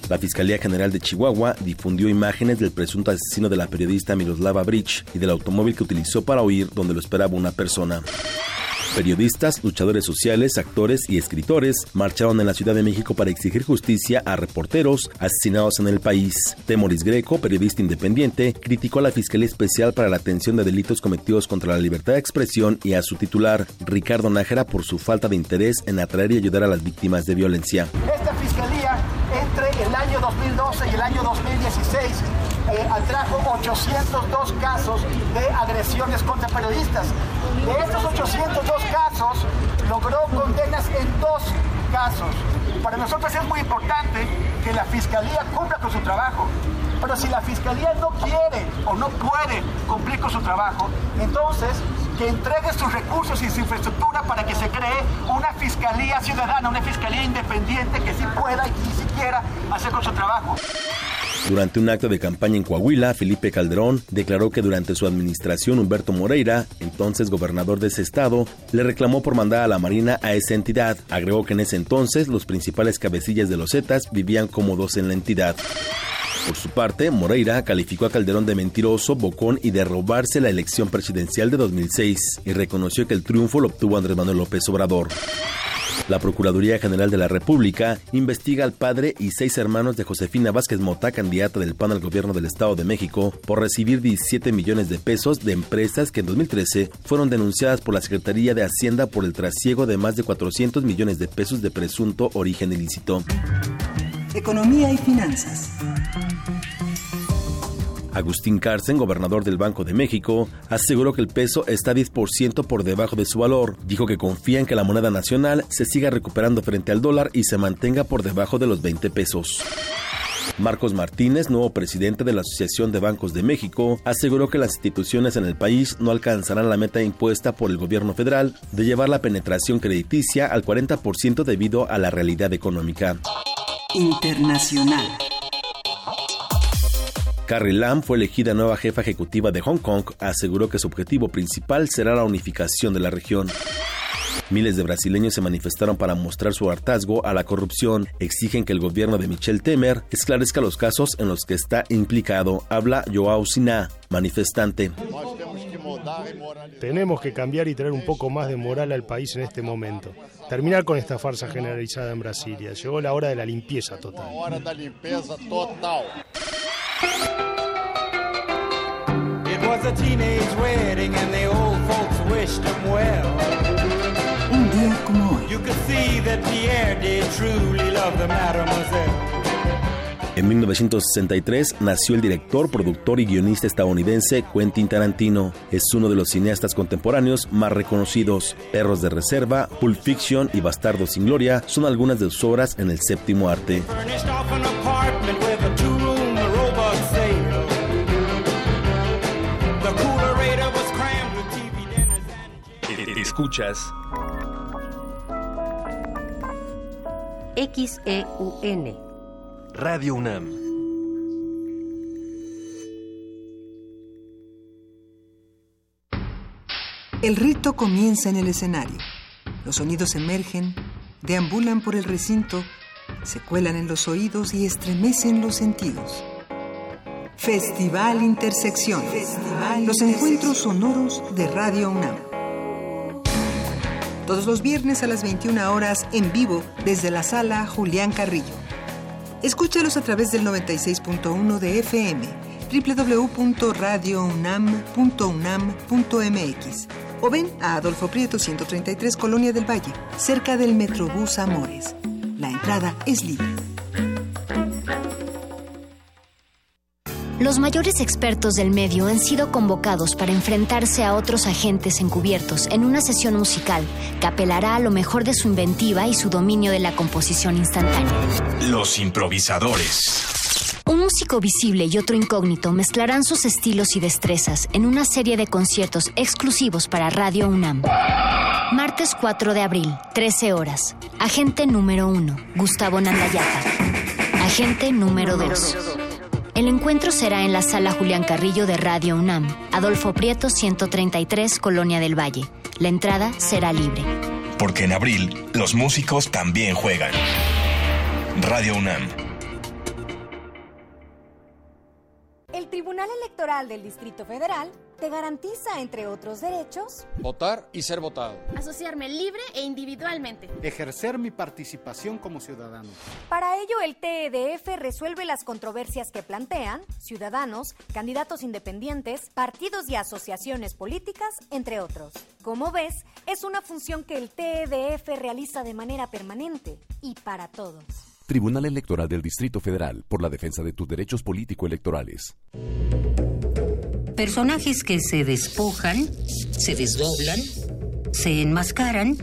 La Fiscalía General de Chihuahua difundió imágenes del presunto asesino de la periodista Miroslava Bridge y del automóvil que utilizó para huir donde lo esperaba una persona. Periodistas, luchadores sociales, actores y escritores marcharon en la Ciudad de México para exigir justicia a reporteros asesinados en el país. Temoris Greco, periodista independiente, criticó a la Fiscalía Especial para la Atención de Delitos Cometidos contra la Libertad de Expresión y a su titular, Ricardo Nájera, por su falta de interés en atraer y ayudar a las víctimas de violencia. Esta fiscalía entre el año 2012 y el año 2016 eh, atrajo 802 casos de agresiones contra periodistas. De estos 802 casos logró condenas en dos casos. Para nosotros es muy importante que la fiscalía cumpla con su trabajo. Pero si la fiscalía no quiere o no puede cumplir con su trabajo, entonces que entregue sus recursos y su infraestructura para que se cree una fiscalía ciudadana, una fiscalía independiente que sí pueda y sí quiera hacer con su trabajo. Durante un acto de campaña en Coahuila, Felipe Calderón declaró que durante su administración Humberto Moreira, entonces gobernador de ese estado, le reclamó por mandar a la Marina a esa entidad. Agregó que en ese entonces los principales cabecillas de los Zetas vivían cómodos en la entidad. Por su parte, Moreira calificó a Calderón de mentiroso, bocón y de robarse la elección presidencial de 2006 y reconoció que el triunfo lo obtuvo Andrés Manuel López Obrador. La Procuraduría General de la República investiga al padre y seis hermanos de Josefina Vázquez Mota, candidata del PAN al gobierno del Estado de México, por recibir 17 millones de pesos de empresas que en 2013 fueron denunciadas por la Secretaría de Hacienda por el trasiego de más de 400 millones de pesos de presunto origen ilícito. Economía y finanzas. Agustín Carsten, gobernador del Banco de México, aseguró que el peso está 10% por debajo de su valor. Dijo que confía en que la moneda nacional se siga recuperando frente al dólar y se mantenga por debajo de los 20 pesos. Marcos Martínez, nuevo presidente de la Asociación de Bancos de México, aseguró que las instituciones en el país no alcanzarán la meta impuesta por el gobierno federal de llevar la penetración crediticia al 40% debido a la realidad económica. Internacional. Carrie Lam fue elegida nueva jefa ejecutiva de Hong Kong, aseguró que su objetivo principal será la unificación de la región. Miles de brasileños se manifestaron para mostrar su hartazgo a la corrupción. Exigen que el gobierno de Michel Temer esclarezca los casos en los que está implicado. Habla Joao Siná, manifestante. Tenemos que cambiar y traer un poco más de moral al país en este momento. Terminar con esta farsa generalizada en Brasilia. Llegó la hora de la limpieza total. Un día como hoy. En 1963 nació el director, productor y guionista estadounidense Quentin Tarantino. Es uno de los cineastas contemporáneos más reconocidos. Perros de Reserva, Pulp Fiction y Bastardo sin Gloria son algunas de sus obras en el séptimo arte. Escuchas XEUN Radio UNAM. El rito comienza en el escenario. Los sonidos emergen, deambulan por el recinto, se cuelan en los oídos y estremecen los sentidos. Festival Intersección. los encuentros sonoros de Radio UNAM. Todos los viernes a las 21 horas en vivo desde la sala Julián Carrillo. Escúchalos a través del 96.1 de FM, www.radiounam.unam.mx o ven a Adolfo Prieto 133 Colonia del Valle, cerca del Metrobús Amores. La entrada es libre. Los mayores expertos del medio han sido convocados para enfrentarse a otros agentes encubiertos en una sesión musical que apelará a lo mejor de su inventiva y su dominio de la composición instantánea. Los improvisadores. Un músico visible y otro incógnito mezclarán sus estilos y destrezas en una serie de conciertos exclusivos para Radio UNAM. Martes 4 de abril, 13 horas. Agente número 1, Gustavo Nandayata. Agente número 2. El encuentro será en la sala Julián Carrillo de Radio UNAM, Adolfo Prieto 133, Colonia del Valle. La entrada será libre. Porque en abril los músicos también juegan. Radio UNAM. El Tribunal Electoral del Distrito Federal te garantiza, entre otros derechos, votar y ser votado, asociarme libre e individualmente, ejercer mi participación como ciudadano. Para ello, el TEDF resuelve las controversias que plantean ciudadanos, candidatos independientes, partidos y asociaciones políticas, entre otros. Como ves, es una función que el TEDF realiza de manera permanente y para todos. Tribunal Electoral del Distrito Federal por la defensa de tus derechos político-electorales. Personajes que se despojan, se desdoblan, se enmascaran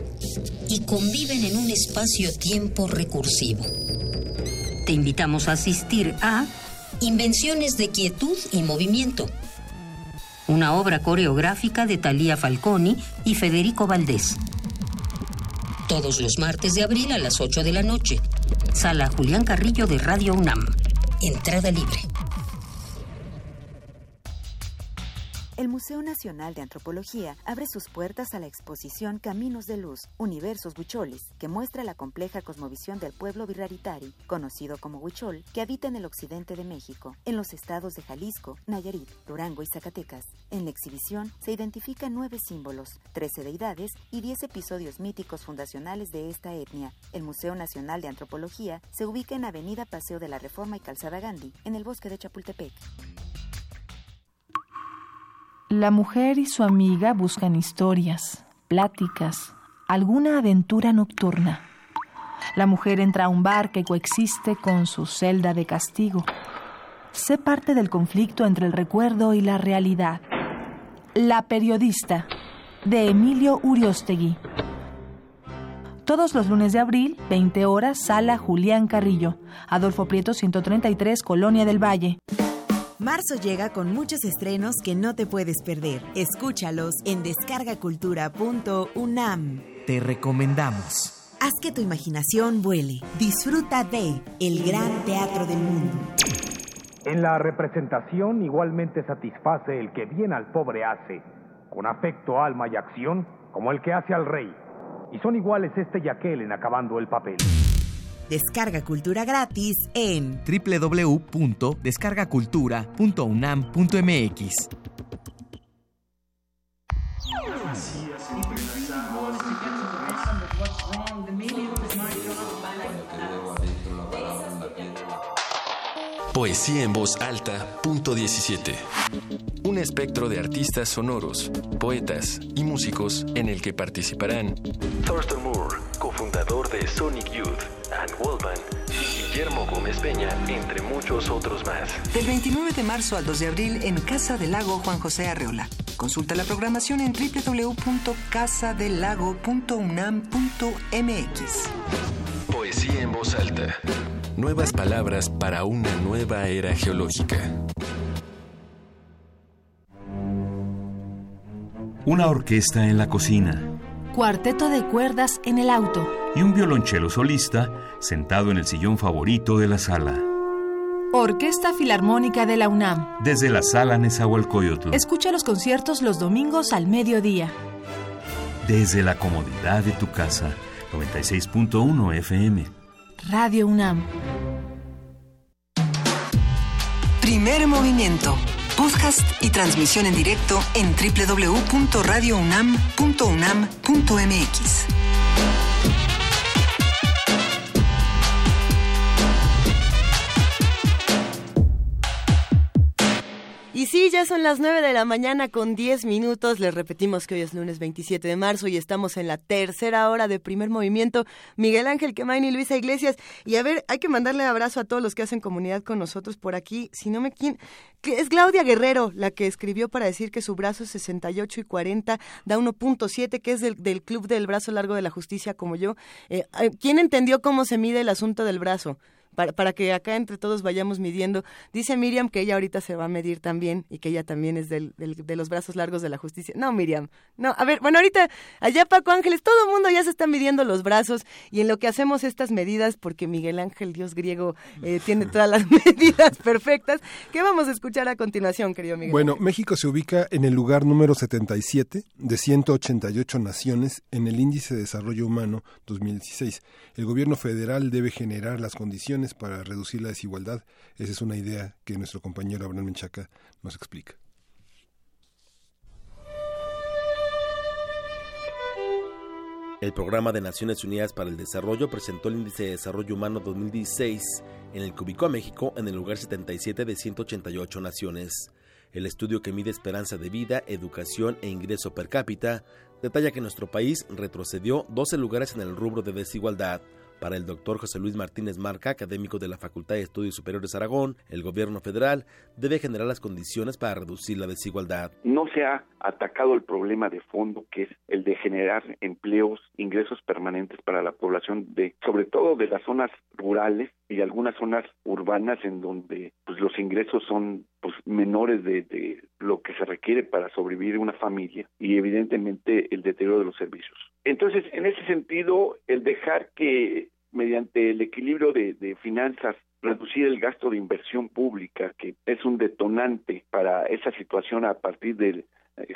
y conviven en un espacio-tiempo recursivo. Te invitamos a asistir a Invenciones de Quietud y Movimiento. Una obra coreográfica de Talía Falconi y Federico Valdés. Todos los martes de abril a las 8 de la noche. Sala Julián Carrillo de Radio UNAM. Entrada libre. El Museo Nacional de Antropología abre sus puertas a la exposición Caminos de Luz, Universos Huicholes, que muestra la compleja cosmovisión del pueblo birraritari, conocido como Huichol, que habita en el occidente de México, en los estados de Jalisco, Nayarit, Durango y Zacatecas. En la exhibición se identifican nueve símbolos, trece deidades y diez episodios míticos fundacionales de esta etnia. El Museo Nacional de Antropología se ubica en Avenida Paseo de la Reforma y Calzada Gandhi, en el bosque de Chapultepec. La mujer y su amiga buscan historias, pláticas, alguna aventura nocturna. La mujer entra a un bar que coexiste con su celda de castigo. Sé parte del conflicto entre el recuerdo y la realidad. La periodista, de Emilio Uriostegui. Todos los lunes de abril, 20 horas, sala Julián Carrillo, Adolfo Prieto 133, Colonia del Valle. Marzo llega con muchos estrenos que no te puedes perder. Escúchalos en descargacultura.unam. Te recomendamos. Haz que tu imaginación vuele. Disfruta de El Gran Teatro del Mundo. En la representación igualmente satisface el que bien al pobre hace, con afecto, alma y acción, como el que hace al rey. Y son iguales este y aquel en acabando el papel. Descarga cultura gratis en www.descargacultura.unam.mx. Poesía en voz alta, punto 17. Un espectro de artistas sonoros, poetas y músicos en el que participarán Thurston Moore, cofundador de Sonic Youth, and Waldman, Guillermo Gómez Peña, entre muchos otros más. Del 29 de marzo al 2 de abril en Casa del Lago Juan José Arreola. Consulta la programación en www.casadelago.unam.mx. Poesía en voz alta. Nuevas palabras para una nueva era geológica. Una orquesta en la cocina. Cuarteto de cuerdas en el auto. Y un violonchelo solista sentado en el sillón favorito de la sala. Orquesta Filarmónica de la UNAM. Desde la sala Nezahualcóyotl. Escucha los conciertos los domingos al mediodía. Desde la comodidad de tu casa. 96.1 FM. Radio UNAM. Primer movimiento. Podcast y transmisión en directo en www.radiounam.unam.mx. sí, ya son las 9 de la mañana con 10 minutos. Les repetimos que hoy es lunes 27 de marzo y estamos en la tercera hora de primer movimiento. Miguel Ángel Quemain y Luisa Iglesias. Y a ver, hay que mandarle abrazo a todos los que hacen comunidad con nosotros por aquí. Si no me quién, es Claudia Guerrero la que escribió para decir que su brazo 68 y 40 da 1.7, que es del, del, Club del Brazo Largo de la Justicia como yo. Eh, ¿Quién entendió cómo se mide el asunto del brazo? Para, para, que acá entre todos vayamos midiendo. Dice Miriam que ella ahorita se va a medir también y que ella también es del, del, de los brazos largos de la justicia. No, Miriam, no. A ver, bueno, ahorita allá Paco Ángeles, todo el mundo ya se está midiendo los brazos y en lo que hacemos estas medidas, porque Miguel Ángel, Dios griego, eh, tiene todas las medidas perfectas. ¿Qué vamos a escuchar a continuación, querido Miguel? Bueno, México se ubica en el lugar número 77 de 188 naciones en el Índice de Desarrollo Humano 2016. El gobierno federal debe generar las condiciones para reducir la desigualdad. Esa es una idea que nuestro compañero Abraham Menchaca nos explica. El Programa de Naciones Unidas para el Desarrollo presentó el Índice de Desarrollo Humano 2016, en el que ubicó a México en el lugar 77 de 188 naciones. El estudio que mide esperanza de vida, educación e ingreso per cápita detalla que nuestro país retrocedió 12 lugares en el rubro de desigualdad. Para el doctor José Luis Martínez Marca, académico de la Facultad de Estudios Superiores Aragón, el gobierno federal debe generar las condiciones para reducir la desigualdad. No se ha atacado el problema de fondo que es el de generar empleos, ingresos permanentes para la población de, sobre todo de las zonas rurales y algunas zonas urbanas en donde pues, los ingresos son pues, menores de, de lo que se requiere para sobrevivir una familia y evidentemente el deterioro de los servicios. Entonces, en ese sentido, el dejar que mediante el equilibrio de, de, finanzas reducir el gasto de inversión pública, que es un detonante para esa situación a partir de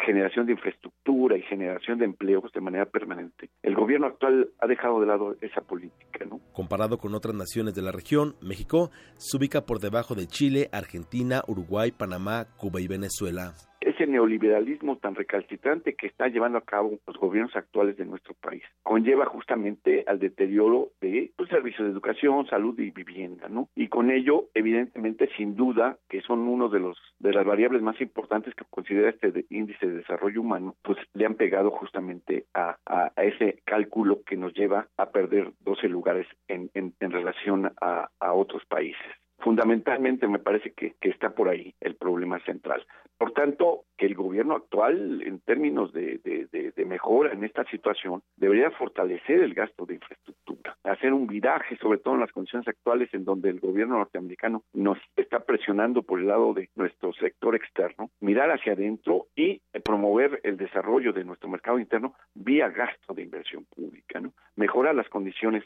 generación de infraestructura y generación de empleos de manera permanente. El gobierno actual ha dejado de lado esa política, ¿no? Comparado con otras naciones de la región, México se ubica por debajo de Chile, Argentina, Uruguay, Panamá, Cuba y Venezuela ese neoliberalismo tan recalcitrante que está llevando a cabo los gobiernos actuales de nuestro país conlleva justamente al deterioro de pues, servicios de educación, salud y vivienda, ¿no? Y con ello, evidentemente, sin duda, que son uno de los de las variables más importantes que considera este índice de desarrollo humano, pues le han pegado justamente a, a, a ese cálculo que nos lleva a perder 12 lugares en, en, en relación a, a otros países fundamentalmente me parece que, está por ahí el problema central. Por tanto, que el gobierno actual, en términos de, mejora en esta situación, debería fortalecer el gasto de infraestructura, hacer un viraje, sobre todo en las condiciones actuales en donde el gobierno norteamericano nos está presionando por el lado de nuestro sector externo, mirar hacia adentro y promover el desarrollo de nuestro mercado interno vía gasto de inversión pública, ¿no? Mejorar las condiciones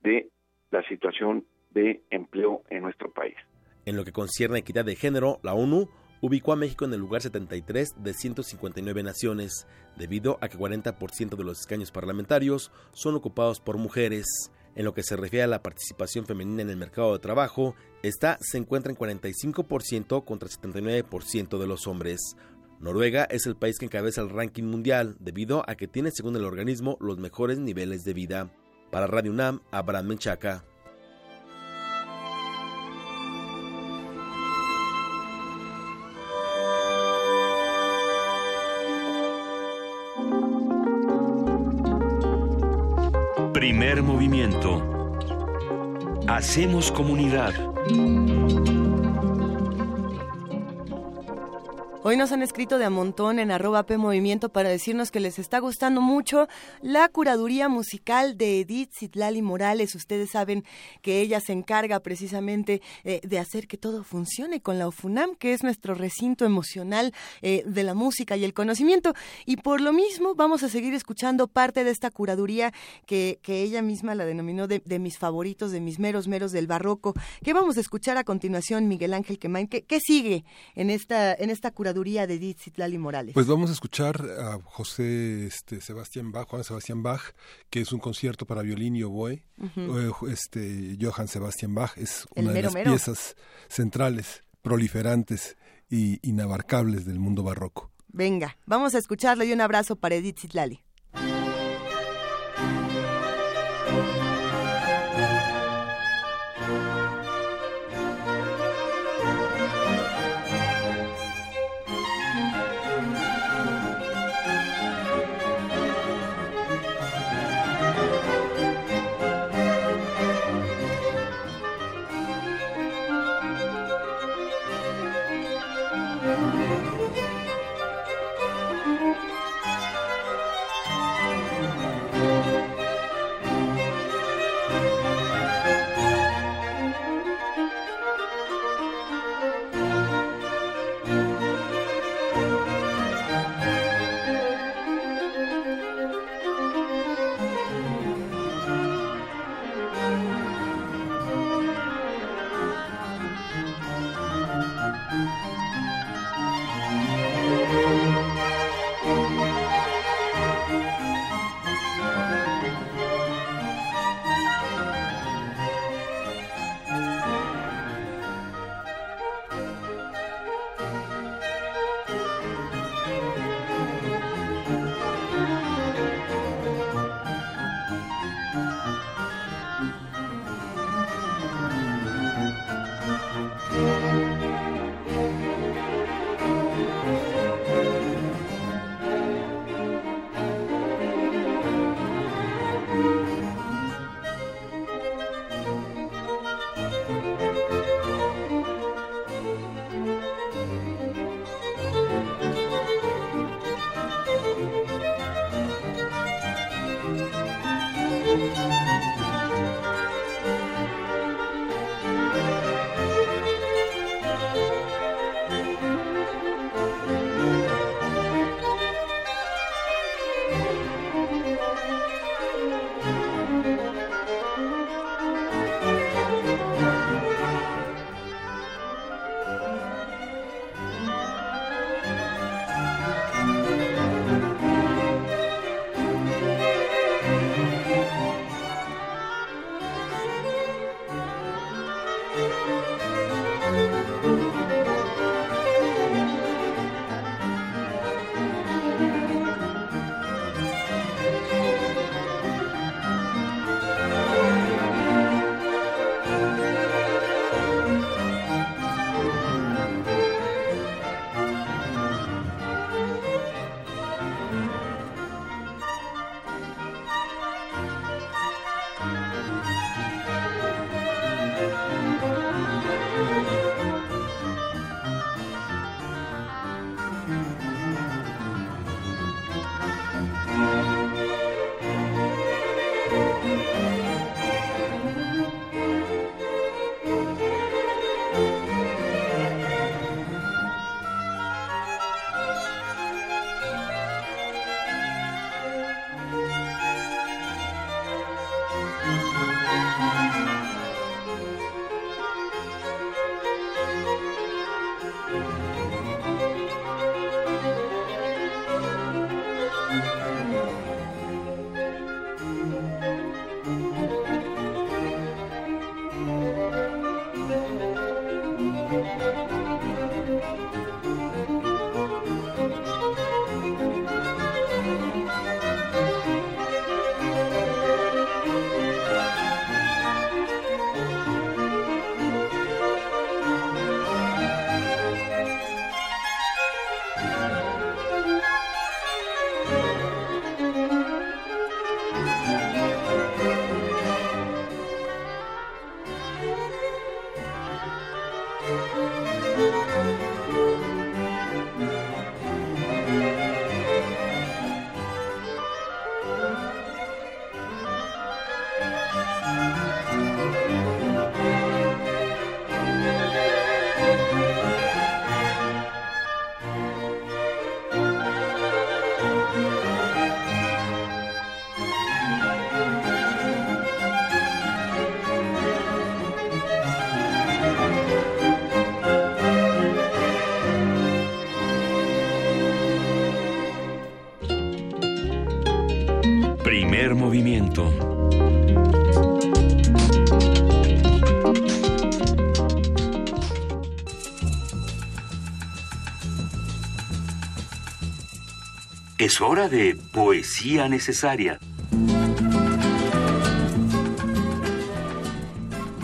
de la situación de empleo en nuestro país. En lo que concierne a equidad de género, la ONU ubicó a México en el lugar 73 de 159 naciones, debido a que 40% de los escaños parlamentarios son ocupados por mujeres. En lo que se refiere a la participación femenina en el mercado de trabajo, esta se encuentra en 45% contra 79% de los hombres. Noruega es el país que encabeza el ranking mundial debido a que tiene, según el organismo, los mejores niveles de vida. Para Radio UNAM, Abraham Menchaca. Movimiento. Hacemos comunidad. Hoy nos han escrito de a montón en arroba P para decirnos que les está gustando mucho la curaduría musical de Edith Zitlali Morales. Ustedes saben que ella se encarga precisamente eh, de hacer que todo funcione con la UFUNAM, que es nuestro recinto emocional eh, de la música y el conocimiento. Y por lo mismo vamos a seguir escuchando parte de esta curaduría que, que ella misma la denominó de, de, mis favoritos, de mis meros meros del barroco. ¿Qué vamos a escuchar a continuación, Miguel Ángel Quemain? ¿Qué, qué sigue en esta, en esta curaduría? De Edith Zitlali Morales. Pues vamos a escuchar a José este, Sebastián Bach, Juan Sebastián Bach, que es un concierto para violín y oboe. Uh -huh. este, Johann Sebastian Bach es una mero, de las mero. piezas centrales, proliferantes y inabarcables del mundo barroco. Venga, vamos a escucharlo y un abrazo para Edith Zitlali. Es hora de poesía necesaria.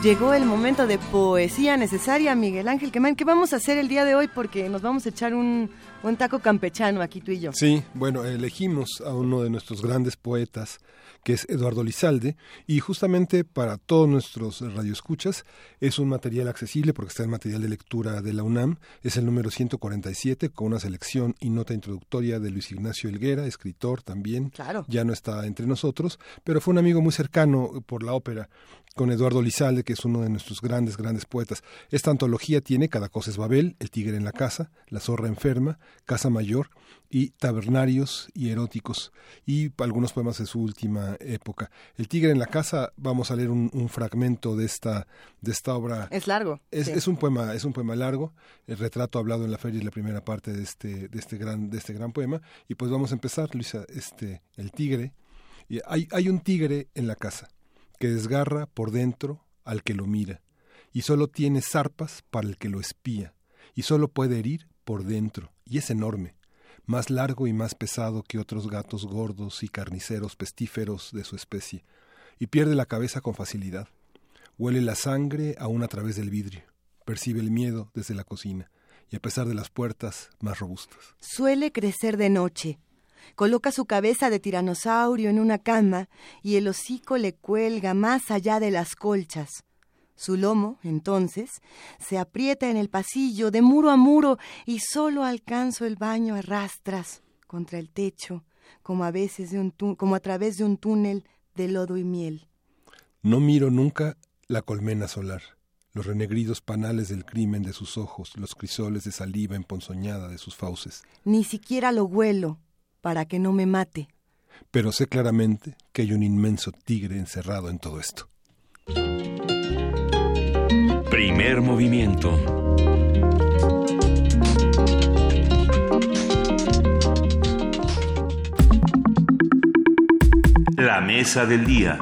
Llegó el momento de poesía necesaria, Miguel Ángel Quemán. ¿Qué vamos a hacer el día de hoy? Porque nos vamos a echar un, un taco campechano aquí tú y yo. Sí, bueno, elegimos a uno de nuestros grandes poetas, que es Eduardo Lizalde, y justamente para todos nuestros radioescuchas es un material accesible porque está en material de lectura de la UNAM, es el número 147 con una selección y nota introductoria de Luis Ignacio Elguera, escritor también, claro. ya no está entre nosotros, pero fue un amigo muy cercano por la ópera con Eduardo Lizalde, que es uno de nuestros grandes, grandes poetas. Esta antología tiene Cada cosa es Babel, El tigre en la casa, La zorra enferma, Casa Mayor y Tabernarios y Eróticos y algunos poemas de su última época. El tigre en la casa, vamos a leer un, un fragmento de esta, de esta obra. Es largo. Es, sí. es, un poema, es un poema largo. El retrato hablado en la feria es la primera parte de este, de este gran, de este gran poema. Y pues vamos a empezar, Luisa, este, el tigre. Y hay, hay un tigre en la casa que desgarra por dentro al que lo mira, y solo tiene zarpas para el que lo espía, y solo puede herir por dentro, y es enorme, más largo y más pesado que otros gatos gordos y carniceros pestíferos de su especie, y pierde la cabeza con facilidad. Huele la sangre aún a través del vidrio, percibe el miedo desde la cocina, y a pesar de las puertas más robustas. Suele crecer de noche, Coloca su cabeza de tiranosaurio en una cama y el hocico le cuelga más allá de las colchas. Su lomo, entonces, se aprieta en el pasillo de muro a muro y solo alcanzo el baño a rastras contra el techo, como a veces de un como a través de un túnel de lodo y miel. No miro nunca la colmena solar, los renegridos panales del crimen de sus ojos, los crisoles de saliva emponzoñada de sus fauces. Ni siquiera lo huelo, para que no me mate. Pero sé claramente que hay un inmenso tigre encerrado en todo esto. Primer movimiento. La mesa del día.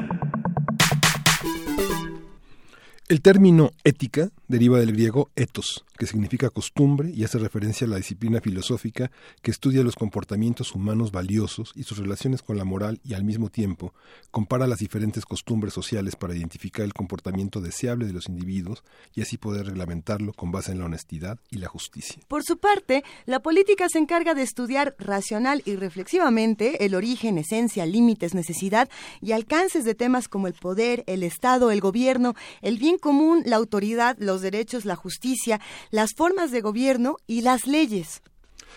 El término ética deriva del griego ethos, que significa costumbre y hace referencia a la disciplina filosófica que estudia los comportamientos humanos valiosos y sus relaciones con la moral y al mismo tiempo compara las diferentes costumbres sociales para identificar el comportamiento deseable de los individuos y así poder reglamentarlo con base en la honestidad y la justicia. Por su parte, la política se encarga de estudiar racional y reflexivamente el origen, esencia, límites, necesidad y alcances de temas como el poder, el Estado, el gobierno, el bien común, la autoridad, los derechos, la justicia, las formas de gobierno y las leyes.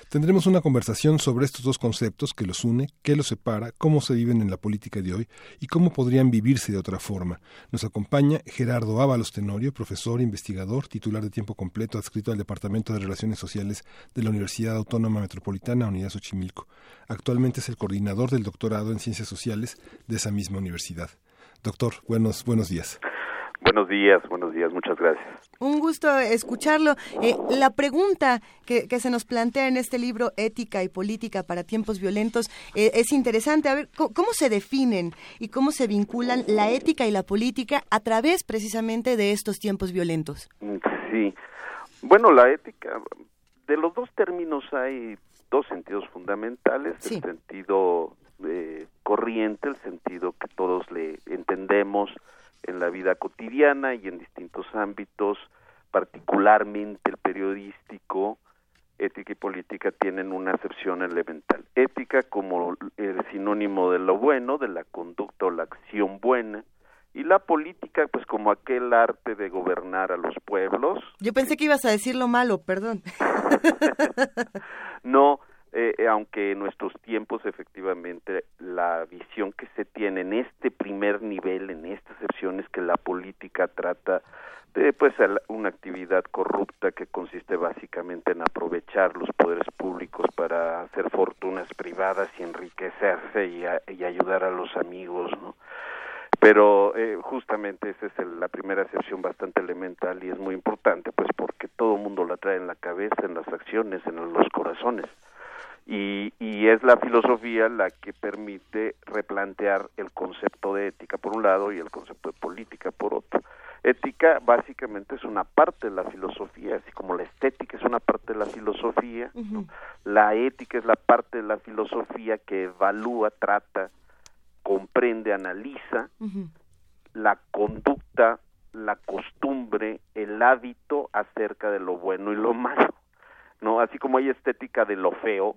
Tendremos una conversación sobre estos dos conceptos que los une, qué los separa, cómo se viven en la política de hoy y cómo podrían vivirse de otra forma. Nos acompaña Gerardo Ábalos Tenorio, profesor, investigador, titular de tiempo completo, adscrito al Departamento de Relaciones Sociales de la Universidad Autónoma Metropolitana, Unidad Xochimilco. Actualmente es el coordinador del doctorado en Ciencias Sociales de esa misma universidad. Doctor, buenos, buenos días. Buenos días, buenos días, muchas gracias. Un gusto escucharlo. Eh, la pregunta que, que, se nos plantea en este libro, Ética y Política para Tiempos Violentos, eh, es interesante. A ver, ¿cómo, ¿cómo, se definen y cómo se vinculan la ética y la política a través precisamente de estos tiempos violentos? Sí, bueno, la ética, de los dos términos hay dos sentidos fundamentales, sí. el sentido eh, corriente, el sentido que todos le entendemos, en la vida cotidiana y en distintos ámbitos, particularmente el periodístico, ética y política tienen una acepción elemental. Ética como el sinónimo de lo bueno, de la conducta o la acción buena, y la política pues como aquel arte de gobernar a los pueblos. Yo pensé que ibas a decir lo malo, perdón. no, eh, aunque en nuestros tiempos efectivamente la visión que se tiene en este primer nivel, en esta excepción, es que la política trata de pues una actividad corrupta que consiste básicamente en aprovechar los poderes públicos para hacer fortunas privadas y enriquecerse y, y ayudar a los amigos, ¿no? Pero eh, justamente esa es el, la primera excepción bastante elemental y es muy importante, pues porque todo el mundo la trae en la cabeza, en las acciones, en los corazones Y, y, es la filosofía la que permite replantear el concepto de ética por un lado y el concepto de política por otro. Ética básicamente es una parte de la filosofía, así como la estética es una parte de la filosofía, la ética es la parte de la filosofía que evalúa, trata, comprende, analiza la conducta, la costumbre, el hábito acerca de lo bueno y lo malo. ¿No? Así como hay estética de lo feo,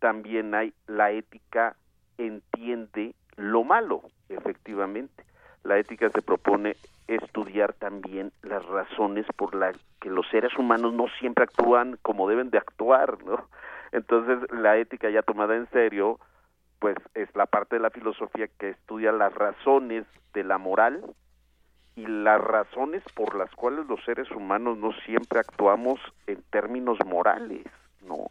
también hay la ética entiende lo malo, efectivamente. La ética se propone estudiar también las razones por las que los seres humanos no siempre actúan como deben de actuar, ¿no? Entonces, la ética ya tomada en serio, pues es la parte de la filosofía que estudia las razones de la moral y las razones por las cuales los seres humanos no siempre actuamos en términos morales, ¿no?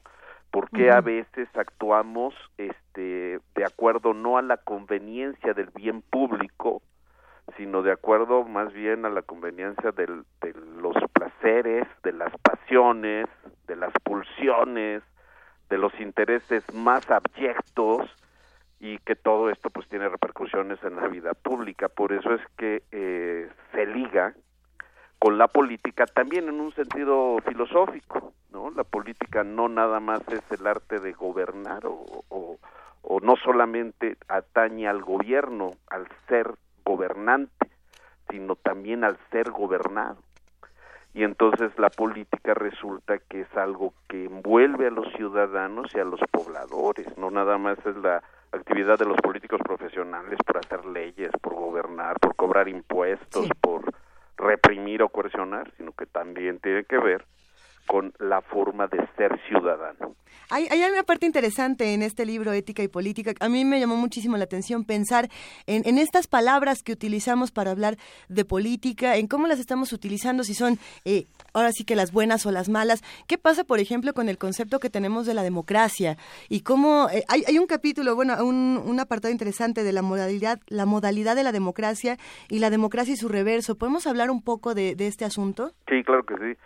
Porque a veces actuamos este de acuerdo no a la conveniencia del bien público, sino de acuerdo más bien a la conveniencia del, de los placeres, de las pasiones, de las pulsiones, de los intereses más abyectos y que todo esto pues tiene repercusiones en la vida pública. Por eso es que eh, se liga con la política también en un sentido filosófico, ¿no? La política no nada más es el arte de gobernar o, o, o no solamente atañe al gobierno, al ser gobernante, sino también al ser gobernado. Y entonces la política resulta que es algo que envuelve a los ciudadanos y a los pobladores, no nada más es la actividad de los políticos profesionales por hacer leyes, por gobernar, por cobrar impuestos, por reprimir o coercionar, sino que también tiene que ver con la forma de ser ciudadano. Hay, hay, una parte interesante en este libro, Ética y Política. A mí me llamó muchísimo la atención pensar en, en, estas palabras que utilizamos para hablar de política, en cómo las estamos utilizando, si son eh, ahora sí que las buenas o las malas. ¿Qué pasa, por ejemplo, con el concepto que tenemos de la democracia? Y cómo eh, hay, hay, un capítulo, bueno, un, un, apartado interesante de la modalidad, la modalidad de la democracia y la democracia y su reverso. ¿Podemos hablar un poco de, de este asunto? Sí, claro que sí.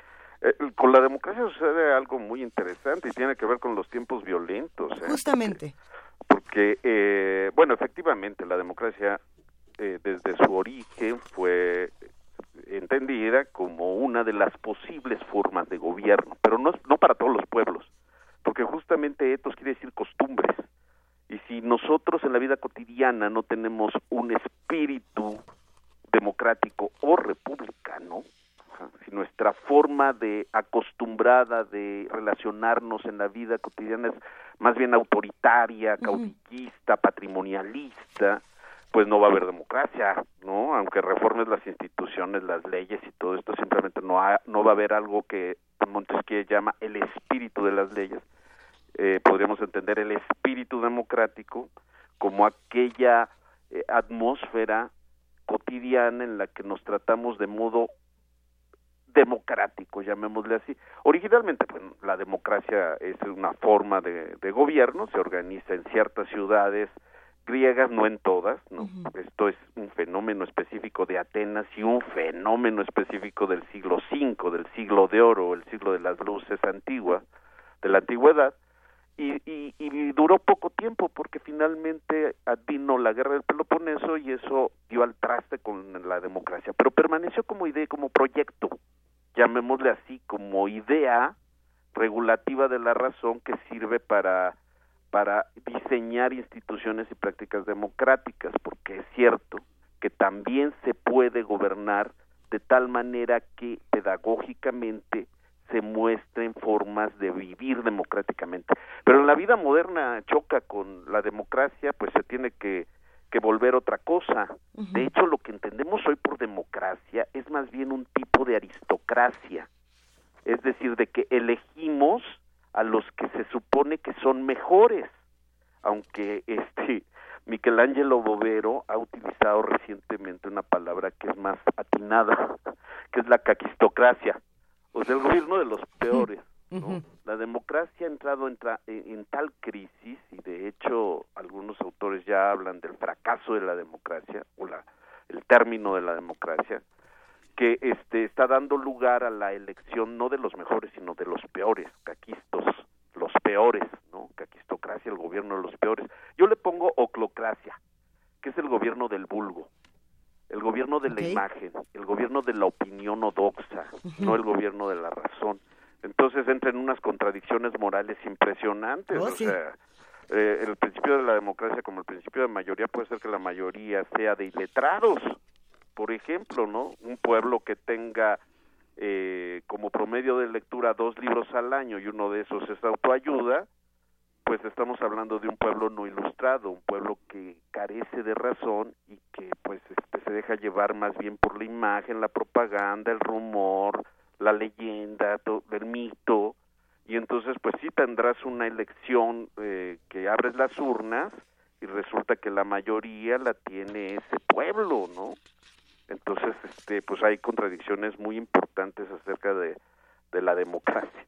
Eh, con la democracia sucede algo muy interesante y tiene que ver con los tiempos violentos. ¿eh? Justamente. Porque, eh, bueno, efectivamente, la democracia eh, desde su origen fue entendida como una de las posibles formas de gobierno, pero no, no para todos los pueblos, porque justamente etos quiere decir costumbres. Y si nosotros en la vida cotidiana no tenemos un espíritu democrático o republicano, si nuestra forma de acostumbrada de relacionarnos en la vida cotidiana es más bien autoritaria, caudillista, patrimonialista, pues no va a haber democracia, ¿no? Aunque reformes las instituciones, las leyes y todo esto, simplemente no, no va a haber algo que Montesquieu llama el espíritu de las leyes. Eh, podríamos entender el espíritu democrático como aquella eh, atmósfera cotidiana en la que nos tratamos de modo democrático, llamémosle así. Originalmente, pues, la democracia es una forma de, de, gobierno, se organiza en ciertas ciudades griegas, no en todas, ¿no? Esto es un fenómeno específico de Atenas y un fenómeno específico del siglo V, del siglo de oro, el siglo de las luces antigua, de la antigüedad, y, y, duró poco tiempo porque finalmente vino la guerra del Peloponeso y eso dio al traste con la democracia, pero permaneció como idea, como proyecto, llamémosle así, como idea regulativa de la razón que sirve para para diseñar instituciones y prácticas democráticas, porque es cierto que también se puede gobernar de tal manera que pedagógicamente se muestren formas de vivir democráticamente. Pero en la vida moderna choca con la democracia, pues se tiene que, que volver otra cosa. De hecho, lo que entendemos hoy por democracia es más bien un tipo de aristocracia, es decir, de que elegimos a los que se supone que son mejores, aunque este Michelangelo Bovero ha utilizado recientemente una palabra que es más atinada, que es la caquistocracia, sea, el gobierno de los peores. ¿no? La democracia ha entrado en, en, tal crisis y de hecho algunos autores ya hablan del fracaso de la democracia o la, el término de la democracia que este está dando lugar a la elección no de los mejores sino de los peores caquistos los peores no el gobierno de los peores. Yo le pongo oclocracia, que es el gobierno del vulgo, el gobierno de la imagen, el gobierno de la opinión odoxa, no el gobierno de la razón. Entonces entra en unas contradicciones morales impresionantes. Oh, o sí. sea, eh, el principio de la democracia como el principio de mayoría puede ser que la mayoría sea de iletrados, por ejemplo, ¿no? Un pueblo que tenga eh, como promedio de lectura dos libros al año y uno de esos es autoayuda, pues estamos hablando de un pueblo no ilustrado, un pueblo que carece de razón y que pues este, se deja llevar más bien por la imagen, la propaganda, el rumor, la leyenda, el mito, y entonces pues sí tendrás una elección eh, que abres las urnas y resulta que la mayoría la tiene ese pueblo, ¿no? Entonces, este, pues hay contradicciones muy importantes acerca de, de la democracia.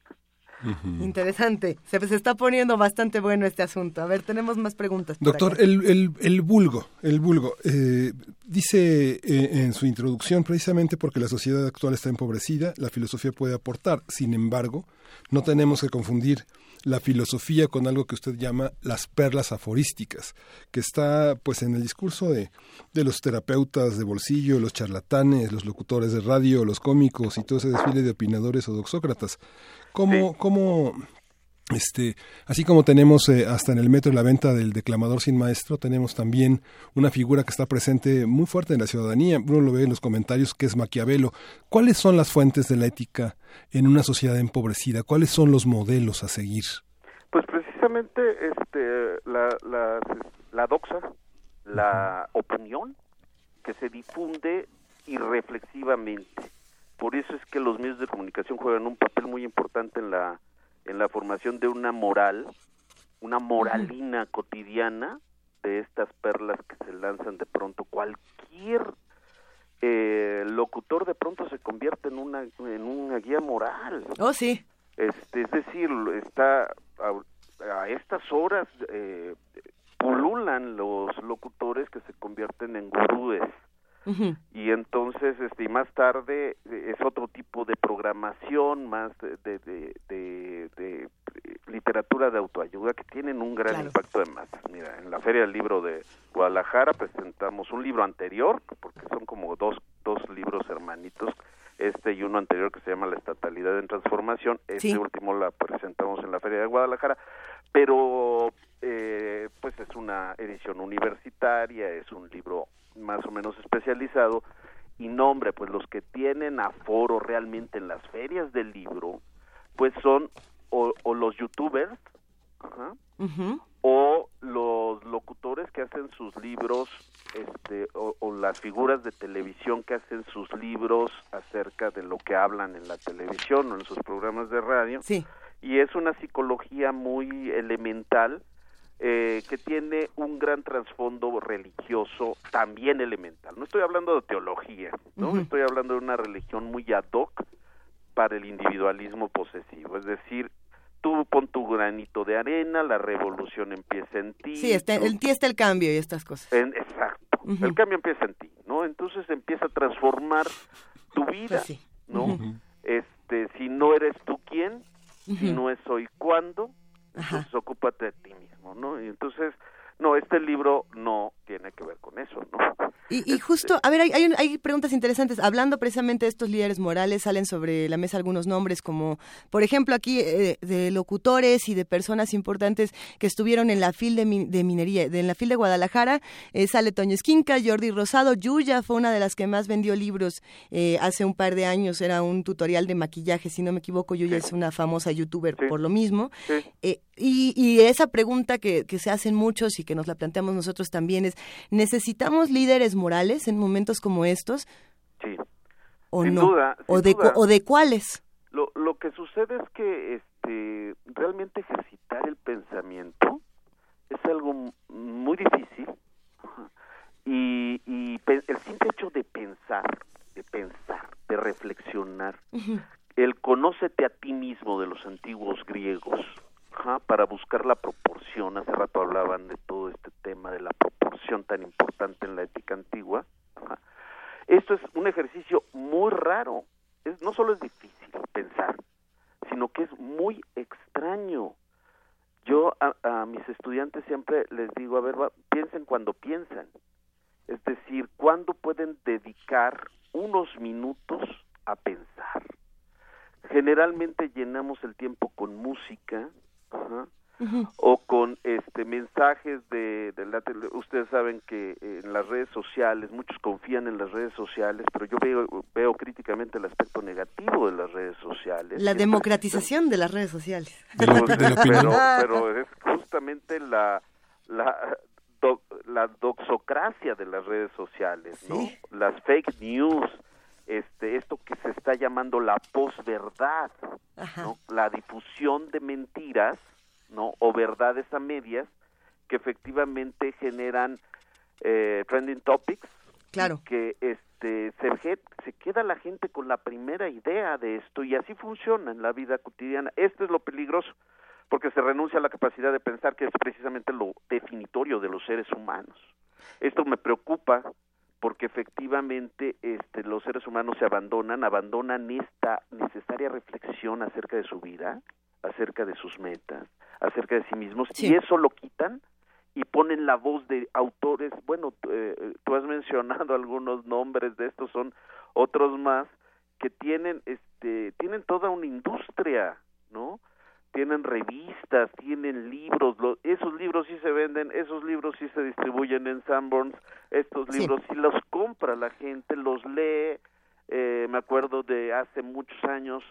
Interesante. Se, se está poniendo bastante bueno este asunto. A ver, tenemos más preguntas. Doctor, el, el, el vulgo, el vulgo, eh, dice eh, en su introducción, precisamente porque la sociedad actual está empobrecida, la filosofía puede aportar. Sin embargo, no tenemos que confundir la filosofía con algo que usted llama las perlas aforísticas, que está pues en el discurso de, de los terapeutas de bolsillo, los charlatanes, los locutores de radio, los cómicos y todo ese desfile de opinadores o doxócratas. ¿Cómo, cómo este, así como tenemos eh, hasta en el metro la venta del declamador sin maestro, tenemos también una figura que está presente muy fuerte en la ciudadanía. Uno lo ve en los comentarios que es Maquiavelo. ¿Cuáles son las fuentes de la ética en una sociedad empobrecida? ¿Cuáles son los modelos a seguir? Pues precisamente este, la, la, la doxa, la opinión que se difunde irreflexivamente. Por eso es que los medios de comunicación juegan un papel muy importante en la en la formación de una moral, una moralina cotidiana de estas perlas que se lanzan de pronto. Cualquier eh, locutor de pronto se convierte en una en una guía moral. Oh, sí. Este, es decir, está a, a estas horas eh, pululan los locutores que se convierten en gurúes y entonces este y más tarde eh, es otro tipo de programación más de, de, de, de- de literatura de autoayuda que tienen un gran Claro. impacto de masas mira en la feria del libro de Guadalajara presentamos un libro anterior porque son como dos dos libros hermanitos este y uno anterior que se llama la estatalidad en transformación este Sí. último la presentamos en la feria de Guadalajara pero eh, pues es una edición universitaria es un libro más o menos especializado y nombre pues los que tienen aforo realmente en las ferias del libro pues son o, o los youtubers ajá, o los locutores que hacen sus libros este o, o las figuras de televisión que hacen sus libros acerca de lo que hablan en la televisión o en sus programas de radio Sí. y es una psicología muy elemental eh, que tiene un gran trasfondo religioso también elemental. No estoy hablando de teología, no estoy hablando de una religión muy ad hoc para el individualismo posesivo, es decir, tú pon tu granito de arena, la revolución empieza en ti. Sí, está, en ti está el cambio y estas cosas. En- exacto. El cambio empieza en ti, ¿no? Entonces empieza a transformar tu vida, ¿no? Este, si no eres tú quién, si no es hoy cuándo, entonces ocúpate de ti mismo, ¿no? Y entonces, no, este libro no tiene que ver con eso, ¿no? Y, y justo, a ver, hay, hay, un- hay preguntas interesantes. Hablando precisamente de estos líderes morales, salen sobre la mesa algunos nombres como, por ejemplo, aquí eh, de locutores y de personas importantes que estuvieron en la fil de, mi- de minería, de, en la fil de Guadalajara. Eh, sale Toño Esquinca, Jordi Rosado, Yuya fue una de las que más vendió libros eh, hace un par de años. Era un tutorial de maquillaje, si no me equivoco. Yuya es una famosa youtuber por lo mismo. Eh, y, y esa pregunta que, que se hacen muchos y que nos la planteamos nosotros también es, ¿necesitamos líderes morales en momentos como estos Sí. o Sin no? duda, ¿O, de, duda. ¿O de cuáles? Lo, lo que sucede es que este, realmente ejercitar el pensamiento es algo muy difícil y, el simple hecho de pensar, de pensar, de reflexionar, el conócete a ti mismo de los antiguos griegos ajá, para buscar la proporción. Hace rato hablaban de todo este tema de la proporción tan importante en la ética antigua. Esto es un ejercicio muy raro. Es, no solo es difícil pensar, sino que es muy extraño. Yo a, mis estudiantes siempre les digo, a ver, piensen cuando piensan. Es decir, ¿cuándo pueden dedicar unos minutos a pensar? Generalmente llenamos el tiempo con música, o con este mensajes de, la ustedes saben que en las redes sociales muchos confían en las redes sociales pero yo veo veo críticamente el aspecto negativo de las redes sociales. La democratización de las redes sociales. Pero, pero, es justamente la la la doxocracia de las redes sociales no las fake news este esto que se está llamando la posverdad ¿no? la difusión de mentiras ¿no? O verdades a medias que efectivamente generan eh, trending topics. Claro. Que este se, se queda la gente con la primera idea de esto y así funciona en la vida cotidiana. Esto es lo peligroso porque se renuncia a la capacidad de pensar que es precisamente lo definitorio de los seres humanos. Esto me preocupa porque efectivamente este, los seres humanos se abandonan, abandonan esta necesaria reflexión acerca de su vida, acerca de sus metas, acerca de sí mismos y eso lo quitan y ponen la voz de autores, bueno, eh, tú has mencionado algunos nombres de estos, son otros más que tienen este tienen toda una industria, ¿no? Tienen revistas, tienen libros, esos libros sí se venden, esos libros sí se distribuyen en Sanborns, estos libros sí, los compra la gente, los lee, eh, me acuerdo de hace muchos años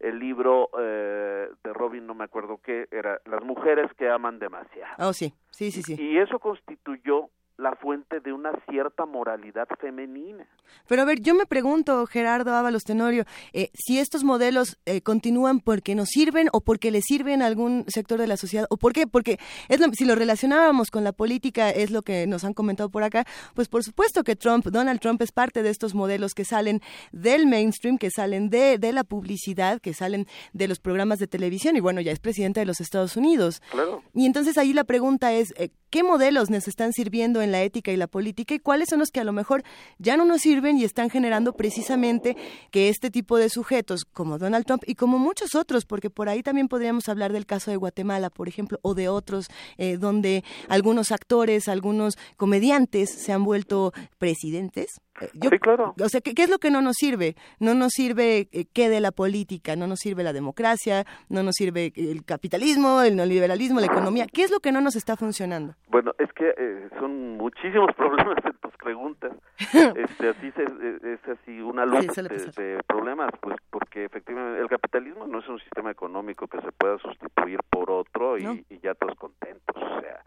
el libro eh, de Robin, no me acuerdo qué, era Las mujeres que aman demasiado. Oh, sí, sí, sí, sí. Y eso constituyó la fuente de una cierta moralidad femenina. Pero a ver, yo me pregunto, Gerardo Ábalos Tenorio, eh, si estos modelos eh, continúan porque nos sirven o porque le sirven a algún sector de la sociedad, o por qué, porque es si lo relacionábamos con la política, es lo que nos han comentado por acá, pues por supuesto que Trump, Donald Trump es parte de estos modelos que salen del mainstream, que salen de, de la publicidad, que salen de los programas de televisión, y bueno, ya es presidente de los Estados Unidos. Claro. Y entonces ahí la pregunta es, eh, ¿qué modelos nos están sirviendo en la ética y la política y cuáles son los que a lo mejor ya no nos sirven y están generando precisamente que este tipo de sujetos como Donald Trump y como muchos otros, porque por ahí también podríamos hablar del caso de Guatemala, por ejemplo, o de otros eh, donde algunos actores, algunos comediantes se han vuelto presidentes eh, sí, claro. O sea, ¿qué, es lo que no nos sirve? No nos sirve eh, qué de la política, no nos sirve la democracia, no nos sirve el capitalismo, el neoliberalismo, la economía. ¿Qué es lo que no nos está funcionando? Bueno, es que eh, son muchísimos problemas en tus preguntas. este, así es así una luz de, problemas, pues porque efectivamente el capitalismo no es un sistema económico que se pueda sustituir por otro y, y ya todos contentos. O sea,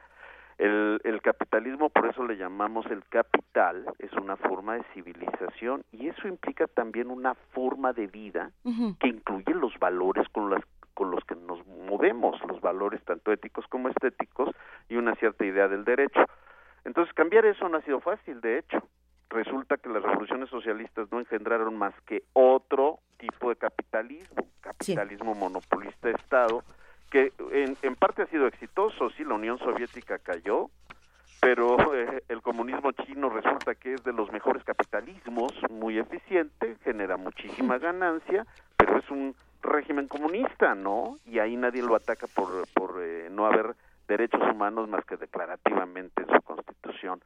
el, el, capitalismo, por eso le llamamos el capital, es una forma de civilización y eso implica también una forma de vida que incluye los valores con, las, con los que nos movemos, los valores tanto éticos como estéticos y una cierta idea del derecho. Entonces, cambiar eso no ha sido fácil, de hecho. Resulta que las revoluciones socialistas no engendraron más que otro tipo de capitalismo, capitalismo monopolista de Estado, que en, en parte ha sido exitoso, sí, la Unión Soviética cayó, pero eh, el comunismo chino resulta que es de los mejores capitalismos, muy eficiente, genera muchísima ganancia, pero es un régimen comunista, ¿no? Y ahí nadie lo ataca por, por eh, no haber derechos humanos más que declarativamente en su constitución.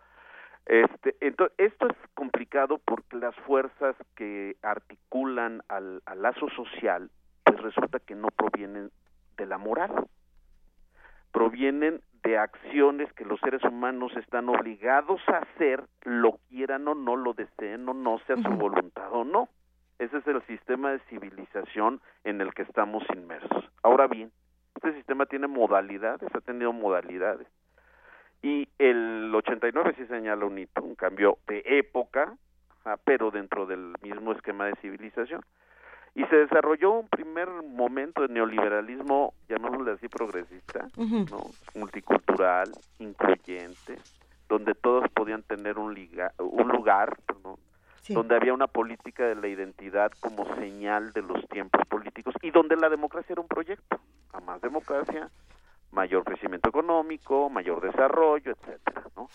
Este, entonces, esto es complicado porque las fuerzas que articulan al, al lazo social, pues resulta que no provienen de la moral, provienen de acciones que los seres humanos están obligados a hacer, lo quieran o no, lo deseen o no, sea su voluntad o no. Ese es el sistema de civilización en el que estamos inmersos. Ahora bien, este sistema tiene modalidades, ha tenido modalidades. Y el 89 sí señala un hito, un cambio de época, pero dentro del mismo esquema de civilización y se desarrolló un primer momento de neoliberalismo, llamémosle así progresista, ¿no? multicultural, incluyente, donde todos podían tener un, un lugar, donde había una política de la identidad como señal de los tiempos políticos y donde la democracia era un proyecto. A más democracia, mayor crecimiento económico, mayor desarrollo, etcétera, ¿no?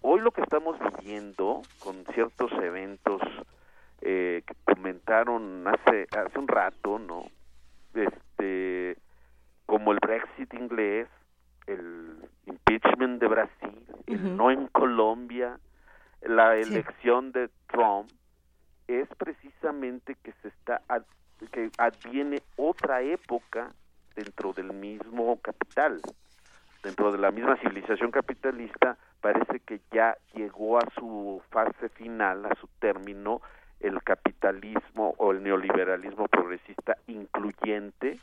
Hoy lo que estamos viviendo con ciertos eventos eh, que comentaron hace hace un rato, ¿no? Este como el Brexit inglés, no en Colombia. La elección de Trump es precisamente que se está que adviene otra época dentro del mismo capital, dentro de la misma civilización capitalista, parece que ya llegó a su fase final, a su término, el capitalismo o el neoliberalismo progresista incluyente,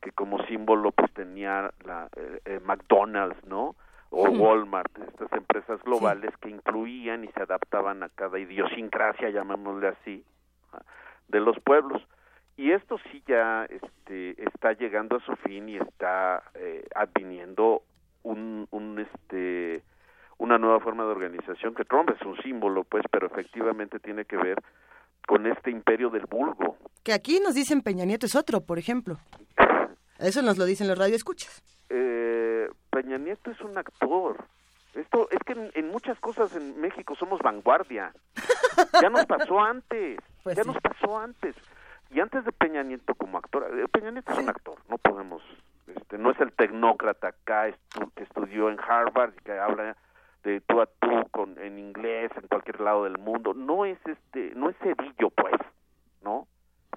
que como símbolo pues tenía la eh, eh, McDonald's, ¿no? O Walmart, estas empresas globales que incluían y se adaptaban a cada idiosincrasia, llamémosle así, de los pueblos. Y esto sí ya este, está llegando a su fin y está eh, adviniendo un, un este una nueva forma de organización que Trump es un símbolo pues pero efectivamente tiene que ver con este imperio del vulgo. Que aquí nos dicen Peña Nieto es otro por ejemplo. Eso nos lo dicen los radioescuchas. Eh, Peña Nieto es un actor. Esto es que en, muchas cosas en México somos vanguardia. Ya nos pasó antes pues ya nos pasó antes. Y antes de Peña Nieto como actor, eh, Peña Nieto es un actor, no podemos, este, no es el tecnócrata acá que estudió en Harvard y que habla de tú a tú con, en inglés en cualquier lado del mundo, no es este, no es Cedillo pues, ¿no?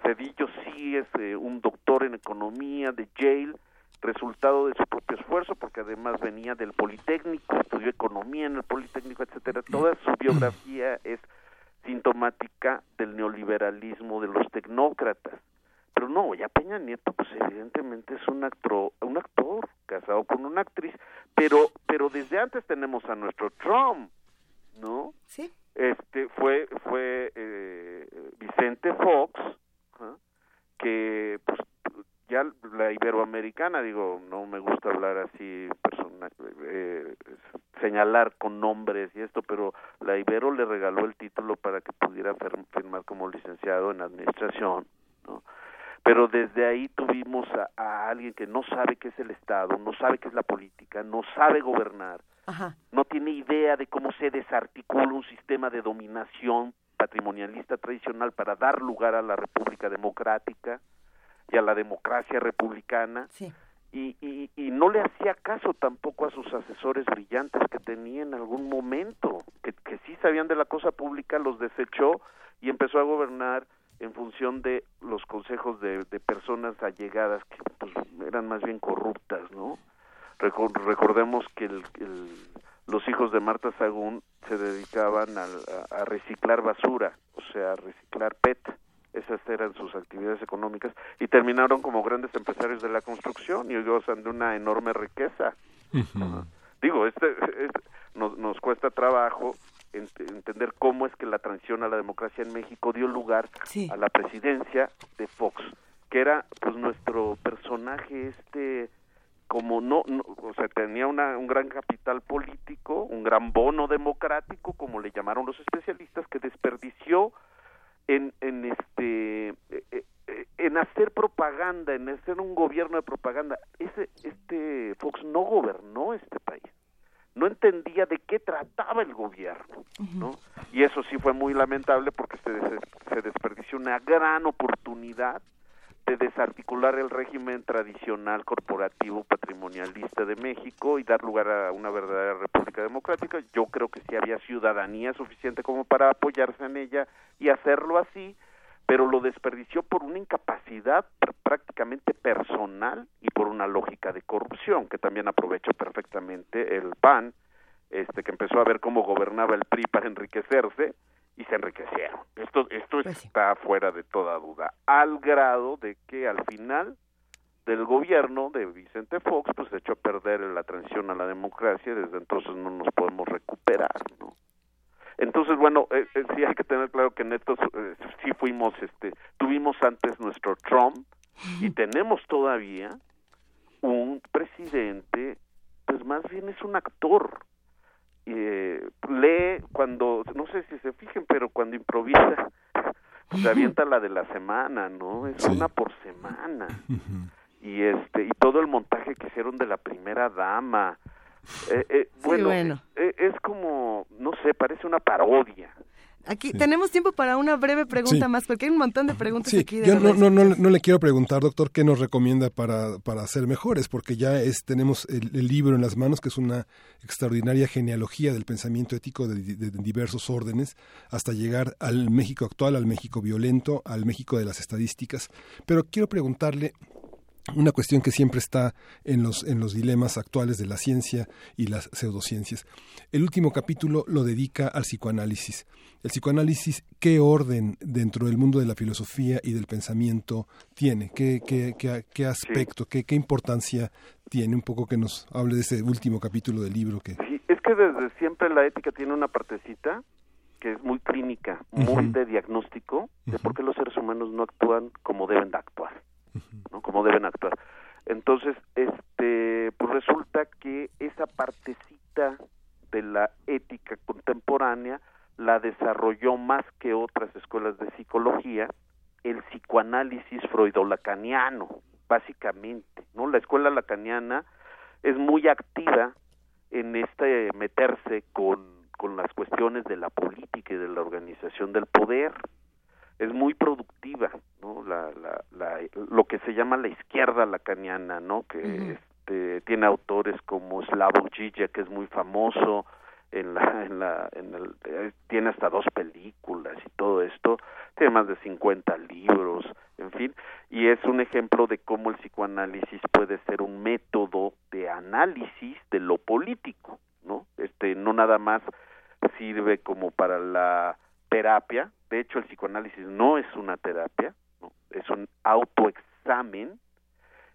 Cedillo sí es eh, un doctor en economía de Yale, resultado de su propio esfuerzo, porque además venía del Politécnico, estudió economía en el Politécnico, etcétera. Toda su biografía es sintomática del neoliberalismo de los tecnócratas. Pero no, ya Peña Nieto, pues evidentemente es un actor, un actor casado con una actriz, pero, pero desde antes tenemos a nuestro Trump, ¿no? Sí. Este fue, fue eh, Vicente Fox, ¿ah? que pues ya la iberoamericana, digo, no me gusta hablar así, persona, eh, señalar con nombres y esto, pero la Ibero le regaló el título para que pudiera firmar como licenciado en administración, ¿no? Pero desde ahí tuvimos a, alguien que no sabe qué es el Estado, no sabe qué es la política, no sabe gobernar, no tiene idea de cómo se desarticula un sistema de dominación patrimonialista tradicional para dar lugar a la República Democrática, y a la democracia republicana. Y, y, y, no le hacía caso tampoco a sus asesores brillantes que tenía en algún momento, que, que sí sabían de la cosa pública, los desechó y empezó a gobernar en función de los consejos de, de personas allegadas que pues, eran más bien corruptas, ¿no? recordemos que el, los hijos de Marta Sagún se dedicaban a, a reciclar basura, o sea, a reciclar PET esas eran sus actividades económicas y terminaron como grandes empresarios de la construcción y gozan de una enorme riqueza. Digo, este, nos, nos cuesta trabajo entender cómo es que la transición a la democracia en México dio lugar a la presidencia de Fox, que era pues nuestro personaje este como no, o sea, tenía una, un gran capital político, un gran bono democrático, como le llamaron los especialistas, que desperdició en, en este eh, eh, en hacer propaganda, en hacer un gobierno de propaganda. Ese este Fox no gobernó este país. No entendía de qué trataba el gobierno, ¿no? Y eso sí fue muy lamentable porque se, se desperdició una gran oportunidad de desarticular el régimen tradicional corporativo patrimonialista de México y dar lugar a una verdadera república democrática. Yo creo que sí había ciudadanía suficiente como para apoyarse en ella y hacerlo así, pero lo desperdició por una incapacidad prácticamente personal y por una lógica de corrupción que también aprovechó perfectamente el PAN, este que empezó a ver cómo gobernaba el PRI para enriquecerse y se enriquecieron. Esto, esto pues está fuera de toda duda, al grado de que al final del gobierno de Vicente Fox, pues se echó a perder la transición a la democracia, desde entonces no nos podemos recuperar, ¿no? Entonces, bueno, eh, eh, sí hay que tener claro que en estos eh, sí fuimos, este, tuvimos antes nuestro Trump y tenemos todavía un presidente, pues más bien es un actor, eh, lee cuando, no sé si se fijen, pero cuando improvisa, se avienta la de la semana, ¿no? Es una por semana. Y este y todo el montaje que hicieron de la primera dama. Eh, eh, bueno, eh, es como, no sé, parece una parodia. Aquí tenemos tiempo para una breve pregunta más, porque hay un montón de preguntas aquí. yo no, no, no, le quiero preguntar, doctor, qué nos recomienda para, para ser mejores, porque ya es, tenemos el, libro en las manos, que es una extraordinaria genealogía del pensamiento ético de, de, diversos órdenes, hasta llegar al México actual, al México violento, al México de las estadísticas. Pero quiero preguntarle una cuestión que siempre está en los, en los dilemas actuales de la ciencia y las pseudociencias. El último capítulo lo dedica al psicoanálisis. El psicoanálisis, ¿qué orden dentro del mundo de la filosofía y del pensamiento tiene? ¿Qué, qué, qué, aspecto, qué, qué importancia tiene? Un poco que nos hable de ese último capítulo del libro. Que... Sí, es que desde siempre la ética tiene una partecita que es muy clínica, muy de diagnóstico de por qué los seres humanos no actúan como deben de actuar. ¿No? Como deben actuar. Entonces, este, pues resulta que esa partecita de la ética contemporánea la desarrolló más que otras escuelas de psicología el psicoanálisis freudolacaniano, básicamente, ¿no? La escuela lacaniana es muy activa en este meterse con, con las cuestiones de la política y de la organización del poder, es muy productiva, ¿no? La, la, la, lo que se llama la izquierda lacaniana, ¿no? Que este, tiene autores como Slavoj Žižek, que es muy famoso, en la, en la, en el, eh, tiene hasta dos películas y todo esto, tiene más de 50 libros, en fin, y es un ejemplo de cómo el psicoanálisis puede ser un método de análisis de lo político, ¿no? Este, no nada más sirve como para la terapia, de hecho el psicoanálisis no es una terapia, es un autoexamen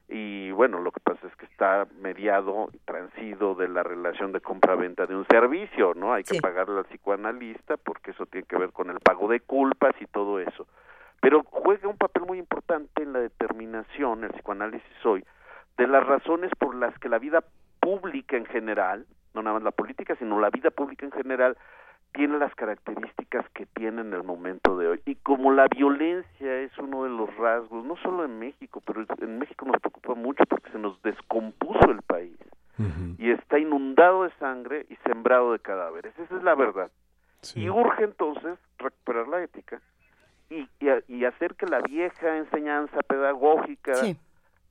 y bueno, lo que pasa es que está mediado y transido de la relación de compra-venta de un servicio, ¿no? Hay que pagarle al psicoanalista porque eso tiene que ver con el pago de culpas y todo eso. Pero juega un papel muy importante en la determinación, el psicoanálisis hoy, de las razones por las que la vida pública en general, no nada más la política, sino la vida pública en general, tiene las características que tiene en el momento de hoy. Y como la violencia es uno de los rasgos, no solo en México, pero en México nos preocupa mucho porque se nos descompuso el país y está inundado de sangre y sembrado de cadáveres. Esa es la verdad. Y urge entonces recuperar la ética y, y, hacer que la vieja enseñanza pedagógica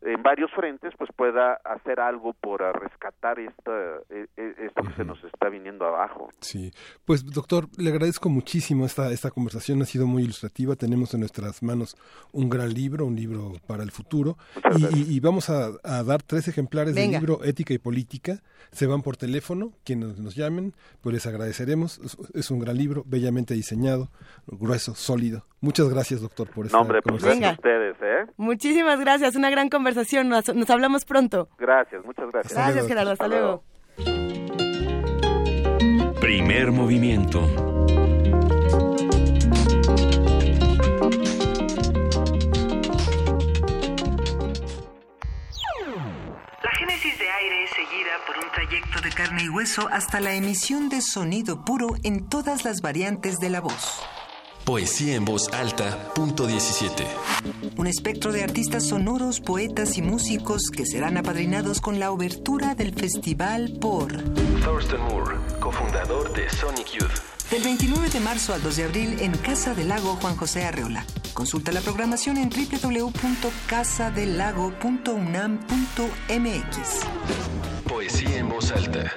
en varios frentes pues pueda hacer algo por rescatar esta, e, e, esto que se nos está viniendo abajo. Sí, pues doctor, le agradezco muchísimo esta, esta conversación, ha sido muy ilustrativa, tenemos en nuestras manos un gran libro, un libro para el futuro. Y, vamos a, dar tres ejemplares del libro Ética y Política, se van por teléfono, quienes nos llamen, pues les agradeceremos, es, un gran libro, bellamente diseñado, grueso, sólido. Muchas gracias doctor por esta Nombre, pues ustedes, ¿eh? Muchísimas gracias, una gran conversación. Nos, nos hablamos pronto. Gracias, muchas gracias. Gracias, Gerardo. Hasta, luego. Primer movimiento. La génesis de aire es seguida por un trayecto de carne y hueso hasta la emisión de sonido puro en todas las variantes de la voz. Poesía en voz alta, punto 17. Un espectro de artistas sonoros, poetas y músicos que serán apadrinados con la obertura del festival por Thurston Moore, cofundador de Sonic Youth. Del 29 de marzo al 2 de abril en Casa del Lago Juan José Arreola. Consulta la programación en www.casadelago.unam.mx. Poesía en voz alta.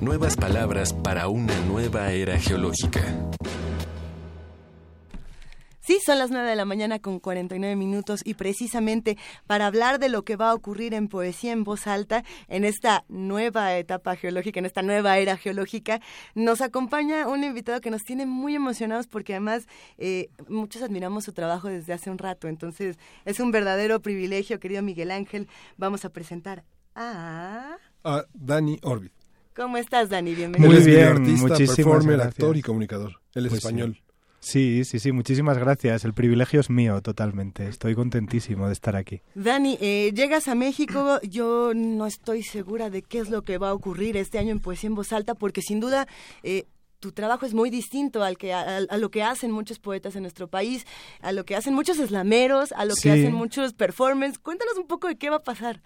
Nuevas palabras para una nueva era geológica. Sí, son las nueve de la mañana con 49 minutos y precisamente para hablar de lo que va a ocurrir en Poesía en Voz Alta en esta nueva etapa geológica, en esta nueva era geológica, nos acompaña un invitado que nos tiene muy emocionados porque además eh, muchos admiramos su trabajo desde hace un rato, entonces es un verdadero privilegio, querido Miguel Ángel. Vamos a presentar a... A Dani Orbit. ¿Cómo estás, Dani? Bienvenido. Muy bien, artista, performer, actor y comunicador. Él es pues español. Sí, sí, sí, muchísimas gracias. El privilegio es mío totalmente. Estoy contentísimo de estar aquí. Dani, eh, llegas a México, yo no estoy segura de qué es lo que va a ocurrir este año en Poesía en Voz Alta, porque sin duda... Eh, tu trabajo es muy distinto al que a, lo que hacen muchos poetas en nuestro país, a lo que hacen muchos eslameros, a lo que hacen muchos performers. Cuéntanos un poco de qué va a pasar.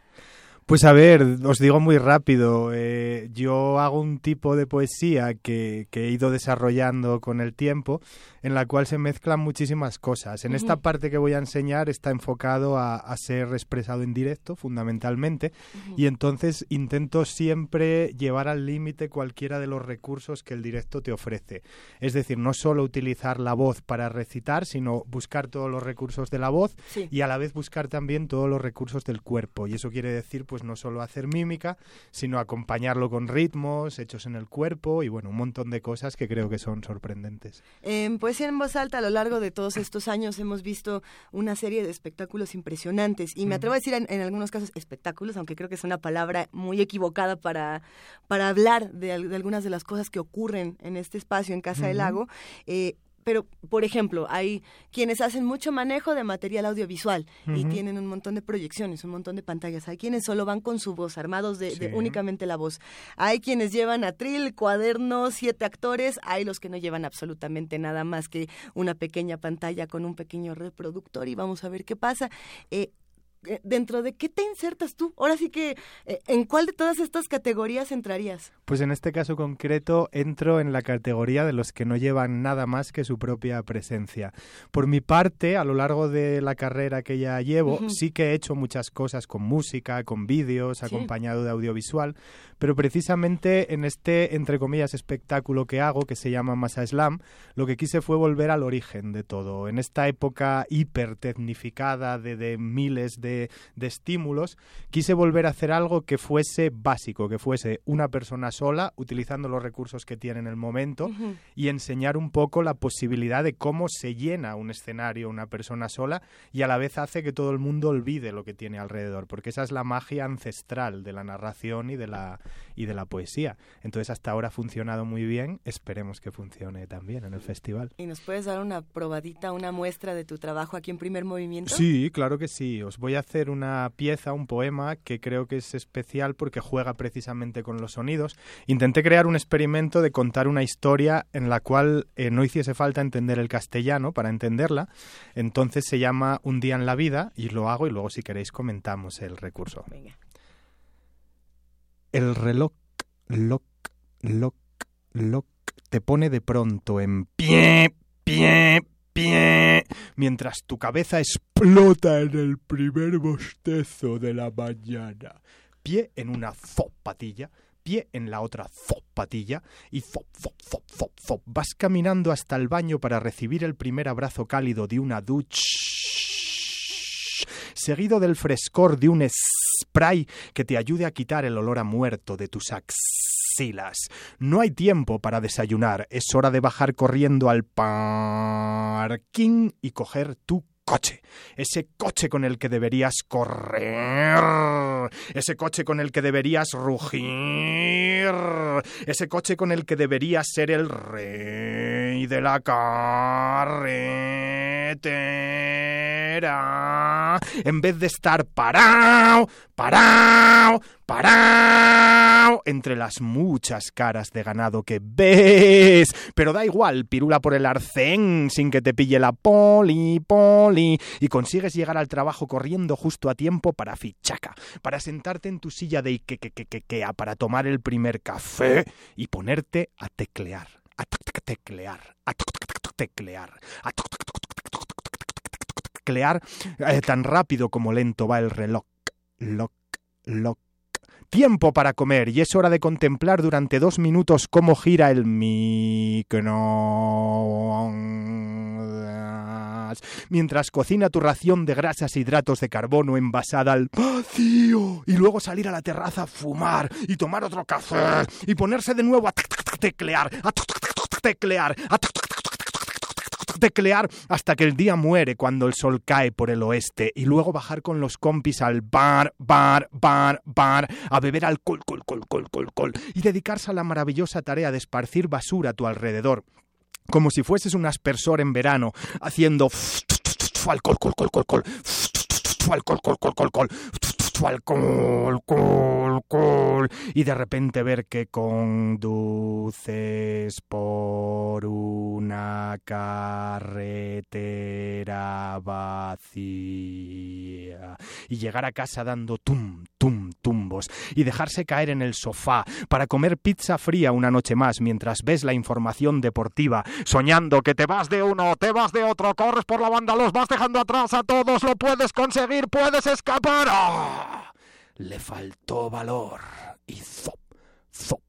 Pues a ver, os digo muy rápido, eh, yo hago un tipo de poesía que, que, he ido desarrollando con el tiempo, en la cual se mezclan muchísimas cosas. En esta parte que voy a enseñar está enfocado a, ser expresado en directo, fundamentalmente, y entonces intento siempre llevar al límite cualquiera de los recursos que el directo te ofrece. Es decir, no solo utilizar la voz para recitar, sino buscar todos los recursos de la voz y a la vez buscar también todos los recursos del cuerpo. Y eso quiere decir, pues, pues no solo hacer mímica, sino acompañarlo con ritmos hechos en el cuerpo y bueno, un montón de cosas que creo que son sorprendentes. En Poesía en Voz Alta, a lo largo de todos estos años hemos visto una serie de espectáculos impresionantes. Y me atrevo a decir en, algunos casos espectáculos, aunque creo que es una palabra muy equivocada para, para hablar de, algunas de las cosas que ocurren en este espacio en Casa del Lago. Eh, pero, por ejemplo, hay quienes hacen mucho manejo de material audiovisual y tienen un montón de proyecciones, un montón de pantallas. Hay quienes solo van con su voz, armados de, únicamente la voz. Hay quienes llevan atril, cuadernos, siete actores. Hay los que no llevan absolutamente nada más que una pequeña pantalla con un pequeño reproductor y vamos a ver qué pasa. Eh, dentro de qué te insertas tú. Ahora sí que, eh, ¿en cuál de todas estas categorías entrarías? Pues en este caso concreto entro en la categoría de los que no llevan nada más que su propia presencia. Por mi parte, a lo largo de la carrera que ya llevo, sí que he hecho muchas cosas con música, con vídeos, acompañado de audiovisual, pero precisamente en este, entre comillas, espectáculo que hago, que se llama Masa Slam, lo que quise fue volver al origen de todo. En esta época hipertecnificada de, de miles de de, estímulos, quise volver a hacer algo que fuese básico, que fuese una persona sola, utilizando los recursos que tiene en el momento, y enseñar un poco la posibilidad de cómo se llena un escenario una persona sola y a la vez hace que todo el mundo olvide lo que tiene alrededor, porque esa es la magia ancestral de la narración y de la, y de la poesía. Entonces hasta ahora ha funcionado muy bien, esperemos que funcione también en el festival. ¿Y nos puedes dar una probadita, una muestra de tu trabajo aquí en primer movimiento? Sí, claro que sí. Os voy a hacer una pieza, un poema que creo que es especial porque juega precisamente con los sonidos. Intenté crear un experimento de contar una historia en la cual eh, no hiciese falta entender el castellano para entenderla. Entonces se llama Un día en la vida y lo hago y luego si queréis comentamos el recurso. El reloj, loc, loc, loc, te pone de pronto en pie, pie, pie, mientras tu cabeza explota en el primer bostezo de la mañana. Pie en una zopatilla, pie en la otra zopatilla y zop, zop, zop, zop, zop. Vas caminando hasta el baño para recibir el primer abrazo cálido de una ducha, seguido del frescor de un spray que te ayude a quitar el olor a muerto de tus axilas. No hay tiempo para desayunar, es hora de bajar corriendo al parking y coger tu coche, ese coche con el que deberías correr, ese coche con el que deberías rugir, ese coche con el que deberías ser el rey de la carretera, en vez de estar parado, parado, parado entre las muchas caras de ganado que ves. Pero da igual, pirula por el arcén sin que te pille la poli, poli, y consigues llegar al trabajo corriendo justo a tiempo para fichaca, para sentarte en tu silla de que para tomar el primer café y ponerte a teclear, a teclear, a teclear, a teclear tan rápido como lento va el reloj, loc, tiempo para comer y es hora de contemplar durante dos minutos cómo gira el microondas. Mientras cocina tu ración de grasas e hidratos de carbono envasada al vacío y luego salir a la terraza a fumar y tomar otro café y ponerse de nuevo a teclear, a teclear, teclear hasta que el día muere cuando el sol cae por el oeste y luego bajar con los compis al bar, bar, bar, bar, a beber alcohol, col, col, col, col, col, y dedicarse a la maravillosa tarea de esparcir basura a tu alrededor, como si fueses un aspersor en verano, haciendo alcohol, col, col, col, col, alcohol, alcohol, y de repente ver que conduces por una carretera vacía y llegar a casa dando tum, tum, tumbos y dejarse caer en el sofá para comer pizza fría una noche más mientras ves la información deportiva, soñando que te vas de uno, te vas de otro, corres por la banda, los vas dejando atrás a todos, lo puedes conseguir, puedes escapar. ¡Ah! Le faltó valor y zop, zop,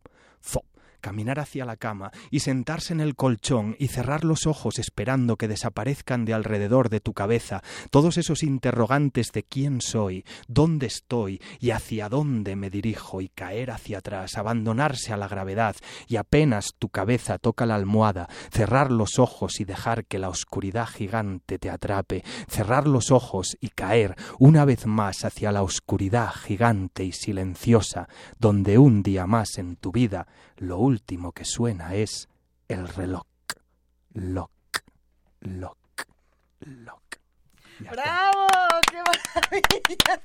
caminar hacia la cama y sentarse en el colchón y cerrar los ojos esperando que desaparezcan de alrededor de tu cabeza todos esos interrogantes de quién soy, dónde estoy y hacia dónde me dirijo y caer hacia atrás, abandonarse a la gravedad y apenas tu cabeza toca la almohada, cerrar los ojos y dejar que la oscuridad gigante te atrape, cerrar los ojos y caer una vez más hacia la oscuridad gigante y silenciosa, donde un día más en tu vida lo último que suena es el reloj. Lock, lock, lock. ¡Bravo! ¡Qué maravilla!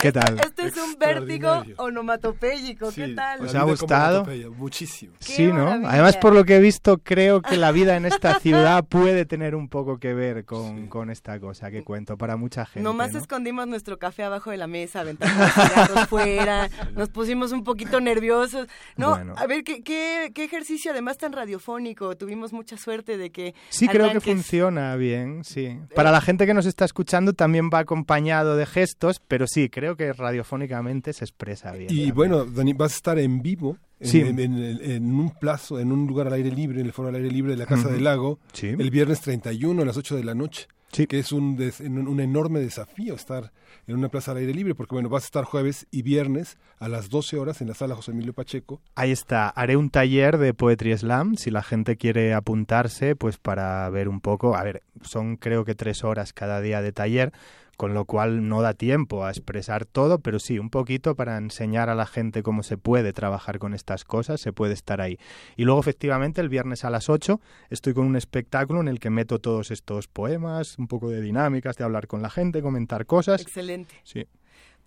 ¿Qué tal? Este es un vértigo onomatopéyico. ¿Qué tal? ¿Os ha gustado? Muchísimo. Sí, ¿no? Además, por lo que he visto, creo que la vida en esta ciudad puede tener un poco que ver con, con esta cosa que cuento para mucha gente. Nomás ¿no? escondimos nuestro café abajo de la mesa, aventamos los cigarros fuera, nos pusimos un poquito nerviosos. No, Bueno. a ver, ¿qué, qué, qué ejercicio además tan radiofónico. Tuvimos mucha suerte de que Sí, creo que funciona bien, sí. Para la gente que nos está escuchando también va acompañado de gestos, pero sí, creo que radiofónicamente se expresa bien. Y bueno, Dani, vas a estar en vivo en, Sí. en- en- en un plazo, en un lugar al aire libre, en el foro al aire libre de la Casa del Lago, Sí. el viernes 31 a las 8 de la noche. Que es un, des- un, un enorme desafío estar en una plaza al aire libre, porque bueno, vas a estar jueves y viernes a las 12 horas en la sala José Emilio Pacheco. Ahí está, haré un taller de Poetry Slam, si la gente quiere apuntarse, pues para ver un poco, a ver, son creo que tres horas cada día de taller, con lo cual no da tiempo a expresar todo, pero sí, un poquito para enseñar a la gente cómo se puede trabajar con estas cosas, se puede estar ahí. Y luego, efectivamente, el viernes a las 8 estoy con un espectáculo en el que meto todos estos poemas, un poco de dinámicas, de hablar con la gente, comentar cosas. Excelente. Sí.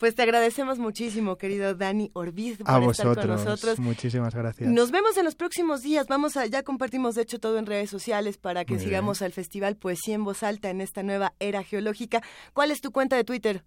Pues te agradecemos muchísimo, querido Dani Orbiz, por A estar con vosotros, nosotros. muchísimas gracias. Nos vemos en los próximos días. Vamos a, ya compartimos de hecho todo en redes sociales para que Muy sigamos al Festival Poesía en Voz Alta en esta nueva era geológica. ¿Cuál es tu cuenta de Twitter?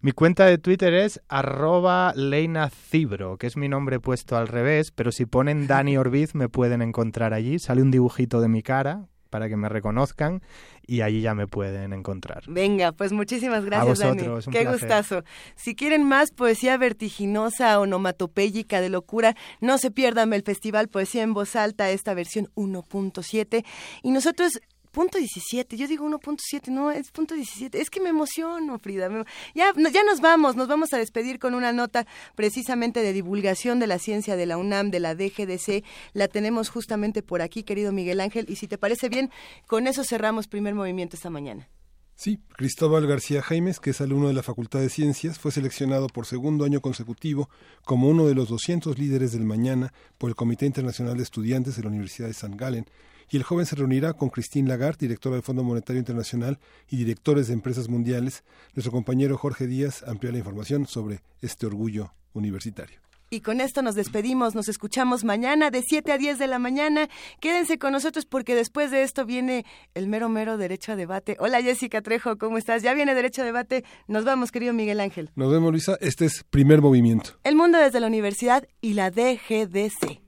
Mi cuenta de Twitter es arroba Leina Cibro, que es mi nombre puesto al revés, pero si ponen Dani Orbiz me pueden encontrar allí. Sale un dibujito de mi cara para que me reconozcan y allí ya me pueden encontrar. Venga, pues muchísimas gracias, vosotros, Dani. Qué placer. gustazo. Si quieren más poesía vertiginosa, onomatopéyica de locura, no se pierdan el Festival Poesía en Voz Alta, esta versión 1.7. Y nosotros punto 17, yo digo 1.7, no, es punto 17. Es que me emociono, Frida. Ya, ya nos vamos, nos vamos a despedir con una nota precisamente de divulgación de la ciencia de la UNAM, de la DGDC. La tenemos justamente por aquí, querido Miguel Ángel. Y si te parece bien, con eso cerramos primer movimiento esta mañana. Sí, Cristóbal García Jaimes, que es alumno de la Facultad de Ciencias, fue seleccionado por segundo año consecutivo como uno de los 200 líderes del mañana por el Comité Internacional de Estudiantes de la Universidad de San Galen. Y el joven se reunirá con Christine Lagarde, directora del Fondo Monetario Internacional y directores de empresas mundiales. Nuestro compañero Jorge Díaz amplía la información sobre este orgullo universitario. Y con esto nos despedimos, nos escuchamos mañana de 7 a 10 de la mañana. Quédense con nosotros porque después de esto viene el mero mero derecho a debate. Hola Jessica Trejo, ¿cómo estás? Ya viene derecho a debate. Nos vamos, querido Miguel Ángel. Nos vemos, Luisa. Este es primer movimiento. El mundo desde la universidad y la DGDC.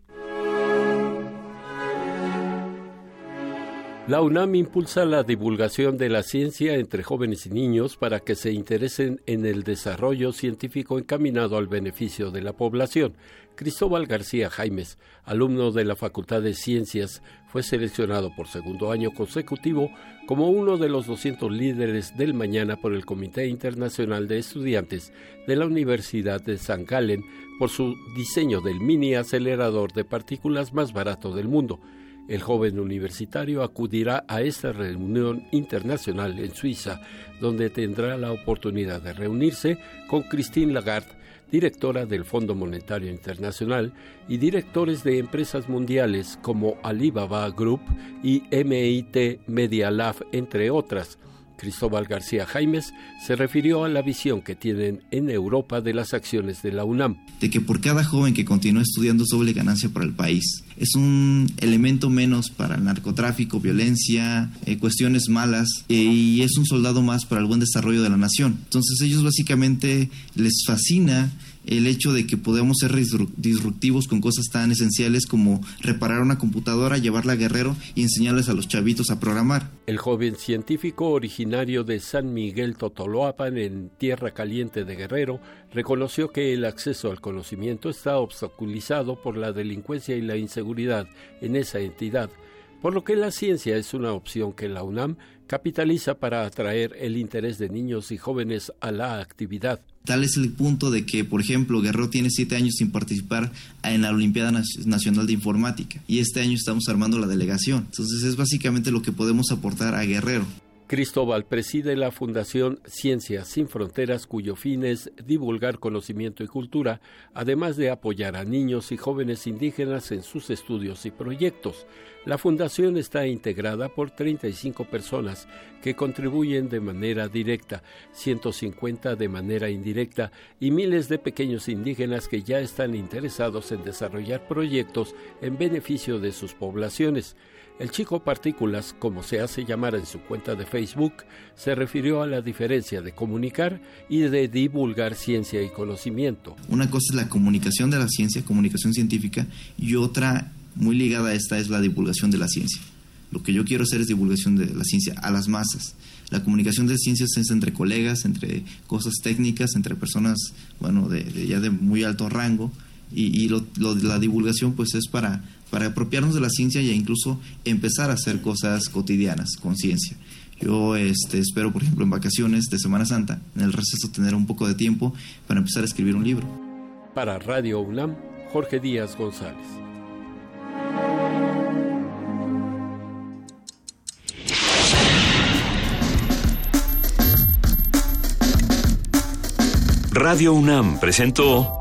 La UNAM impulsa la divulgación de la ciencia entre jóvenes y niños para que se interesen en el desarrollo científico encaminado al beneficio de la población. Cristóbal García Jaimes, alumno de la Facultad de Ciencias, fue seleccionado por segundo año consecutivo como uno de los 200 líderes del mañana por el Comité Internacional de Estudiantes de la Universidad de San Galen por su diseño del mini acelerador de partículas más barato del mundo. El joven universitario acudirá a esta reunión internacional en Suiza, donde tendrá la oportunidad de reunirse con Christine Lagarde, directora del Fondo Monetario Internacional, y directores de empresas mundiales como Alibaba Group y MIT Media Lab, entre otras. Cristóbal García Jaimes se refirió a la visión que tienen en Europa de las acciones de la UNAM. de que por cada joven que continúa estudiando es doble ganancia para el país. Es un elemento menos para el narcotráfico, violencia, eh, cuestiones malas, eh, y es un soldado más para el buen desarrollo de la nación. Entonces ellos básicamente les fascina el hecho de que podemos ser disruptivos con cosas tan esenciales como reparar una computadora, llevarla a Guerrero y enseñarles a los chavitos a programar. El joven científico originario de San Miguel Totoloapan, en Tierra Caliente de Guerrero, reconoció que el acceso al conocimiento está obstaculizado por la delincuencia y la inseguridad en esa entidad, por lo que la ciencia es una opción que la UNAM capitaliza para atraer el interés de niños y jóvenes a la actividad. Tal es el punto de que, por ejemplo, Guerrero tiene siete años sin participar en la Olimpiada Nacional de Informática y este año estamos armando la delegación. Entonces es básicamente lo que podemos aportar a Guerrero. Cristóbal preside la Fundación Ciencias Sin Fronteras, cuyo fin es divulgar conocimiento y cultura, además de apoyar a niños y jóvenes indígenas en sus estudios y proyectos. La fundación está integrada por 35 personas que contribuyen de manera directa, 150 de manera indirecta y miles de pequeños indígenas que ya están interesados en desarrollar proyectos en beneficio de sus poblaciones. El chico Partículas, como se hace llamar en su cuenta de Facebook, se refirió a la diferencia de comunicar y de divulgar ciencia y conocimiento. Una cosa es la comunicación de la ciencia, comunicación científica, y otra muy ligada a esta es la divulgación de la ciencia. Lo que yo quiero hacer es divulgación de la ciencia a las masas. La comunicación de ciencias es entre colegas, entre cosas técnicas, entre personas, bueno, de, ya de muy alto rango, y, la divulgación pues es para para apropiarnos de la ciencia e incluso empezar a hacer cosas cotidianas con ciencia. Yo este, espero, por ejemplo, en vacaciones de Semana Santa, en el receso, tener un poco de tiempo para empezar a escribir un libro. Para Radio UNAM, Jorge Díaz González. Radio UNAM presentó